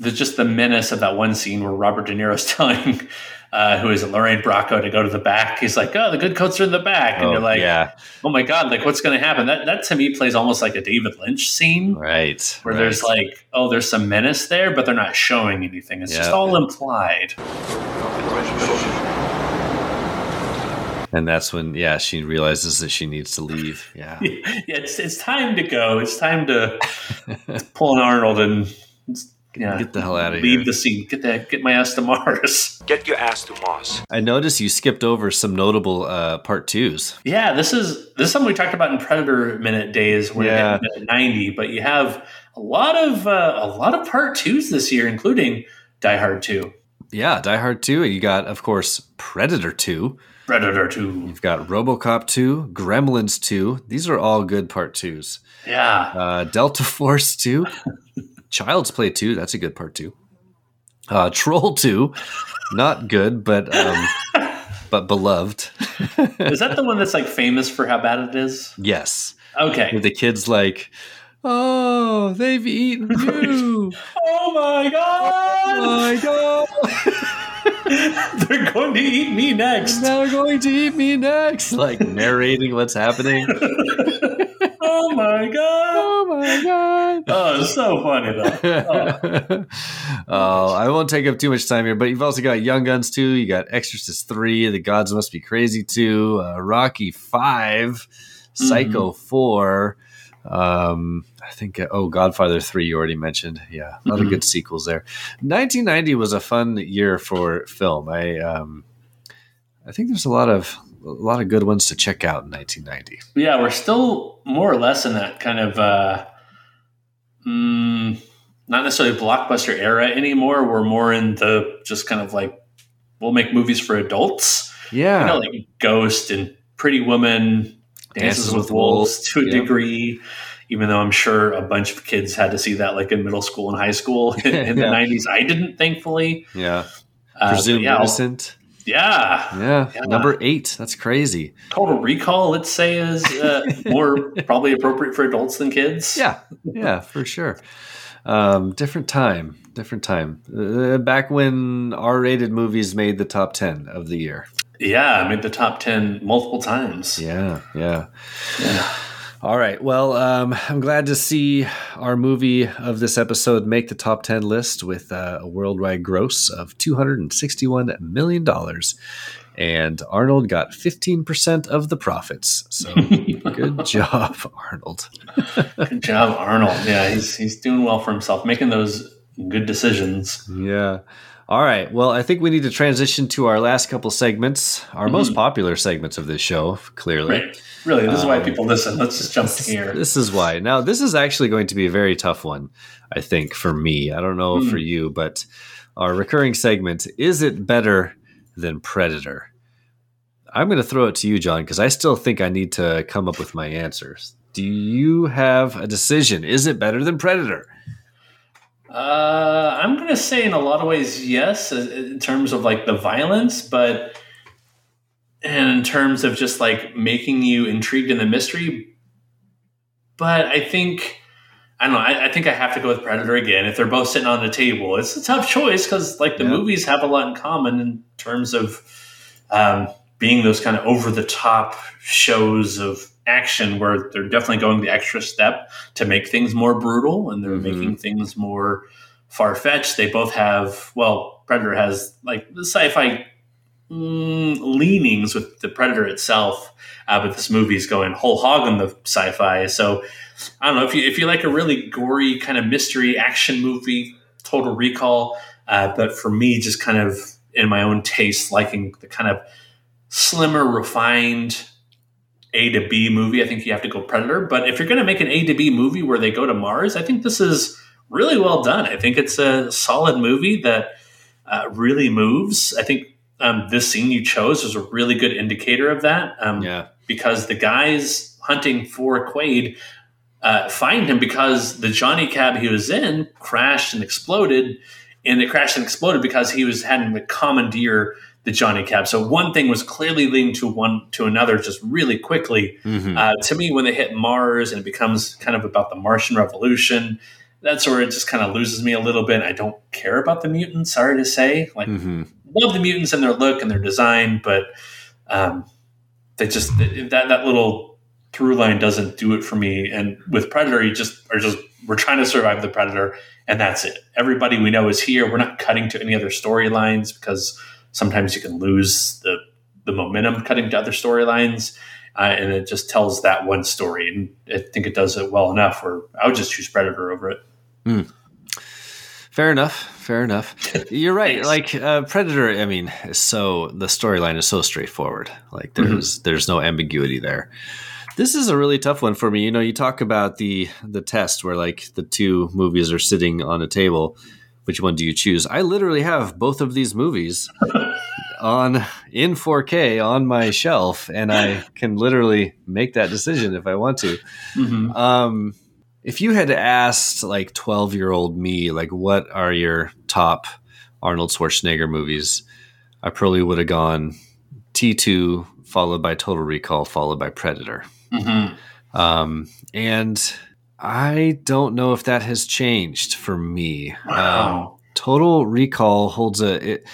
the just the menace of that one scene where Robert De Niro's telling uh, who is Lorraine Bracco to go to the back. He's like, "Oh, the good coats are in the back," and Oh, you're like, yeah, "Oh my god, like what's going to happen?" That that to me plays almost like a David Lynch scene right. where right. there's like, "Oh, there's some menace there," but they're not showing anything. It's just all implied. and that's when yeah she realizes that she needs to leave. Yeah, yeah, it's it's time to go. It's time to pull an Arnold and yeah, Get the hell outta leave here. Leave the scene. Get that. Get my ass to Mars. Get your ass to Mars. I noticed you skipped over some notable uh, part twos. Yeah, this is this is something we talked about in Predator Minute days, where Yeah. you get minute ninety, but you have a lot of uh, a lot of part twos this year, including Die Hard Two, Yeah, Die Hard two. You got of course Predator two. Predator Two. You've got RoboCop two, Gremlins two. These are all good part twos. Yeah, Uh, Delta Force 2, Child's Play 2, that's a good part 2. Uh, Troll 2, not good, but um, but beloved. is that the one that's like famous for how bad it is? yes. Okay. With the kids like, oh, they've eaten you. Oh my god! Oh my god. They're going to eat me next. They're going to eat me next. Like narrating what's happening. oh my god! Oh my god! Oh, it's so funny though. Oh. oh, I won't take up too much time here, but you've also got Young Guns 2, you got Exorcist 3, The Gods Must Be Crazy 2, uh, Rocky 5, Psycho Mm-hmm. 4, um, I think, uh, oh, Godfather 3, you already mentioned. Yeah, a lot Mhm. of good sequels there. 1990 was a fun year for film. I, um, I think there's a lot of a lot of good ones to check out in 1990. Yeah, we're still more or less in that kind of uh, mm, not necessarily blockbuster era anymore. We're more in the just kind of like we'll make movies for adults. Yeah, You know, like Ghost and Pretty Woman, Dances, with, Wolves, to a Yep. degree. Even though I'm sure a bunch of kids had to see that like in middle school and high school in, in the Yeah. 90s. I didn't, thankfully. yeah. Uh, Presumed yeah, innocent. Yeah. Yeah. Yeah. number eight. That's crazy. Total Recall, let's say, is uh, more probably appropriate for adults than kids. Yeah, yeah, for sure. Um, different time, different time. Uh, back when R-rated movies made the top ten of the year. Yeah, I made the top 10 multiple times. Yeah, yeah. All right. Well, um, I'm glad to see our movie of this episode make the top 10 list with uh, a worldwide gross of $261 million. And Arnold got 15% of the profits. So good job, Arnold. Good job, Arnold. Yeah, he's he's doing well for himself, making those good decisions. Yeah. All right. Well, I think we need to transition to our last couple segments, our most popular segments of this show, clearly. Right. Really, this is why Um, people listen. Let's just jump to here. This is why. Now, this is actually going to be a very tough one, I think, for me. I don't know Hmm. for you, but our recurring segment is it better than Predator? I'm going to throw it to you, Jon, because I still think I need to come up with my answers. Do you have a decision? Is it better than Predator? Uh, I'm going to say in a lot of ways, yes, uh, in terms of like the violence, but and in terms of just like making you intrigued in the mystery. But I think I don't know. I, I think I have to go with Predator again. If they're both sitting on the table, it's a tough choice because like the Yeah. movies have a lot in common in terms of um, being those kind of over the top shows of action where they're definitely going the extra step to make things more brutal and they're Mhm. making things more far fetched. They both have, well, Predator has like the sci fi mm, leanings with the Predator itself, uh, but this movie's going whole hog on the sci fi. So I don't know if you if you like a really gory kind of mystery action movie, Total Recall. Uh, but for me, just kind of in my own taste, liking the kind of slimmer, refined A to B movie, I think you have to go Predator. But if you're going to make an A to B movie where they go to Mars, I think this is really well done. I think it's a solid movie that uh, really moves. I think um, this scene you chose was a really good indicator of that. Um, Yeah. Because the guys hunting for Quaid uh, find him because the Johnny cab he was in crashed and exploded, and it crashed and exploded because he was having the commandeer the Johnny cab. So one thing was clearly leading to one to another just really quickly. Mhm. Uh, to me, when they hit Mars and it becomes kind of about the Martian Revolution, that's where it just kind of loses me a little bit. I don't care about the mutants. Sorry to say, like Mhm. love the mutants and their look and their design, but um, they just that that little through line doesn't do it for me. And with Predator, you just are just we're trying to survive the Predator, and that's it. Everybody we know is here. We're not cutting to any other storylines because sometimes you can lose the the momentum cutting to other storylines. Uh, and it just tells that one story, and I think it does it well enough. Where I would just choose Predator over it. Fair enough. Fair enough. You're right. Like uh, Predator, I mean, so the storyline is so straightforward. Like there's there's no ambiguity there. This is a really tough one for me. You know, you talk about the the test where like the two movies are sitting on a table. Which one do you choose? I literally have both of these movies on in 4K on my shelf, and I can literally make that decision if I want to. Um, if you had asked like 12 year old me, like, what are your top Arnold Schwarzenegger movies? I probably would have gone T2, followed by Total Recall, followed by Predator. Mm-hmm. Um, and I don't know if that has changed for me. Wow. Um, Total Recall holds a. It,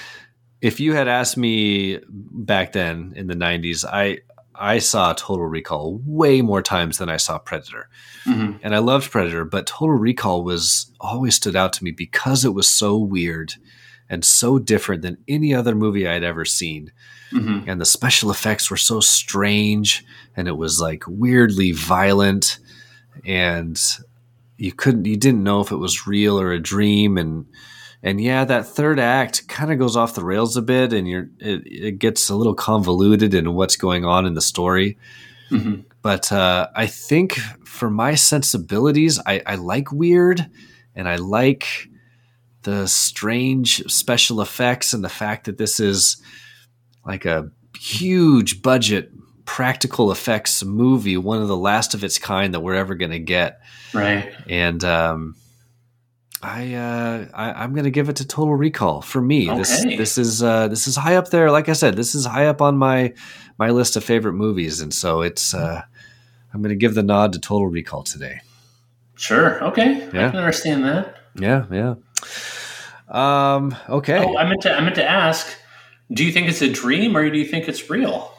if you had asked me back then in the 90s, I I saw Total Recall way more times than I saw Predator. Mm-hmm. And I loved Predator, but Total Recall was always stood out to me because it was so weird and so different than any other movie I'd ever seen. Mm-hmm. And the special effects were so strange and it was like weirdly violent and you couldn't you didn't know if it was real or a dream and and yeah that third act kind of goes off the rails a bit and you're it, it gets a little convoluted in what's going on in the story mm-hmm. but uh, i think for my sensibilities I, I like weird and i like the strange special effects and the fact that this is like a huge budget practical effects movie one of the last of its kind that we're ever going to get right and um, I, uh, I am gonna give it to Total Recall for me. Okay. This this is uh, this is high up there. Like I said, this is high up on my my list of favorite movies, and so it's uh, I'm gonna give the nod to Total Recall today. Sure. Okay. Yeah. I can understand that. Yeah. Yeah. Um. Okay. Oh, I meant to I meant to ask. Do you think it's a dream or do you think it's real?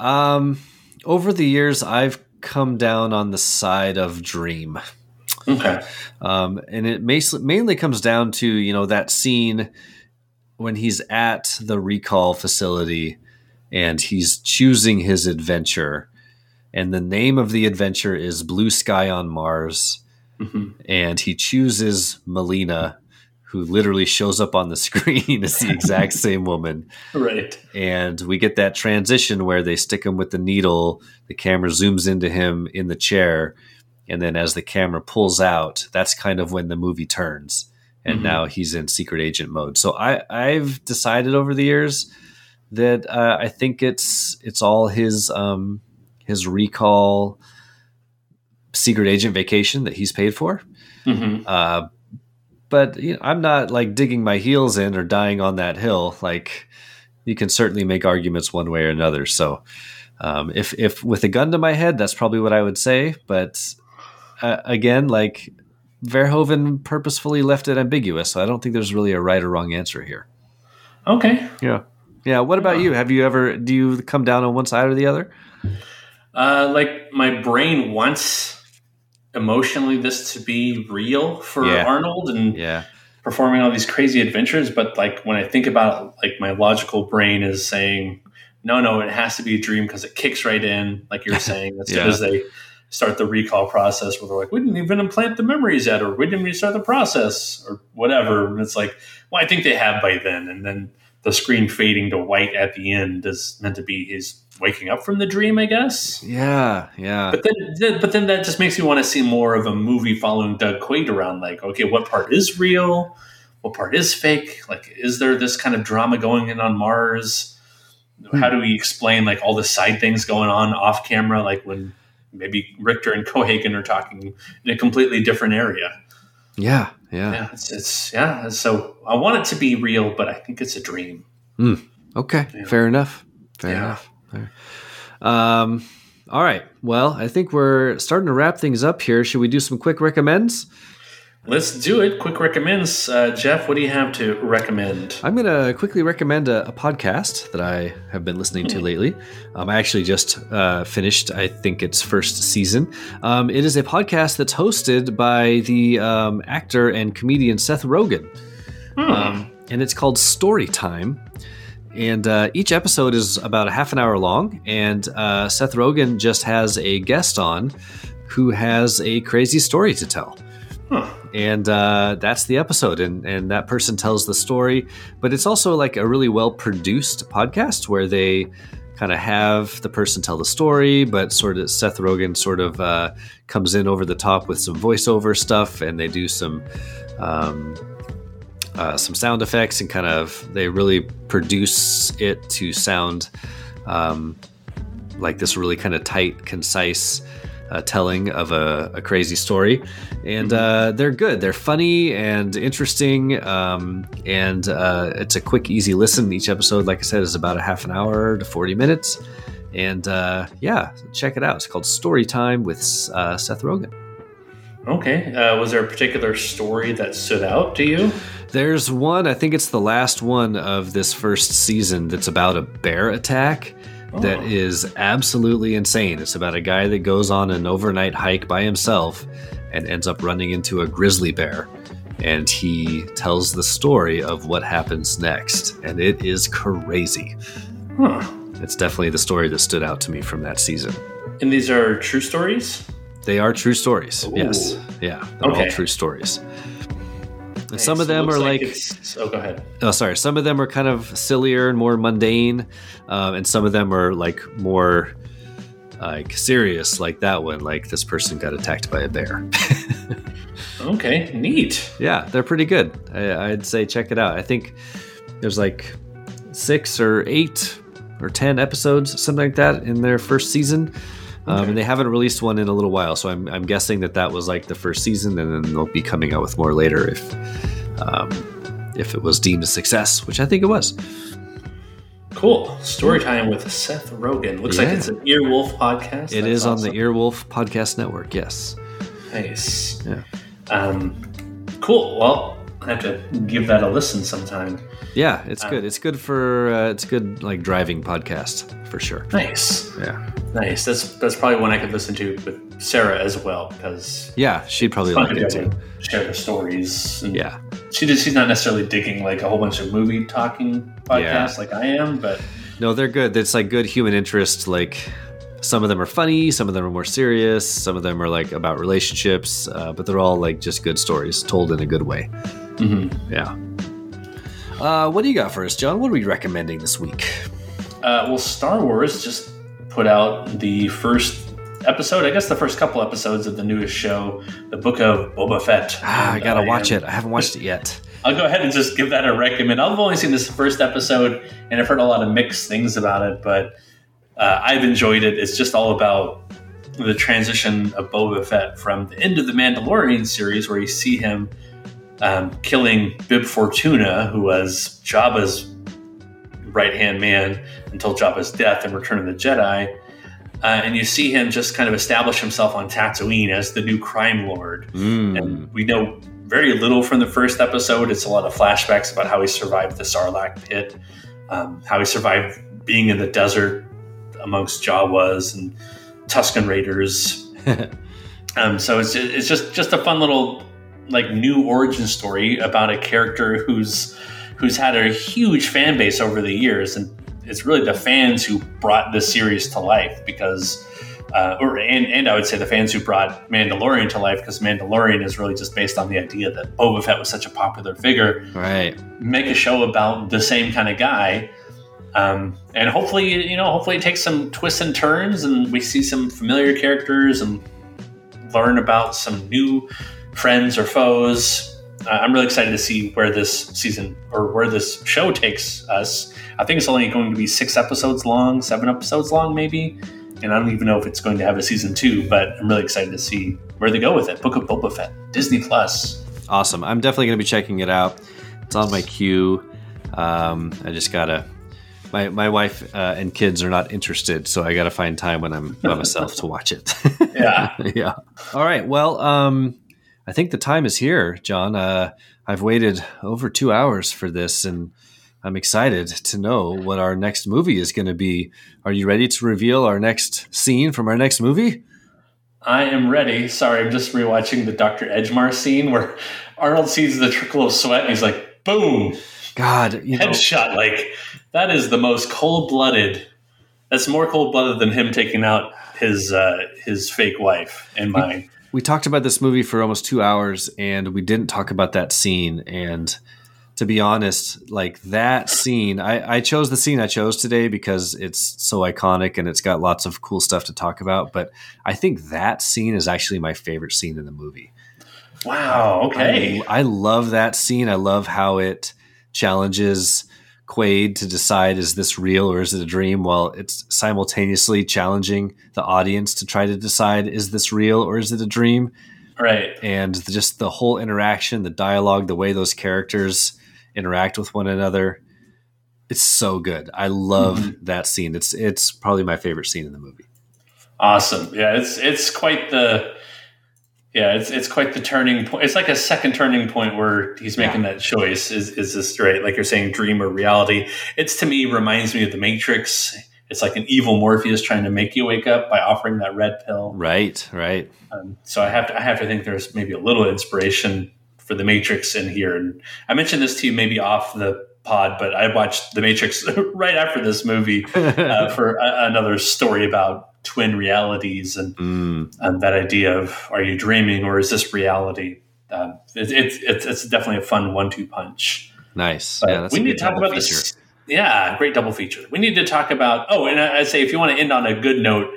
Um. Over the years, I've come down on the side of dream. Okay. Um, and it mainly comes down to you know that scene when he's at the recall facility and he's choosing his adventure, and the name of the adventure is Blue Sky on Mars, mm-hmm. and he chooses Melina, who literally shows up on the screen is the exact same woman. Right. And we get that transition where they stick him with the needle, the camera zooms into him in the chair and then as the camera pulls out that's kind of when the movie turns and mm-hmm. now he's in secret agent mode so i i've decided over the years that uh, i think it's it's all his um his recall secret agent vacation that he's paid for mm-hmm. uh but you know, i'm not like digging my heels in or dying on that hill like you can certainly make arguments one way or another so um, if if with a gun to my head, that's probably what I would say. But uh, again, like Verhoeven purposefully left it ambiguous. So I don't think there's really a right or wrong answer here. Okay. Yeah. Yeah. What about you? Have you ever, do you come down on one side or the other? Uh, like my brain wants emotionally this to be real for Yeah. Arnold and Yeah. performing all these crazy adventures. But like when I think about it, like my logical brain is saying, no, no, it has to be a dream because it kicks right in, like you're saying, as soon as they start the recall process where they're like, we didn't even implant the memories yet, or we didn't even start the process, or whatever. And it's like, well, I think they have by then. And then the screen fading to white at the end is meant to be his waking up from the dream, I guess. Yeah. Yeah. But then, but then that just makes me want to see more of a movie following Doug Quaid around. Like, okay, what part is real? What part is fake? Like, is there this kind of drama going in on Mars? How do we explain like all the side things going on off camera? Like when maybe Richter and Cohaagen are talking in a completely different area. yeah. Yeah. Yeah, it's, it's yeah. So I want it to be real, but I think it's a dream. Hmm. Okay. Yeah. Fair enough. Fair Yeah. enough. Um, all right. Well, I think we're starting to wrap things up here. Should we do some quick recommends? Let's do it. Quick recommends, uh, Jeff. What do you have to recommend? I'm going to quickly recommend a, a podcast that I have been listening to lately. Um, I actually just uh, finished, I think, its first season. Um, it is a podcast that's hosted by the um, actor and comedian Seth Rogen. Um, and it's called Story Time. And uh, each episode is about a half an hour long. And uh, Seth Rogen just has a guest on who has a crazy story to tell and uh, that's the episode and, and that person tells the story but it's also like a really well produced podcast where they kind of have the person tell the story but sort of seth rogen sort of uh, comes in over the top with some voiceover stuff and they do some um, uh, some sound effects and kind of they really produce it to sound um, like this really kind of tight concise uh, telling of a, a crazy story. And uh, they're good. They're funny and interesting um, and uh, it's a quick easy listen. Each episode like i said is about a half an hour to 40 minutes. And uh, yeah check it out. It's called story time with uh, seth rogen Okay. Uh, was there a particular story that stood out to you? There's one, I think it's the last one of this first season that's about a bear attack. that is absolutely insane. It's about a guy that goes on an overnight hike by himself and ends up running into a grizzly bear. And he tells the story of what happens next. And it is crazy. Huh. It's definitely the story that stood out to me from that season. And these are true stories? They are true stories. Yes. Yeah. They're Okay. all true stories. And some of them are like, it's- oh, go ahead. oh, sorry. Some of them are kind of sillier and more mundane, um, and some of them are like more like serious, like that one. Like this person got attacked by a bear. Okay, neat. yeah, they're pretty good. I, I'd say check it out. I think there's like six or eight or ten episodes, something like that, in their first season. Um, and they haven't released one in a little while, so I'm, I'm guessing that that was like the first season, and then they'll be coming out with more later if um, if it was deemed a success, which I think it was. Cool. Story time with Seth Rogen. Looks like it's an Earwolf podcast. It That's is on the Earwolf Podcast Network. Yes. Nice. Yeah. Um, cool. Well, I have to give that a listen sometime. Yeah, it's Um, good. It's good for uh, it's good like driving podcast for sure. Nice. Yeah. Nice. That's that's probably one I could listen to with Sarah as well because Yeah, she'd probably like to it too. share the stories. Yeah. She just, she's not necessarily digging like a whole bunch of movie talking podcasts Yeah. like I am, but No, they're good. It's like good human interest. Like some of them are funny, some of them are more serious, some of them are like about relationships, uh, but they're all like just good stories told in a good way. Mhm. Yeah. Uh, what do you got for us, Jon? What are we recommending this week? Uh, well, Star Wars just put out the first episode, I guess the first couple episodes of the newest show, the Book of Boba Fett. Ah, I gotta watch it. I haven't watched it yet. I'll go ahead and just give that a recommend. I've only seen this first episode, and I've heard a lot of mixed things about it, but uh, I've enjoyed it. It's just all about the transition of Boba Fett from the end of the Mandalorian series, where you see him um, killing Bib Fortuna, who was Jabba's right hand man until Jabba's death in Return of the Jedi. Uh, and you see him just kind of establish himself on Tatooine as the new crime lord. Mm. And we know very little from the first episode. It's a lot of flashbacks about how he survived the Sarlacc pit, um, how he survived being in the desert amongst Jawas and Tuscan Raiders. um, so it's it's just just a fun little like new origin story about a character who's who's had a huge fan base over the years, and it's really the fans who brought this series to life because. Uh, or and, and I would say the fans who brought Mandalorian to life because Mandalorian is really just based on the idea that Boba Fett was such a popular figure. Right. Make a show about the same kind of guy, um, and hopefully, you know, hopefully it takes some twists and turns, and we see some familiar characters and learn about some new friends or foes. Uh, I'm really excited to see where this season or where this show takes us. I think it's only going to be six episodes long, seven episodes long, maybe. And I don't even know if it's going to have a season two, but I'm really excited to see where they go with it. Book of Boba Fett, Disney Plus. Awesome. I'm definitely going to be checking it out. It's on my queue. Um, I just gotta. My my wife uh, and kids are not interested, so I gotta find time when I'm by myself to watch it. Yeah. yeah. All right. Well, um, I think the time is here, Jon. Uh, I've waited over two hours for this, and I'm excited to know what our next movie is going to be. Are you ready to reveal our next scene from our next movie? I am ready. Sorry, I'm just rewatching the Dr. Edgemar scene where Arnold sees the trickle of sweat and he's like, boom, God, you know, headshot. Like, that is the most cold blooded. That's more cold blooded than him taking out his uh, his fake wife in mine. We talked about this movie for almost two hours and we didn't talk about that scene and to be honest like that scene I, I chose the scene i chose today because it's so iconic and it's got lots of cool stuff to talk about but i think that scene is actually my favorite scene in the movie Wow. Okay. I, I love that scene i love how it challenges Quaid to decide is this real or is it a dream while it's simultaneously challenging the audience to try to decide is this real or is it a dream Right. and just the whole interaction, the dialogue, the way those characters interact with one another. It's so good. I love Mm-hmm. that scene. It's it's probably my favorite scene in the movie. Awesome. Yeah, it's it's quite the yeah, it's it's quite the turning point. It's like a second turning point where he's making that choice. Is is this right? Like you're saying, dream or reality? It's to me reminds me of the Matrix it's like an evil Morpheus trying to make you wake up by offering that red pill. Right, right. Um, so I have to I have to think there's maybe a little inspiration for the Matrix in here. And I mentioned this to you maybe off the pod, but I watched the Matrix right after this movie uh, for a, another story about twin realities and Mm. um, that idea of are you dreaming or is this reality? Um, it, it, it's it's definitely a fun one-two punch. Nice. But yeah, that's we need to talk about feature. this. Yeah, great double feature. We need to talk about. Oh, and I, I say if you want to end on a good note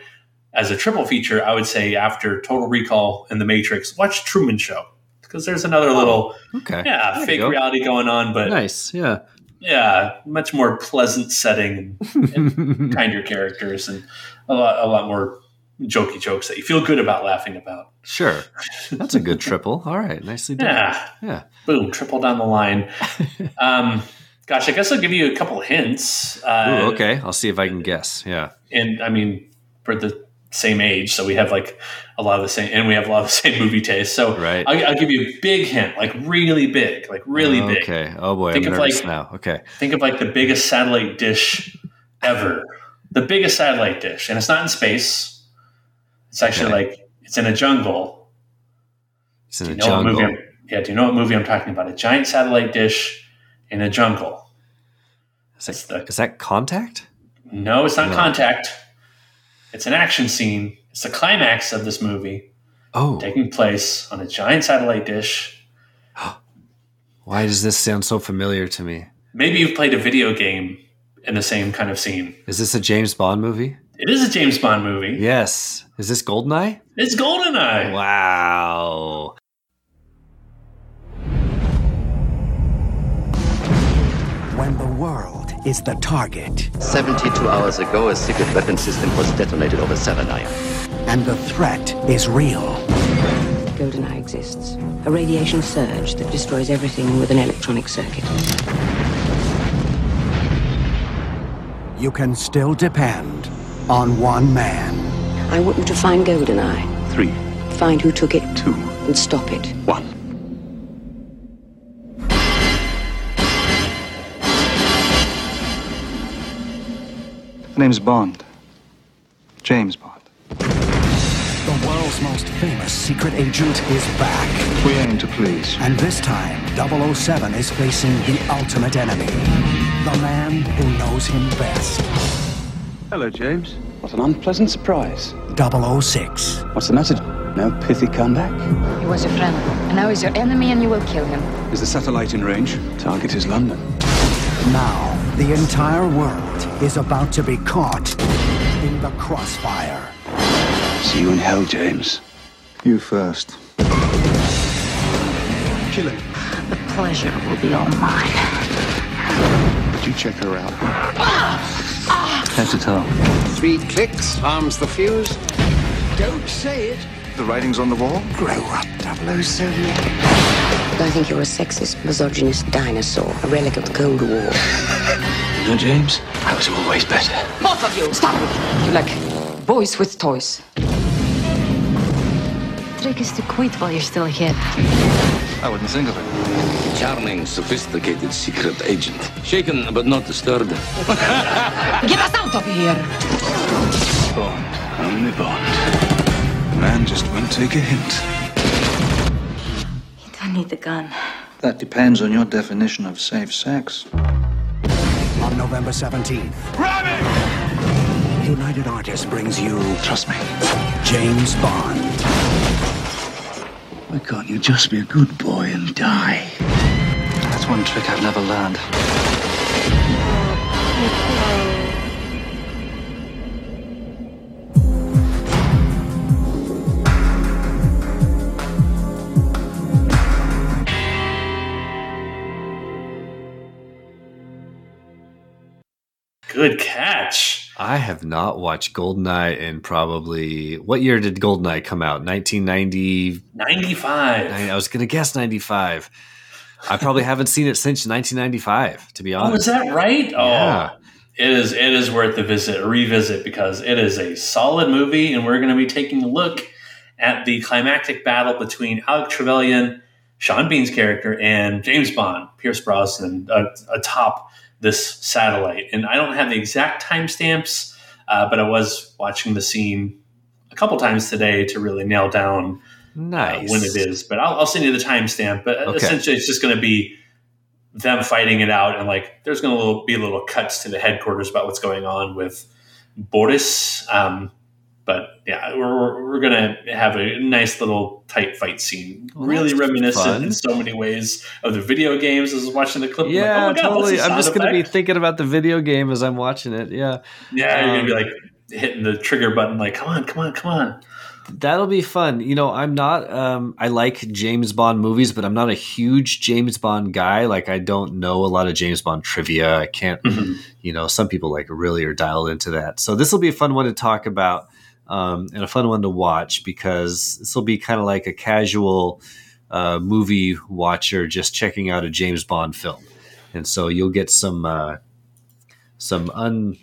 as a triple feature, I would say after Total Recall and The Matrix, watch Truman Show because there's another little Okay. yeah There fake go. reality going on, but Nice. Yeah. yeah, much more pleasant setting, and, and kinder characters, and a lot a lot more jokey jokes that you feel good about laughing about. Sure. That's a good triple. All right. Nicely done. Yeah. Yeah. Boom, triple down the line. um, gosh, I guess I'll give you a couple hints. Uh, Ooh, okay. I'll see if I can guess. Yeah. and I mean, we're the same age, so we have like a lot of the same, and we have a lot of the same movie taste. So Right. I'll, I'll give you a big hint, like really big, like really big. Okay. Oh boy, Think I'm of nervous like- now. Okay. Think of like the biggest satellite dish ever, the biggest satellite dish, and it's not in space. It's actually Okay. like it's in a jungle. It's in a jungle. Yeah, do you know what movie I'm talking about? A giant satellite dish in a jungle. Is that, is that contact? No, it's not No. Contact. It's an action scene. It's the climax of this movie Oh, taking place on a giant satellite dish. why does this sound so familiar to me? Maybe you've played a video game in the same kind of scene. Is this a James Bond movie? It is a James Bond movie. Yes. Is this Goldeneye? It's GoldenEye. Wow. When the world is the target 72 hours ago, a secret weapon system was detonated over Severnaya. and the threat is real, GoldenEye exists. A radiation surge that destroys everything with an electronic circuit. You can still depend on one man. I want you to find GoldenEye. Three, Find who took it. two, And stop it. one. My name's Bond. James Bond. The world's most famous secret agent is back. We aim to please. And this time, 007 is facing the ultimate enemy. The man who knows him best. Hello, James. What an unpleasant surprise. 006. What's the matter? No pithy comeback? He was your friend, and now he's your enemy, and you will kill him. Is the satellite in range? Target is London. Now, the entire world is about to be caught in the crossfire. See you in hell, James. You first. Kill him. The pleasure will be all mine. Did you check her out? Head to toe. Three clicks, arms the fuse. Don't say it. The writing's on the wall? Grow up, 007. I think you're a sexist, misogynist dinosaur, a relic of the Cold War. You know, James, I was always better. Both of you, stop it! You're like boys with toys. Trick is to quit while you're still ahead. I wouldn't think of it. Charming, sophisticated secret agent. Shaken but not disturbed. Get us out of here! Bond. Only Bond. The man just won't take a hint. You don't need the gun. That depends on your definition of safe sex. On November 17th, United Artists brings you Trust me. James Bond. Why can't you just be a good boy and die? That's one trick I've never learned. Good catch. I have not watched Goldeneye in probably what year did Goldeneye come out? 1990. 95. I was going to guess 95. I probably haven't seen it since 1995, to be Oh, honest. is that right? Oh, it is. It is worth the visit, revisit, because it is a solid movie, and we're going to be taking a look at the climactic battle between Alec Trevelyan, Sean Bean's character, and James Bond, Pierce Brosnan, a atop this satellite. And I don't have the exact timestamps, uh, but I was watching the scene a couple times today to really nail down nice. uh, when it is. But I'll, I'll send you the timestamp. But okay. essentially, it's just going to be them fighting it out, and like there's going to be little cuts to the headquarters about what's going on with Boris. Um, but yeah, we're, we're going to have a nice little tight fight scene. Well, really reminiscent fun. in so many ways of the video games. As I was watching the clip, yeah, like, oh God, totally. I'm just going to be thinking about the video game as I'm watching it. Yeah, yeah, um, you're going to be like hitting the trigger button, like, come on, come on, come on. That'll be fun. You know, I'm not. Um, I like James Bond movies, but I'm not a huge James Bond guy. Like, I don't know a lot of James Bond trivia. I can't. Mm-hmm. You know, some people like really are dialed into that. So this will be a fun one to talk about um, and a fun one to watch because this will be kind of like a casual uh, movie watcher just checking out a James Bond film, and so you'll get some uh, some un,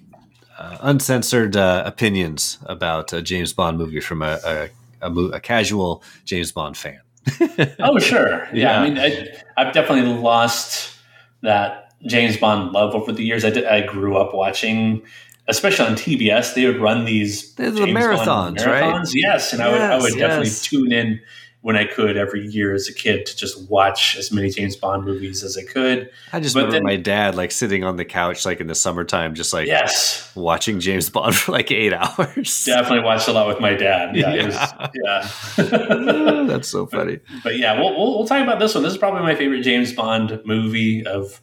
uh, uncensored uh, opinions about a James Bond movie from a, a, a, a casual James Bond fan. oh sure, yeah. yeah. I mean, I, I've definitely lost that James Bond love over the years. I, did, I grew up watching especially on TBS, they would run these the marathons, marathons, right? Yes, and yes, I would, I would yes. definitely tune in when I could every year as a kid to just watch as many James Bond movies as I could. I just but remember then, my dad like sitting on the couch like in the summertime, just like yes, watching James Bond for like eight hours. Definitely watched a lot with my dad. Yeah, yeah, was, yeah. that's so funny. But, but yeah, we'll, we'll, we'll talk about this one. This is probably my favorite James Bond movie of.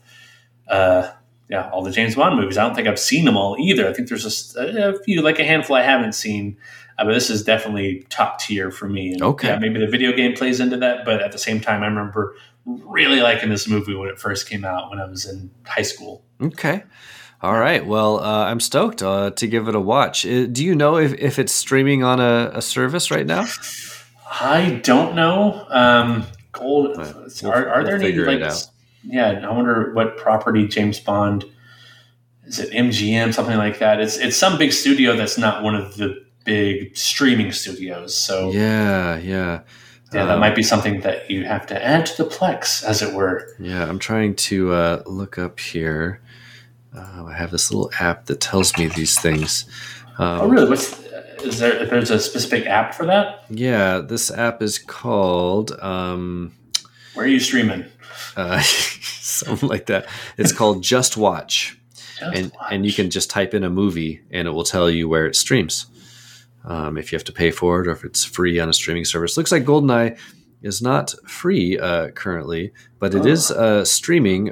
Uh, yeah, all the James Bond movies. I don't think I've seen them all either. I think there's just a, a few, like a handful I haven't seen. Uh, but this is definitely top tier for me. And okay. Yeah, maybe the video game plays into that, but at the same time, I remember really liking this movie when it first came out when I was in high school. Okay. All right. Well, uh, I'm stoked uh, to give it a watch. Uh, do you know if, if it's streaming on a, a service right now? I don't know. Um, Gold. We'll, are, are we'll there any like yeah, I wonder what property James Bond is it MGM something like that. It's it's some big studio that's not one of the big streaming studios. So yeah, yeah. Yeah, that um, might be something that you have to add to the Plex, as it were. Yeah, I'm trying to uh, look up here. Uh, I have this little app that tells me these things. Um, oh, really? What's is there? If there's a specific app for that? Yeah, this app is called. Um, Where are you streaming? Uh, something like that. It's called Just Watch, just and watch. and you can just type in a movie and it will tell you where it streams. Um, if you have to pay for it or if it's free on a streaming service. Looks like Goldeneye is not free uh, currently, but it oh. is uh, streaming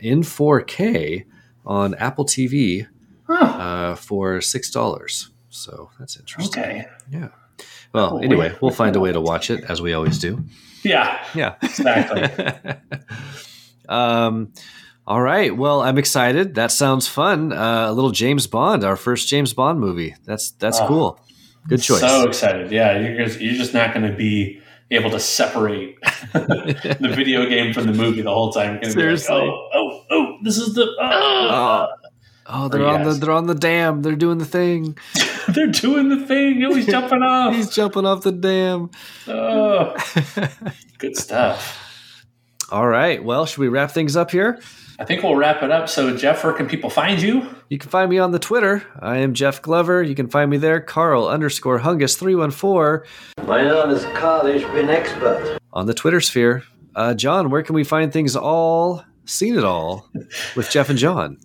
in 4K on Apple TV huh. uh, for six dollars. So that's interesting. Okay. Yeah. Well, oh, anyway, we'll find a way to watch it as we always do. Yeah. Yeah. Exactly. um, all right. Well, I'm excited. That sounds fun. Uh, a little James Bond, our first James Bond movie. That's that's oh, cool. Good choice. So excited. Yeah, you're just, you're just not going to be able to separate the video game from the movie the whole time. Seriously. Like, oh, oh, oh, this is the. Oh, oh they're on the they're on the dam. They're doing the thing. They're doing the thing. Oh, he's jumping off. he's jumping off the dam. Oh, good stuff. All right. Well, should we wrap things up here? I think we'll wrap it up. So, Jeff, where can people find you? You can find me on the Twitter. I am Jeff Glover. You can find me there, Karl underscore Hungus 314. My name is Carl Bin Expert. On the Twitter sphere. Uh, Jon, where can we find things all, Scene it all, with Jeff and Jon?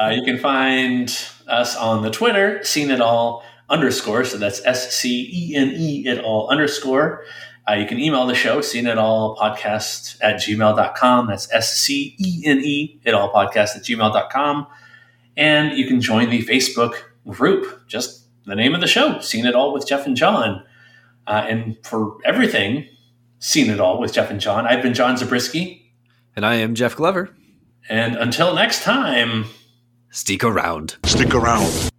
uh, you can find us on the Twitter, Scene it all underscore. So that's S C E N E it all underscore. Uh, you can email the show, Scene it all podcast at gmail.com. That's S C E N E it all podcast at gmail.com. And you can join the Facebook group, just the name of the show, Scene It All with Jeff and Jon. Uh, and for everything, Scene It All with Jeff and Jon, I've been Jon Zabriskie. And I am Jeff Glover. And until next time, Stick around. Stick around.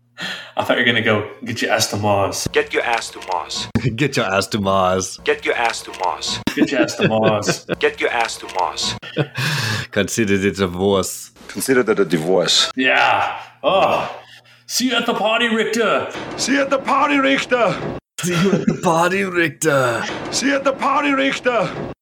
I thought you were gonna go get your ass to Mars. Get your ass to Mars. get your ass to Mars. Get your ass to Mars. Get your ass to Mars. get your ass to Mars. Consider it a divorce. Consider that a divorce. Yeah. Oh. See you at the party, Richter. See you at the party, Richter. See you at the party, Richter. See you at the party, Richter.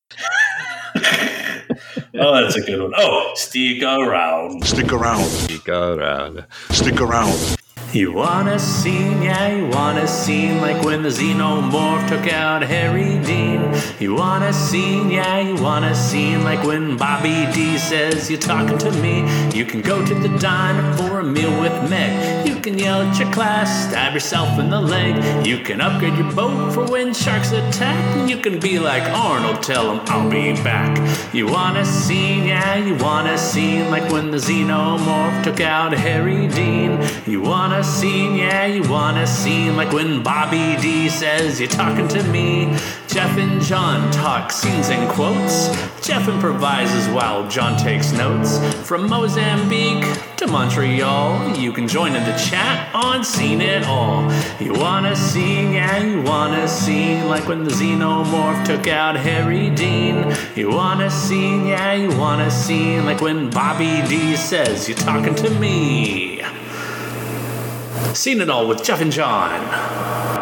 Oh, that's a good one. Oh, stick around. Stick around. Stick around. Stick around. You want a scene, yeah, you want a scene like when the xenomorph took out Harry Dean. You want a scene, yeah, you want a scene like when Bobby D says you're talking to me. You can go to the diner for a meal with Meg. You can yell at your class, stab yourself in the leg. You can upgrade your boat for when sharks attack. And you can be like Arnold, tell him I'll be back. You want a scene, yeah, you want a scene like when the xenomorph took out Harry Dean. You want a scene, yeah, you want a scene like when Bobby D says you're talking to me. Jeff and Jon talk scenes and quotes. Jeff improvises while Jon takes notes. From Mozambique to Montreal, you can join in the chat on Scene It All. You wanna scene, yeah, you wanna scene like when the xenomorph took out Harry Dean. You wanna scene, yeah, you wanna scene like when Bobby D says you're talking to me. Scene it all with Jeff and Jon.